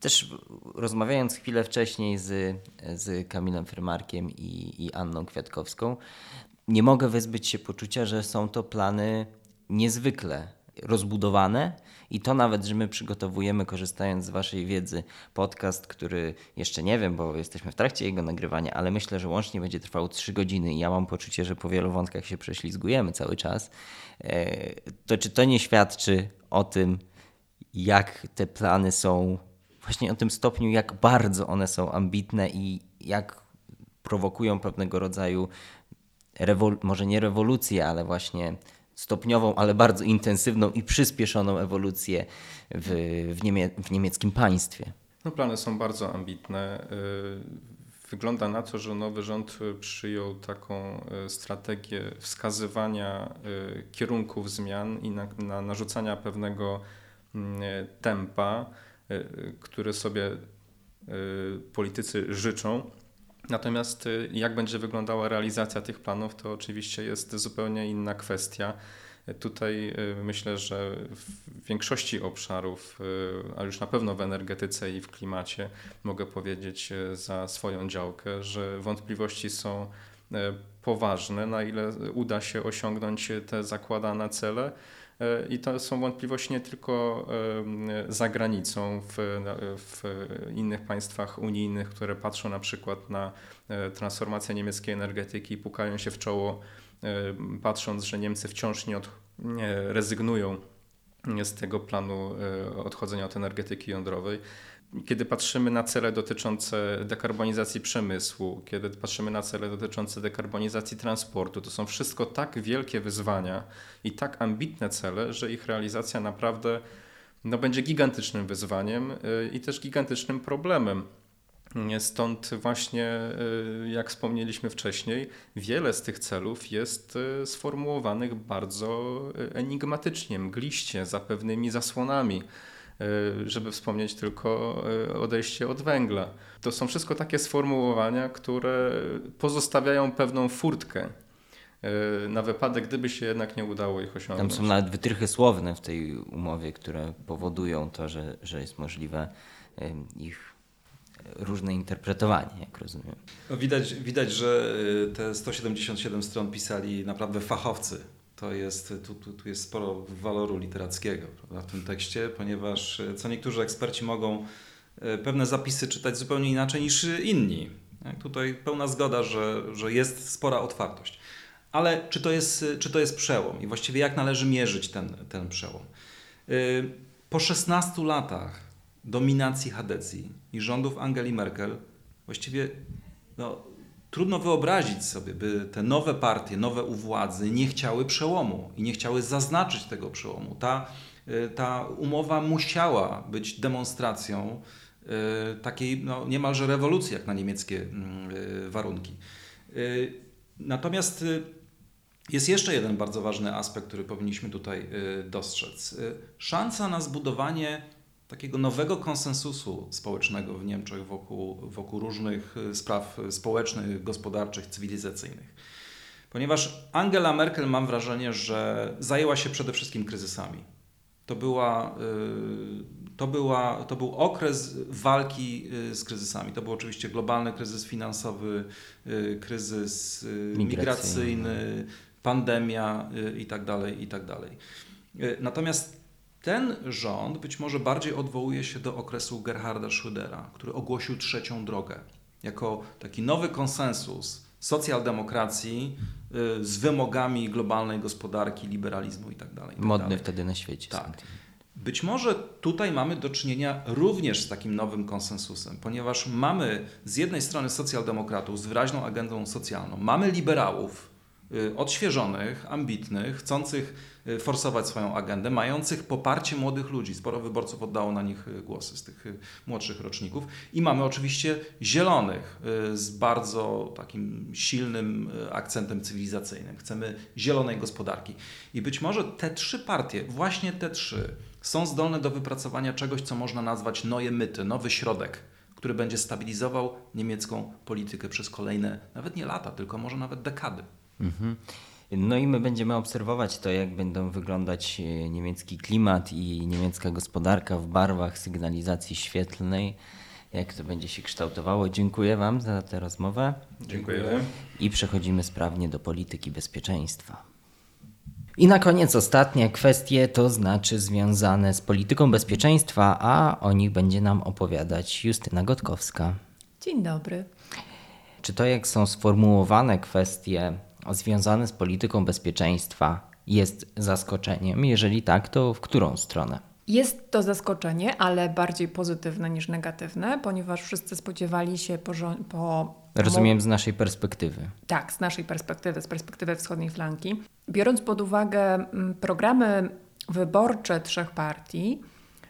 też rozmawiając chwilę wcześniej z, z Kamilem Frymarkiem i, i Anną Kwiatkowską, nie mogę wyzbyć się poczucia, że są to plany niezwykle rozbudowane i to nawet, że my przygotowujemy, korzystając z Waszej wiedzy, podcast, który jeszcze nie wiem, bo jesteśmy w trakcie jego nagrywania, ale myślę, że łącznie będzie trwał 3 godziny i ja mam poczucie, że po wielu wątkach się prześlizgujemy cały czas. E, to czy to nie świadczy o tym, jak te plany są, właśnie o tym stopniu, jak bardzo one są ambitne i jak prowokują pewnego rodzaju może nie rewolucję, ale właśnie stopniową, ale bardzo intensywną i przyspieszoną ewolucję w, w, niemie w niemieckim państwie. No, plany są bardzo ambitne. Y, wygląda na to, że nowy rząd przyjął taką y, strategię wskazywania y, kierunków zmian i na, na narzucania pewnego tempa, które sobie politycy życzą. Natomiast y, jak będzie wyglądała realizacja tych planów, to oczywiście jest zupełnie inna kwestia. Tutaj y, myślę, że w większości obszarów, y, a już na pewno w energetyce i w klimacie, mogę powiedzieć za swoją działkę, że wątpliwości są poważne, na ile uda się osiągnąć te zakładane cele. E, I to są wątpliwości nie tylko za granicą, w, w, innych państwach unijnych, które patrzą na przykład na e, transformację niemieckiej energetyki i pukają się w czoło, e, patrząc, że Niemcy wciąż nie, od, nie rezygnują z tego planu odchodzenia od energetyki jądrowej. Kiedy patrzymy na cele dotyczące dekarbonizacji przemysłu, kiedy patrzymy na cele dotyczące dekarbonizacji transportu, to są wszystko tak wielkie wyzwania i tak ambitne cele, że ich realizacja naprawdę no, będzie gigantycznym wyzwaniem y, i też gigantycznym problemem. Stąd właśnie, y, jak wspomnieliśmy wcześniej, wiele z tych celów jest y, sformułowanych bardzo enigmatycznie, mgliście, za pewnymi zasłonami. Y, żeby wspomnieć tylko y, odejście od węgla. To są wszystko takie sformułowania, które pozostawiają pewną furtkę y, na wypadek, gdyby się jednak nie udało ich osiągnąć. Tam są nawet wytrychy słowne w tej umowie, które powodują to, że, że jest możliwe ich różne interpretowanie, jak rozumiem. Widać, widać, że te 177 stron pisali naprawdę fachowcy to jest, tu, tu, tu jest sporo waloru literackiego prawda, w tym tekście, ponieważ e, co niektórzy eksperci mogą e, pewne zapisy czytać zupełnie inaczej niż inni. Tak? Tutaj pełna zgoda, że, że jest spora otwartość. Ale czy to, jest, czy to jest przełom i właściwie jak należy mierzyć ten, ten przełom? Po 16 latach dominacji Hadecji i rządów Angeli Merkel właściwie no, Trudno wyobrazić sobie, by te nowe partie, nowe u władzy nie chciały przełomu i nie chciały zaznaczyć tego przełomu. Ta, y, ta umowa musiała być demonstracją y, takiej no, niemalże rewolucji, jak na niemieckie mm, y, warunki. Natomiast jest jeszcze jeden bardzo ważny aspekt, który powinniśmy tutaj dostrzec. Szansa na zbudowanie takiego nowego konsensusu społecznego w Niemczech wokół, wokół różnych y, spraw społecznych, gospodarczych, cywilizacyjnych. Ponieważ Angela Merkel, mam wrażenie, że zajęła się przede wszystkim kryzysami. To, była, y, to, była, to był okres walki z kryzysami. To był oczywiście globalny kryzys finansowy, kryzys migracyjny, pandemia itd. Tak itd. Tak Natomiast ten rząd być może bardziej odwołuje się do okresu Gerharda Schrödera, który ogłosił trzecią drogę jako taki nowy konsensus socjaldemokracji y, z wymogami globalnej gospodarki, liberalizmu itd. Tak tak Modny wtedy na świecie. Tak. Być może tutaj mamy do czynienia również z takim nowym konsensusem, ponieważ mamy z jednej strony socjaldemokratów z wyraźną agendą socjalną, mamy liberałów, odświeżonych, ambitnych, chcących y, forsować swoją agendę, mających poparcie młodych ludzi. Sporo wyborców oddało na nich y, głosy z tych młodszych roczników. I mamy oczywiście zielonych z bardzo takim silnym akcentem cywilizacyjnym. Chcemy zielonej gospodarki. I być może te trzy partie, właśnie te trzy, są zdolne do wypracowania czegoś, co można nazwać noje myty, nowy środek, który będzie stabilizował niemiecką politykę przez kolejne, nawet nie lata, tylko może nawet dekady. Mhm. No i my będziemy obserwować to, jak będą wyglądać e, niemiecki klimat i niemiecka gospodarka w barwach sygnalizacji świetlnej, jak to będzie się kształtowało. Dziękuję Wam za tę rozmowę. Dziękuję. I przechodzimy sprawnie do polityki bezpieczeństwa. I na koniec ostatnie kwestie, to znaczy związane z polityką bezpieczeństwa, a o nich będzie nam opowiadać Justyna Gotkowska. Dzień dobry. Czy to, jak są sformułowane kwestie związane z polityką bezpieczeństwa jest zaskoczeniem? Jeżeli tak, to w którą stronę? Jest to zaskoczenie, ale bardziej pozytywne niż negatywne, ponieważ wszyscy spodziewali się po. po Rozumiem z naszej perspektywy. Tak, z naszej perspektywy, z perspektywy wschodniej flanki. Biorąc pod uwagę mm, programy wyborcze trzech partii,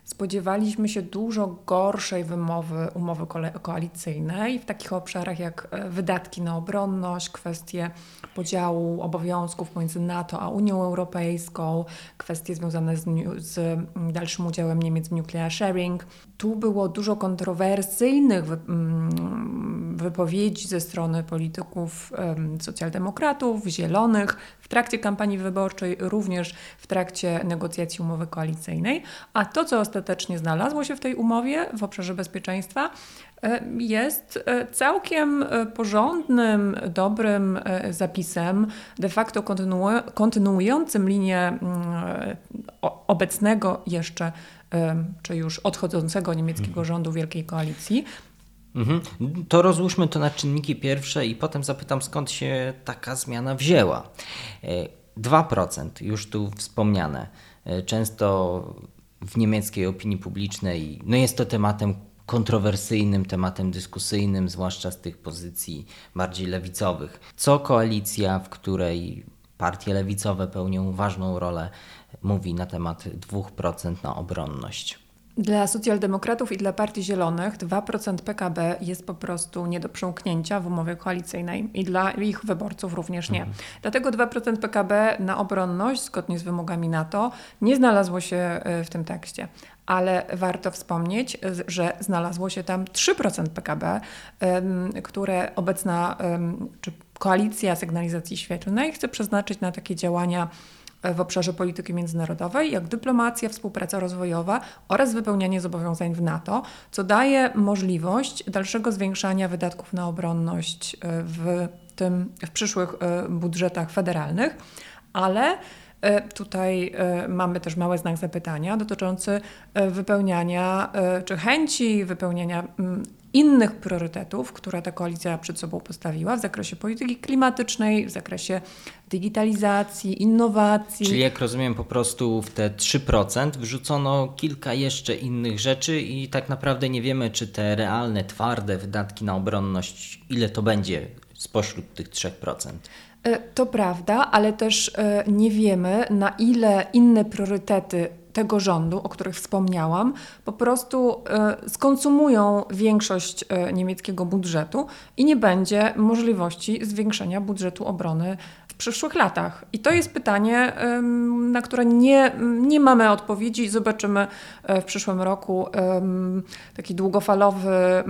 spodziewaliśmy się dużo gorszej wymowy umowy koalicyjnej w takich obszarach jak e, wydatki na obronność, kwestie podziału obowiązków pomiędzy NATO a Unią Europejską, kwestie związane z, z dalszym udziałem Niemiec w nuclear sharing. Tu było dużo kontrowersyjnych mm, wypowiedzi ze strony polityków socjaldemokratów, zielonych w trakcie kampanii wyborczej, również w trakcie negocjacji umowy koalicyjnej. A to, co ostatecznie znalazło się w tej umowie w obszarze bezpieczeństwa, e, jest e, całkiem e, porządnym, dobrym zapisem, de facto kontynuującym linię mm, obecnego jeszcze, czy już odchodzącego niemieckiego mhm. rządu Wielkiej Koalicji. Mhm. To rozłóżmy to na czynniki pierwsze i potem zapytam, skąd się taka zmiana wzięła. 2% już tu wspomniane. Często w niemieckiej opinii publicznej no jest to tematem kontrowersyjnym tematem dyskusyjnym, zwłaszcza z tych pozycji bardziej lewicowych. Co koalicja, w której partie lewicowe pełnią ważną rolę, mówi na temat 2% na obronność? Dla socjaldemokratów i dla Partii Zielonych 2% PKB jest po prostu nie do przełknięcia w umowie koalicyjnej i dla ich wyborców również nie. Mhm. Dlatego 2% PKB na obronność, zgodnie z wymogami NATO, nie znalazło się e, w tym tekście. Ale warto wspomnieć, że znalazło się tam 3% PKB, które obecna czy koalicja sygnalizacji świetlnej chce przeznaczyć na takie działania w obszarze polityki międzynarodowej, jak dyplomacja, współpraca rozwojowa oraz wypełnianie zobowiązań w NATO, co daje możliwość dalszego zwiększania wydatków na obronność e, w, tym, w przyszłych e, budżetach federalnych, ale Tutaj mamy też mały znak zapytania dotyczący wypełniania czy chęci wypełniania innych priorytetów, które ta koalicja przed sobą postawiła w zakresie polityki klimatycznej, w zakresie digitalizacji, innowacji. Czyli jak rozumiem, po prostu w te 3% wrzucono kilka jeszcze innych rzeczy i tak naprawdę nie wiemy, czy te realne, twarde wydatki na obronność, ile to będzie spośród tych 3%. E, to prawda, ale też e, nie wiemy, na ile inne priorytety tego rządu, o których wspomniałam, po prostu e, skonsumują większość niemieckiego budżetu i nie będzie możliwości zwiększenia budżetu obrony w przyszłych latach. I to jest pytanie, na które nie, nie mamy odpowiedzi. Zobaczymy w przyszłym roku taki długofalowy,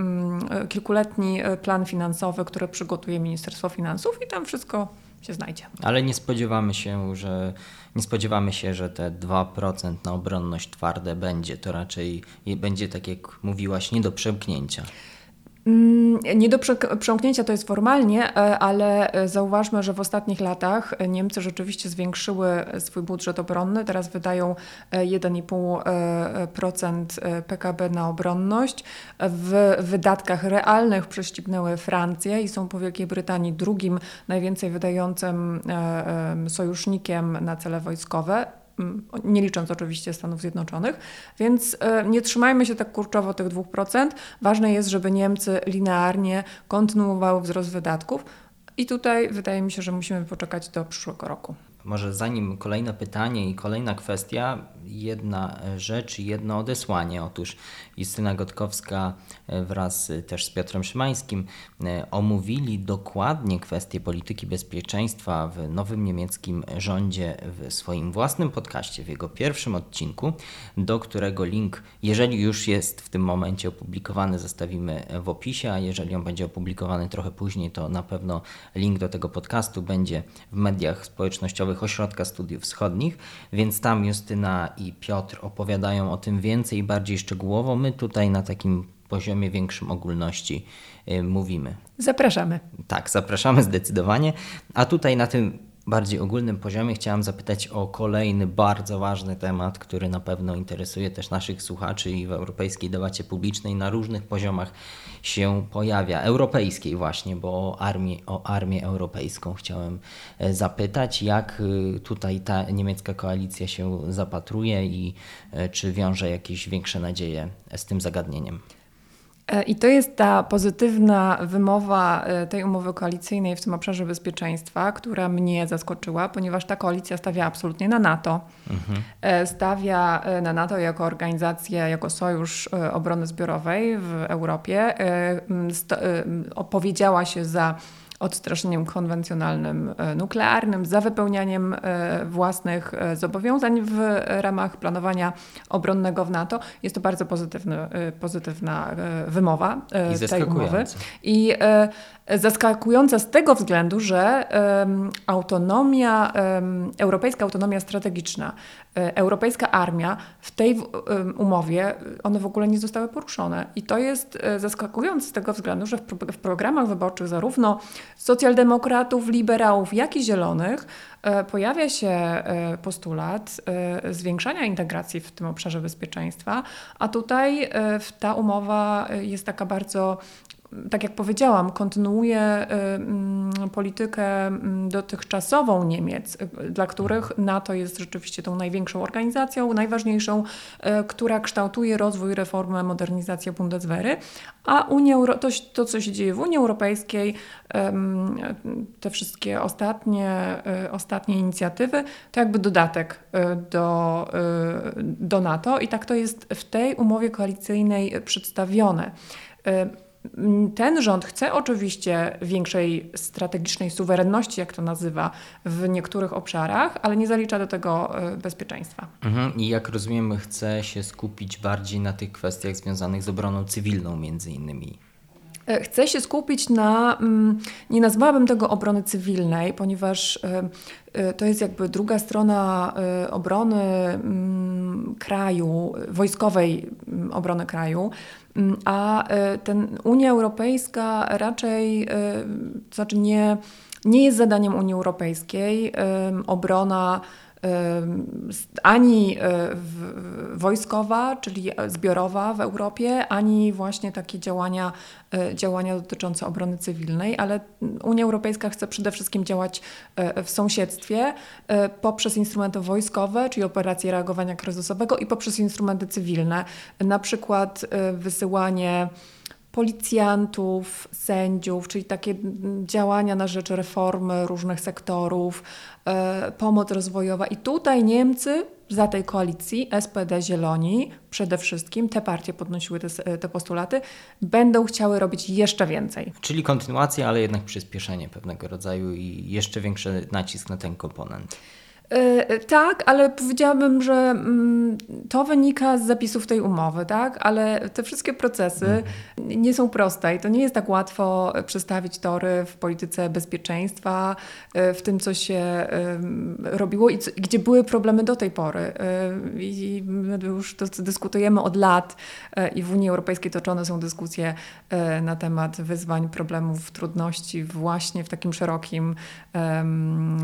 kilkuletni plan finansowy, który przygotuje Ministerstwo Finansów i tam wszystko się znajdzie. Ale nie spodziewamy się, że nie spodziewamy się, że te 2% na obronność twarde będzie. To raczej będzie tak jak mówiłaś, nie do przemknięcia. Mm, nie do przełknięcia to jest formalnie, e, ale e, zauważmy, że w ostatnich latach Niemcy rzeczywiście zwiększyły swój budżet obronny. Teraz wydają 1,5% e, PKB na obronność. W wydatkach realnych prześcignęły Francję i są po Wielkiej Brytanii drugim najwięcej wydającym sojusznikiem na cele wojskowe nie licząc oczywiście Stanów Zjednoczonych, więc e, nie trzymajmy się tak kurczowo tych 2%. Ważne jest, żeby Niemcy linearnie kontynuowały wzrost wydatków i tutaj wydaje mi się, że musimy poczekać do przyszłego roku. Może zanim kolejne pytanie i kolejna kwestia, jedna rzecz i jedno odesłanie. Otóż Justyna Gotkowska e, wraz też z Piotrem Szymańskim e, omówili dokładnie kwestie polityki bezpieczeństwa w nowym niemieckim rządzie w swoim własnym podcaście, w jego pierwszym odcinku, do którego link, jeżeli już jest w tym momencie opublikowany, zostawimy w opisie, a jeżeli on będzie opublikowany trochę później, to na pewno link do tego podcastu będzie w mediach społecznościowych Ośrodka Studiów Wschodnich, więc tam Justyna i Piotr opowiadają o tym więcej i bardziej szczegółowo. My tutaj na takim poziomie większym ogólności y, mówimy. Zapraszamy. Tak, zapraszamy zdecydowanie. A tutaj na tym bardziej ogólnym poziomie chciałam zapytać o kolejny bardzo ważny temat, który na pewno interesuje też naszych słuchaczy i w europejskiej debacie publicznej na różnych poziomach się pojawia. Europejskiej właśnie, bo o armię, o armię europejską chciałem e, zapytać, jak e, tutaj ta niemiecka koalicja się zapatruje i e, czy wiąże jakieś większe nadzieje z tym zagadnieniem. E, I to jest ta pozytywna wymowa e, tej umowy koalicyjnej w tym obszarze bezpieczeństwa, która mnie zaskoczyła, ponieważ ta koalicja stawia absolutnie na NATO. Mhm. E, stawia na NATO jako organizację, jako sojusz obrony zbiorowej w Europie. Opowiedziała się za odstraszeniem konwencjonalnym e, nuklearnym, za wypełnianiem e, własnych e, zobowiązań w ramach planowania obronnego w NATO. Jest to bardzo pozytywny, pozytywna wymowa I tej umowy. I zaskakująca z tego względu, że autonomia, europejska autonomia strategiczna, europejska armia w tej umowie, one w ogóle nie zostały poruszone. I to jest zaskakujące z tego względu, że w programach wyborczych zarówno socjaldemokratów, liberałów, jak i zielonych e, pojawia się e, postulat e, zwiększania integracji w tym obszarze bezpieczeństwa, a tutaj ta umowa jest taka bardzo tak jak powiedziałam, kontynuuje politykę mm, dotychczasową Niemiec, dla których NATO jest rzeczywiście tą największą organizacją, najważniejszą, która kształtuje rozwój, reformę, modernizację Bundeswehry, a Unia Euro to, to, co się dzieje w Unii Europejskiej, te wszystkie ostatnie, ostatnie inicjatywy, to jakby dodatek do, do NATO i tak to jest w tej umowie koalicyjnej przedstawione. Ten rząd chce oczywiście większej strategicznej suwerenności, jak to nazywa, w niektórych obszarach, ale nie zalicza do tego e, bezpieczeństwa. Mhm. I jak rozumiem, chce się skupić bardziej na tych kwestiach związanych z obroną cywilną, między innymi. E, chcę się skupić na, mm, nie nazwałabym tego obrony cywilnej, ponieważ e, to jest jakby druga strona obrony mm, kraju, wojskowej mm, obrony kraju. Mm, a e, ten Unia Europejska raczej, e, to znaczy nie, nie jest zadaniem Unii Europejskiej obrona ani e, wojskowa, czyli zbiorowa w Europie, ani właśnie takie działania, e, działania dotyczące obrony cywilnej, ale Unia Europejska chce przede wszystkim działać e, w sąsiedztwie poprzez instrumenty wojskowe, czyli operacje reagowania kryzysowego i poprzez instrumenty cywilne, na przykład wysyłanie policjantów, sędziów, czyli takie działania na rzecz reformy różnych sektorów, e, pomoc rozwojowa. I tutaj Niemcy za tej koalicji, SPD, Zieloni, przede wszystkim, te partie podnosiły te, te postulaty, będą chciały robić jeszcze więcej. Czyli kontynuacja, ale jednak przyspieszenie pewnego rodzaju i jeszcze większy nacisk na ten komponent. E, tak, ale powiedziałabym, że mm, to wynika z zapisów tej umowy, tak? Ale te wszystkie procesy mhm. nie są proste i to nie jest tak łatwo przestawić tory w polityce bezpieczeństwa, e, w tym, co się robiło i gdzie były problemy do tej pory. E, I już to dyskutujemy od lat i w Unii Europejskiej toczone są dyskusje na temat wyzwań, problemów, trudności właśnie w takim szerokim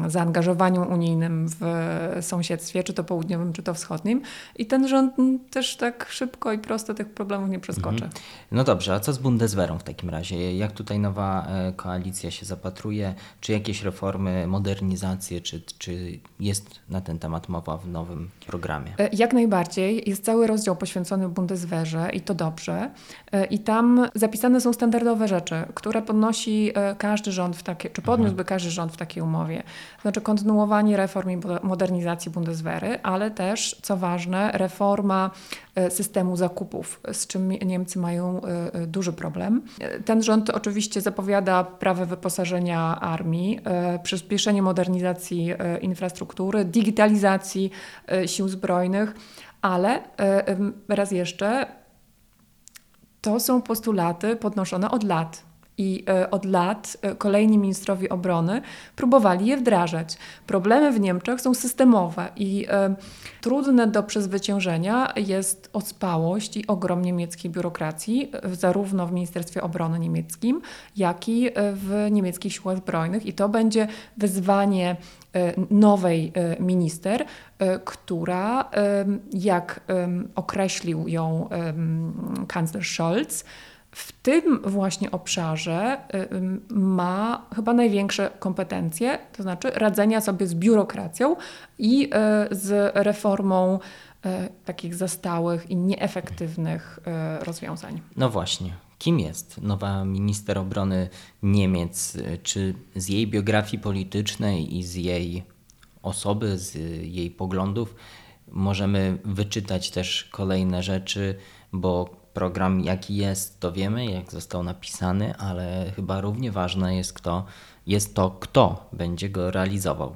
zaangażowaniu unijnym w sąsiedztwie, czy to południowym, czy to wschodnim. I ten rząd też tak szybko i prosto tych problemów nie przeskoczy. Mhm. No dobrze, a co z Bundeswehrą w takim razie? Jak tutaj nowa e, koalicja się zapatruje? Czy jakieś reformy, modernizacje, czy, czy jest na ten temat mowa w nowym programie? E, jak najbardziej. Jest cały rozdział poświęcony Bundeswehrze i to dobrze. E, I tam zapisane są standardowe rzeczy, które podnosi każdy rząd w takie, czy podniósłby mhm. każdy rząd w takiej umowie. Znaczy kontynuowanie reform i modernizacji Bundeswehry, ale też, co ważne, reforma e, systemu zakupów, z czym Niemcy mają e, e, duży problem. Ten rząd oczywiście zapowiada prawo wyposażenia armii, przyspieszenie modernizacji infrastruktury, digitalizacji sił zbrojnych, ale raz jeszcze to są postulaty podnoszone od lat i e, od lat e, kolejni ministrowie obrony próbowali je wdrażać. Problemy w Niemczech są systemowe i e, trudne do przezwyciężenia jest ospałość i ogrom niemieckiej biurokracji, zarówno w Ministerstwie Obrony niemieckim, jak i w niemieckich siłach zbrojnych. I to będzie wyzwanie nowej minister, która, jak określił ją kanclerz Scholz, w tym właśnie obszarze y, ma chyba największe kompetencje, to znaczy radzenia sobie z biurokracją i y, z reformą y, takich zastałych i nieefektywnych rozwiązań. No właśnie. Kim jest nowa minister obrony Niemiec? Czy z jej biografii politycznej i z jej osoby, z jej poglądów możemy wyczytać też kolejne rzeczy, bo program jaki jest, to wiemy, jak został napisany, ale chyba równie ważne jest, kto, jest to, kto będzie go realizował.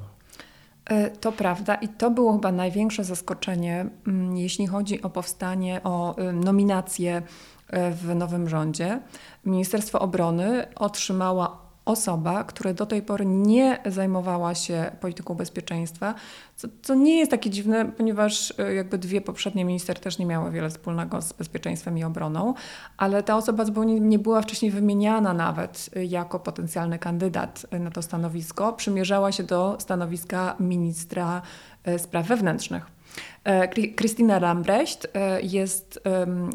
E, to prawda i to było chyba największe zaskoczenie, mm, jeśli chodzi o powstanie, o nominację e, w nowym rządzie. Ministerstwo Obrony otrzymała osoba, która do tej pory nie zajmowała się polityką bezpieczeństwa, co, co, nie jest takie dziwne, ponieważ e, jakby dwie poprzednie minister też nie miały wiele wspólnego z bezpieczeństwem i obroną, ale ta osoba zupełnie nie była wcześniej wymieniana nawet e, jako potencjalny kandydat e, na to stanowisko. Przymierzała się do stanowiska ministra spraw wewnętrznych. Krystyna Lambrecht jest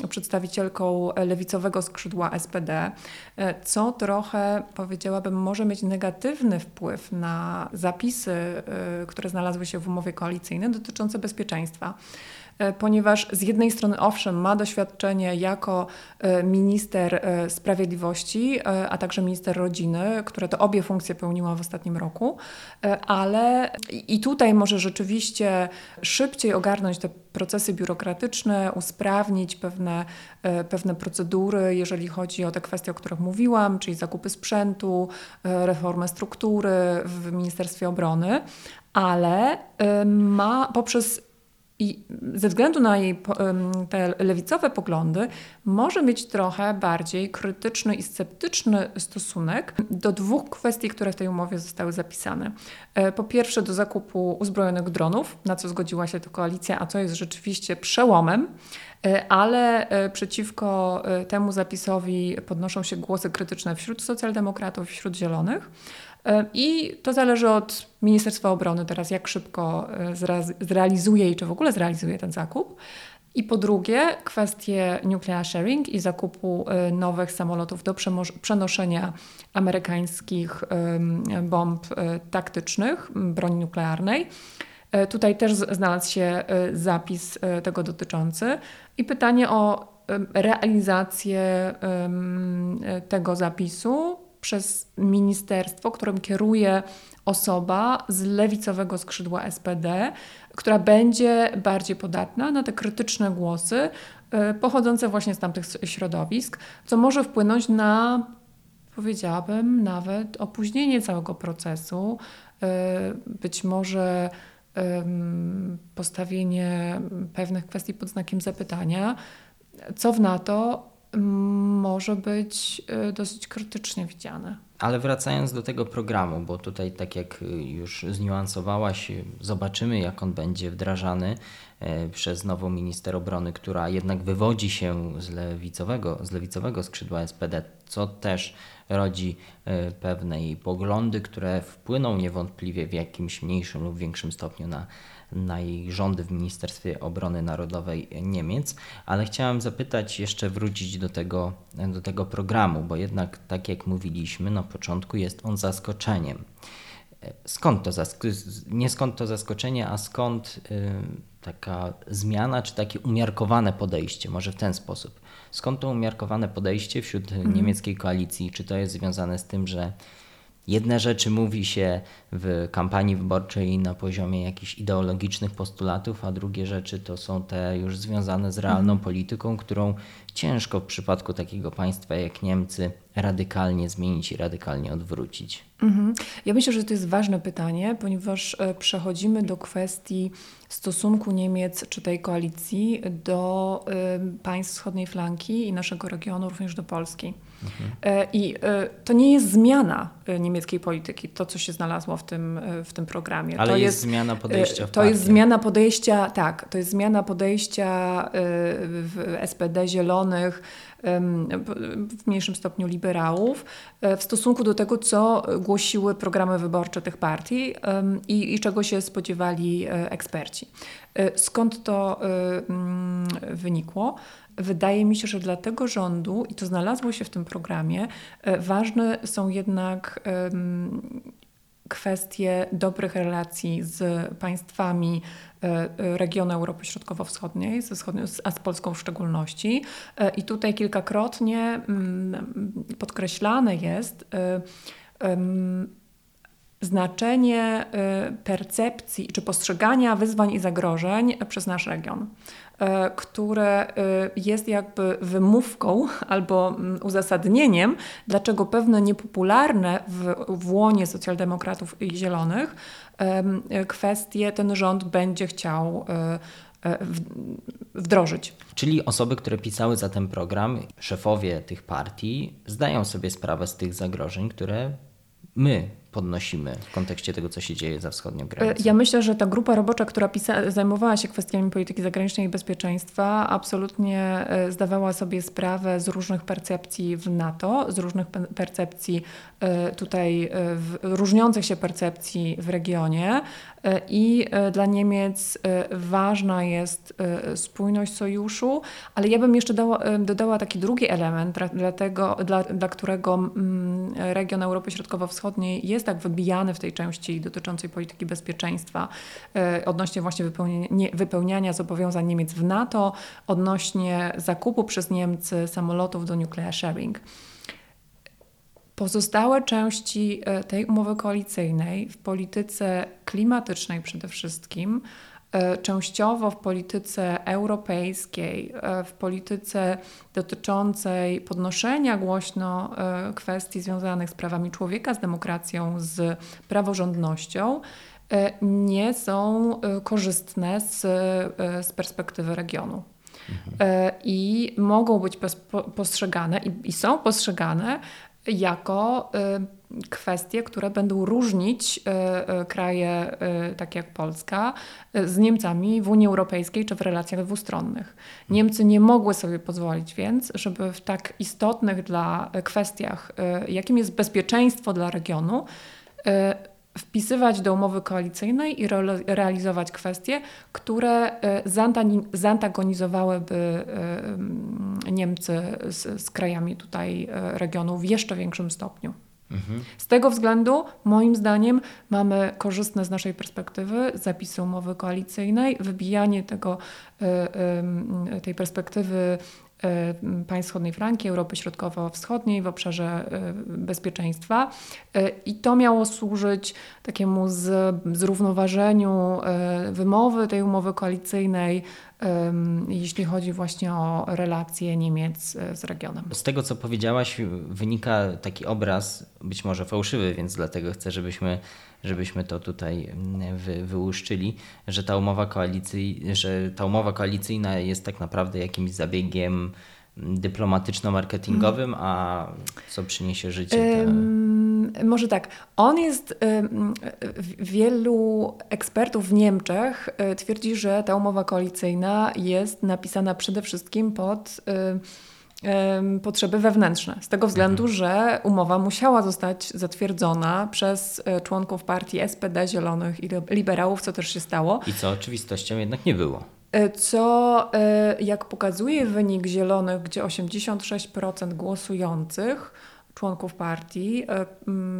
przedstawicielką lewicowego skrzydła SPD, co trochę powiedziałabym może mieć negatywny wpływ na zapisy, które znalazły się w umowie koalicyjnej dotyczące bezpieczeństwa. E, ponieważ z jednej strony owszem ma doświadczenie jako e, minister e, sprawiedliwości, a także minister rodziny, które to obie funkcje pełniła w ostatnim roku, ale i tutaj może rzeczywiście szybciej ogarnąć te procesy biurokratyczne, usprawnić pewne, pewne procedury, jeżeli chodzi o te kwestie, o których mówiłam, czyli zakupy sprzętu, reformę struktury w Ministerstwie Obrony, ale ma poprzez i ze względu na jej te lewicowe poglądy, może mieć trochę bardziej krytyczny i sceptyczny stosunek do dwóch kwestii, które w tej umowie zostały zapisane. E, po pierwsze, do zakupu uzbrojonych dronów, na co zgodziła się to koalicja, a co jest rzeczywiście przełomem e, ale e, przeciwko temu zapisowi podnoszą się głosy krytyczne wśród socjaldemokratów, wśród zielonych. E, I to zależy od Ministerstwa Obrony teraz, jak szybko e, zrealizuje i czy w ogóle zrealizuje ten zakup. I po drugie, kwestie nuclear sharing i zakupu e, nowych samolotów do przenoszenia amerykańskich bomb taktycznych, broni nuklearnej. Tutaj też znalazł się zapis tego dotyczący. I pytanie o realizację tego zapisu przez ministerstwo, którym kieruje osoba z lewicowego skrzydła SPD, która będzie bardziej podatna na te krytyczne głosy y, pochodzące właśnie z tamtych środowisk, co może wpłynąć na, powiedziałabym, nawet opóźnienie całego procesu, y, być może postawienie pewnych kwestii pod znakiem zapytania. Co w na to może być y, dosyć krytycznie widziane. Ale wracając do tego programu, bo tutaj, tak jak już zniuansowałaś, zobaczymy, jak on będzie wdrażany przez nową minister obrony, która jednak wywodzi się z lewicowego, z lewicowego skrzydła SPD, co też rodzi pewne poglądy, które wpłyną niewątpliwie w jakimś mniejszym lub większym stopniu na na jej rządy w Ministerstwie Obrony Narodowej Niemiec, ale chciałem zapytać, jeszcze wrócić do tego, do tego programu, bo jednak, tak jak mówiliśmy na początku, jest on zaskoczeniem. Skąd to, nie skąd to zaskoczenie, a skąd y, taka zmiana, czy takie umiarkowane podejście, może w ten sposób. Skąd to umiarkowane podejście wśród mhm. niemieckiej koalicji? Czy to jest związane z tym, że Jedne rzeczy mówi się w kampanii wyborczej na poziomie jakichś ideologicznych postulatów, a drugie rzeczy to są te już związane z realną mhm. polityką, którą ciężko w przypadku takiego państwa jak Niemcy radykalnie zmienić i radykalnie odwrócić. Mhm. Ja myślę, że to jest ważne pytanie, ponieważ e, przechodzimy do kwestii stosunku Niemiec czy tej koalicji do y, państw wschodniej flanki i naszego regionu, również do Polski. Mhm. I to nie jest zmiana niemieckiej polityki, to co się znalazło w tym, w tym programie. Ale to jest, jest zmiana podejścia. W to jest zmiana podejścia, tak, to jest zmiana podejścia w SPD Zielonych, w mniejszym stopniu liberałów, w stosunku do tego, co głosiły programy wyborcze tych partii i, i czego się spodziewali eksperci. Skąd to wynikło? Wydaje mi się, że dla tego rządu, i to znalazło się w tym programie, e, ważne są jednak kwestie dobrych relacji z państwami e, regionu Europy Środkowo-Wschodniej, ze wschodnią, a z Polską w szczególności. E, I tutaj kilkakrotnie mm, podkreślane jest znaczenie percepcji czy postrzegania wyzwań i zagrożeń przez nasz region. E, które e, jest jakby wymówką albo mm, uzasadnieniem, dlaczego pewne niepopularne w, w łonie socjaldemokratów i zielonych kwestie ten rząd będzie chciał e, wdrożyć. Czyli osoby, które pisały za ten program, szefowie tych partii, zdają sobie sprawę z tych zagrożeń, które my podnosimy w kontekście tego, co się dzieje za wschodnią granicą? Ja myślę, że ta grupa robocza, która pisa- zajmowała się kwestiami polityki zagranicznej i bezpieczeństwa, absolutnie zdawała sobie sprawę z różnych percepcji w NATO, z różnych percepcji tutaj, różniących się percepcji w regionie. I dla Niemiec ważna jest spójność sojuszu, ale ja bym jeszcze dała, dodała taki drugi element, dlatego, dla, dla którego mm, region Europy Środkowo-Wschodniej jest tak wybijany w tej części dotyczącej polityki bezpieczeństwa, e, odnośnie właśnie wypełniania, zobowiązań Niemiec w NATO, odnośnie zakupu przez Niemcy samolotów do nuclear sharing. Pozostałe części e, tej umowy koalicyjnej w polityce klimatycznej przede wszystkim częściowo w polityce europejskiej, e, w polityce dotyczącej podnoszenia głośno e, kwestii związanych z prawami człowieka, z demokracją, z praworządnością, nie są korzystne z, z perspektywy regionu. I mogą być postrzegane i, i są postrzegane jako kwestie, które będą różnić e, e, kraje e, takie jak Polska z Niemcami w Unii Europejskiej czy w relacjach dwustronnych. Niemcy nie mogły sobie pozwolić więc, żeby w tak istotnych dla kwestiach, jakim jest bezpieczeństwo dla regionu, wpisywać do umowy koalicyjnej i realizować kwestie, które zantagonizowałyby Niemcy z, z krajami tutaj regionu w jeszcze większym stopniu. Z tego względu, moim zdaniem, mamy korzystne z naszej perspektywy zapisy umowy koalicyjnej, wybijanie tego, y, y, tej perspektywy państw wschodniej flanki, Europy Środkowo-Wschodniej w obszarze bezpieczeństwa. I to miało służyć takiemu zrównoważeniu wymowy tej umowy koalicyjnej jeśli chodzi właśnie o relacje Niemiec z regionem. Z tego, co powiedziałaś, wynika taki obraz, być może fałszywy, więc dlatego chcę, żebyśmy, żebyśmy to tutaj mm, wy, wyłuszczyli, że ta, umowa koalicji, że ta umowa koalicyjna jest tak naprawdę jakimś zabiegiem dyplomatyczno-marketingowym, a co przyniesie życie? To... Może tak. On jest, wielu ekspertów w Niemczech e, twierdzi, że ta umowa koalicyjna jest napisana przede wszystkim pod potrzeby wewnętrzne. Z tego względu, mhm. że umowa musiała zostać zatwierdzona przez e, członków partii SPD, Zielonych i Liberałów, co też się stało. I co oczywistością jednak nie było. E, co, e, jak pokazuje wynik Zielonych, gdzie 86% głosujących członków partii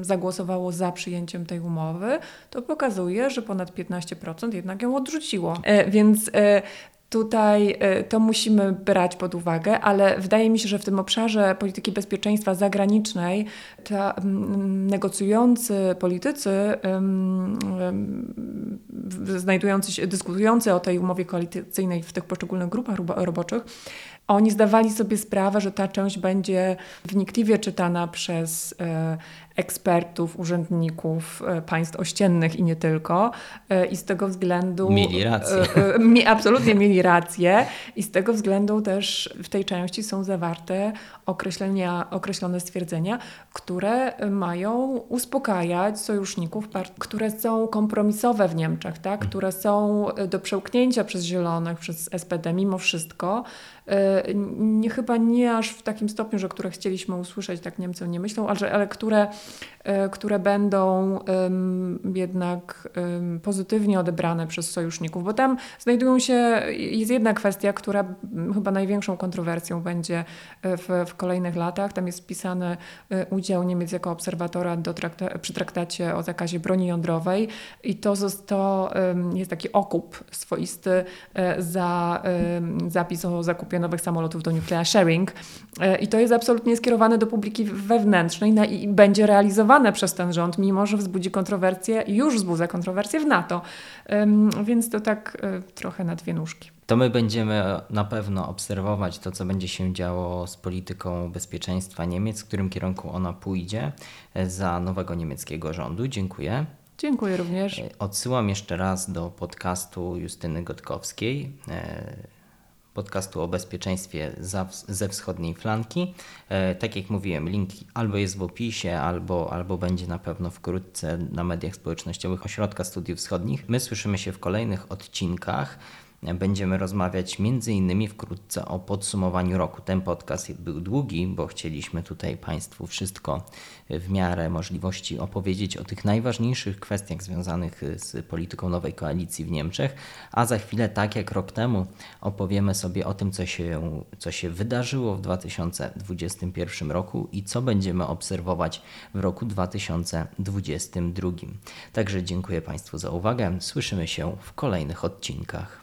zagłosowało za przyjęciem tej umowy, to pokazuje, że ponad 15% jednak ją odrzuciło. Więc Tutaj y, to musimy brać pod uwagę, ale wydaje mi się, że w tym obszarze polityki bezpieczeństwa zagranicznej ta, negocjujący politycy, znajdujący się, dyskutujący o tej umowie koalicyjnej w tych poszczególnych grupach roboczych, oni zdawali sobie sprawę, że ta część będzie wnikliwie czytana przez e, ekspertów, urzędników e, państw ościennych i nie tylko. E, I z tego względu. Mieli rację. absolutnie mieli rację. I z tego względu też w tej części są zawarte określenia, określone stwierdzenia, które mają uspokajać sojuszników, które są kompromisowe w Niemczech, tak? Mhm. które są do przełknięcia przez Zielonych, przez SPD mimo wszystko. E, nie, chyba nie aż w takim stopniu, że które chcieliśmy usłyszeć, tak Niemcy nie myślą, ale, ale które, e, które będą jednak pozytywnie odebrane przez sojuszników, bo tam znajdują się, jest jedna kwestia, która chyba największą kontrowersją będzie e, w, w kolejnych latach. Tam jest wpisany udział Niemiec jako obserwatora do trakta przy traktacie o zakazie broni jądrowej i to, to jest taki okup swoisty za zapis o zakupie nowych samolotów do nuclear sharing. E, I to jest absolutnie skierowane do publiki wewnętrznej i będzie realizowane przez ten rząd, mimo że wzbudzi kontrowersje, już wzbudza kontrowersje w NATO. Więc to tak e, trochę na dwie nóżki. To my będziemy na pewno obserwować to, co będzie się działo z polityką bezpieczeństwa Niemiec, w którym kierunku ona pójdzie e, za nowego niemieckiego rządu. Dziękuję. Dziękuję również. Odsyłam jeszcze raz do podcastu Justyny Gotkowskiej podcastu o bezpieczeństwie ze wschodniej flanki. E, tak jak mówiłem, link albo jest w opisie, albo, albo będzie na pewno wkrótce na mediach społecznościowych Ośrodka Studiów Wschodnich. My słyszymy się w kolejnych odcinkach. Będziemy rozmawiać między innymi wkrótce o podsumowaniu roku. Ten podcast był długi, bo chcieliśmy tutaj Państwu wszystko w miarę możliwości opowiedzieć o tych najważniejszych kwestiach związanych z polityką nowej koalicji w Niemczech, a za chwilę, tak jak rok temu, opowiemy sobie o tym, co się, co się wydarzyło w 2021 roku i co będziemy obserwować w roku 2022. Także dziękuję Państwu za uwagę. Słyszymy się w kolejnych odcinkach.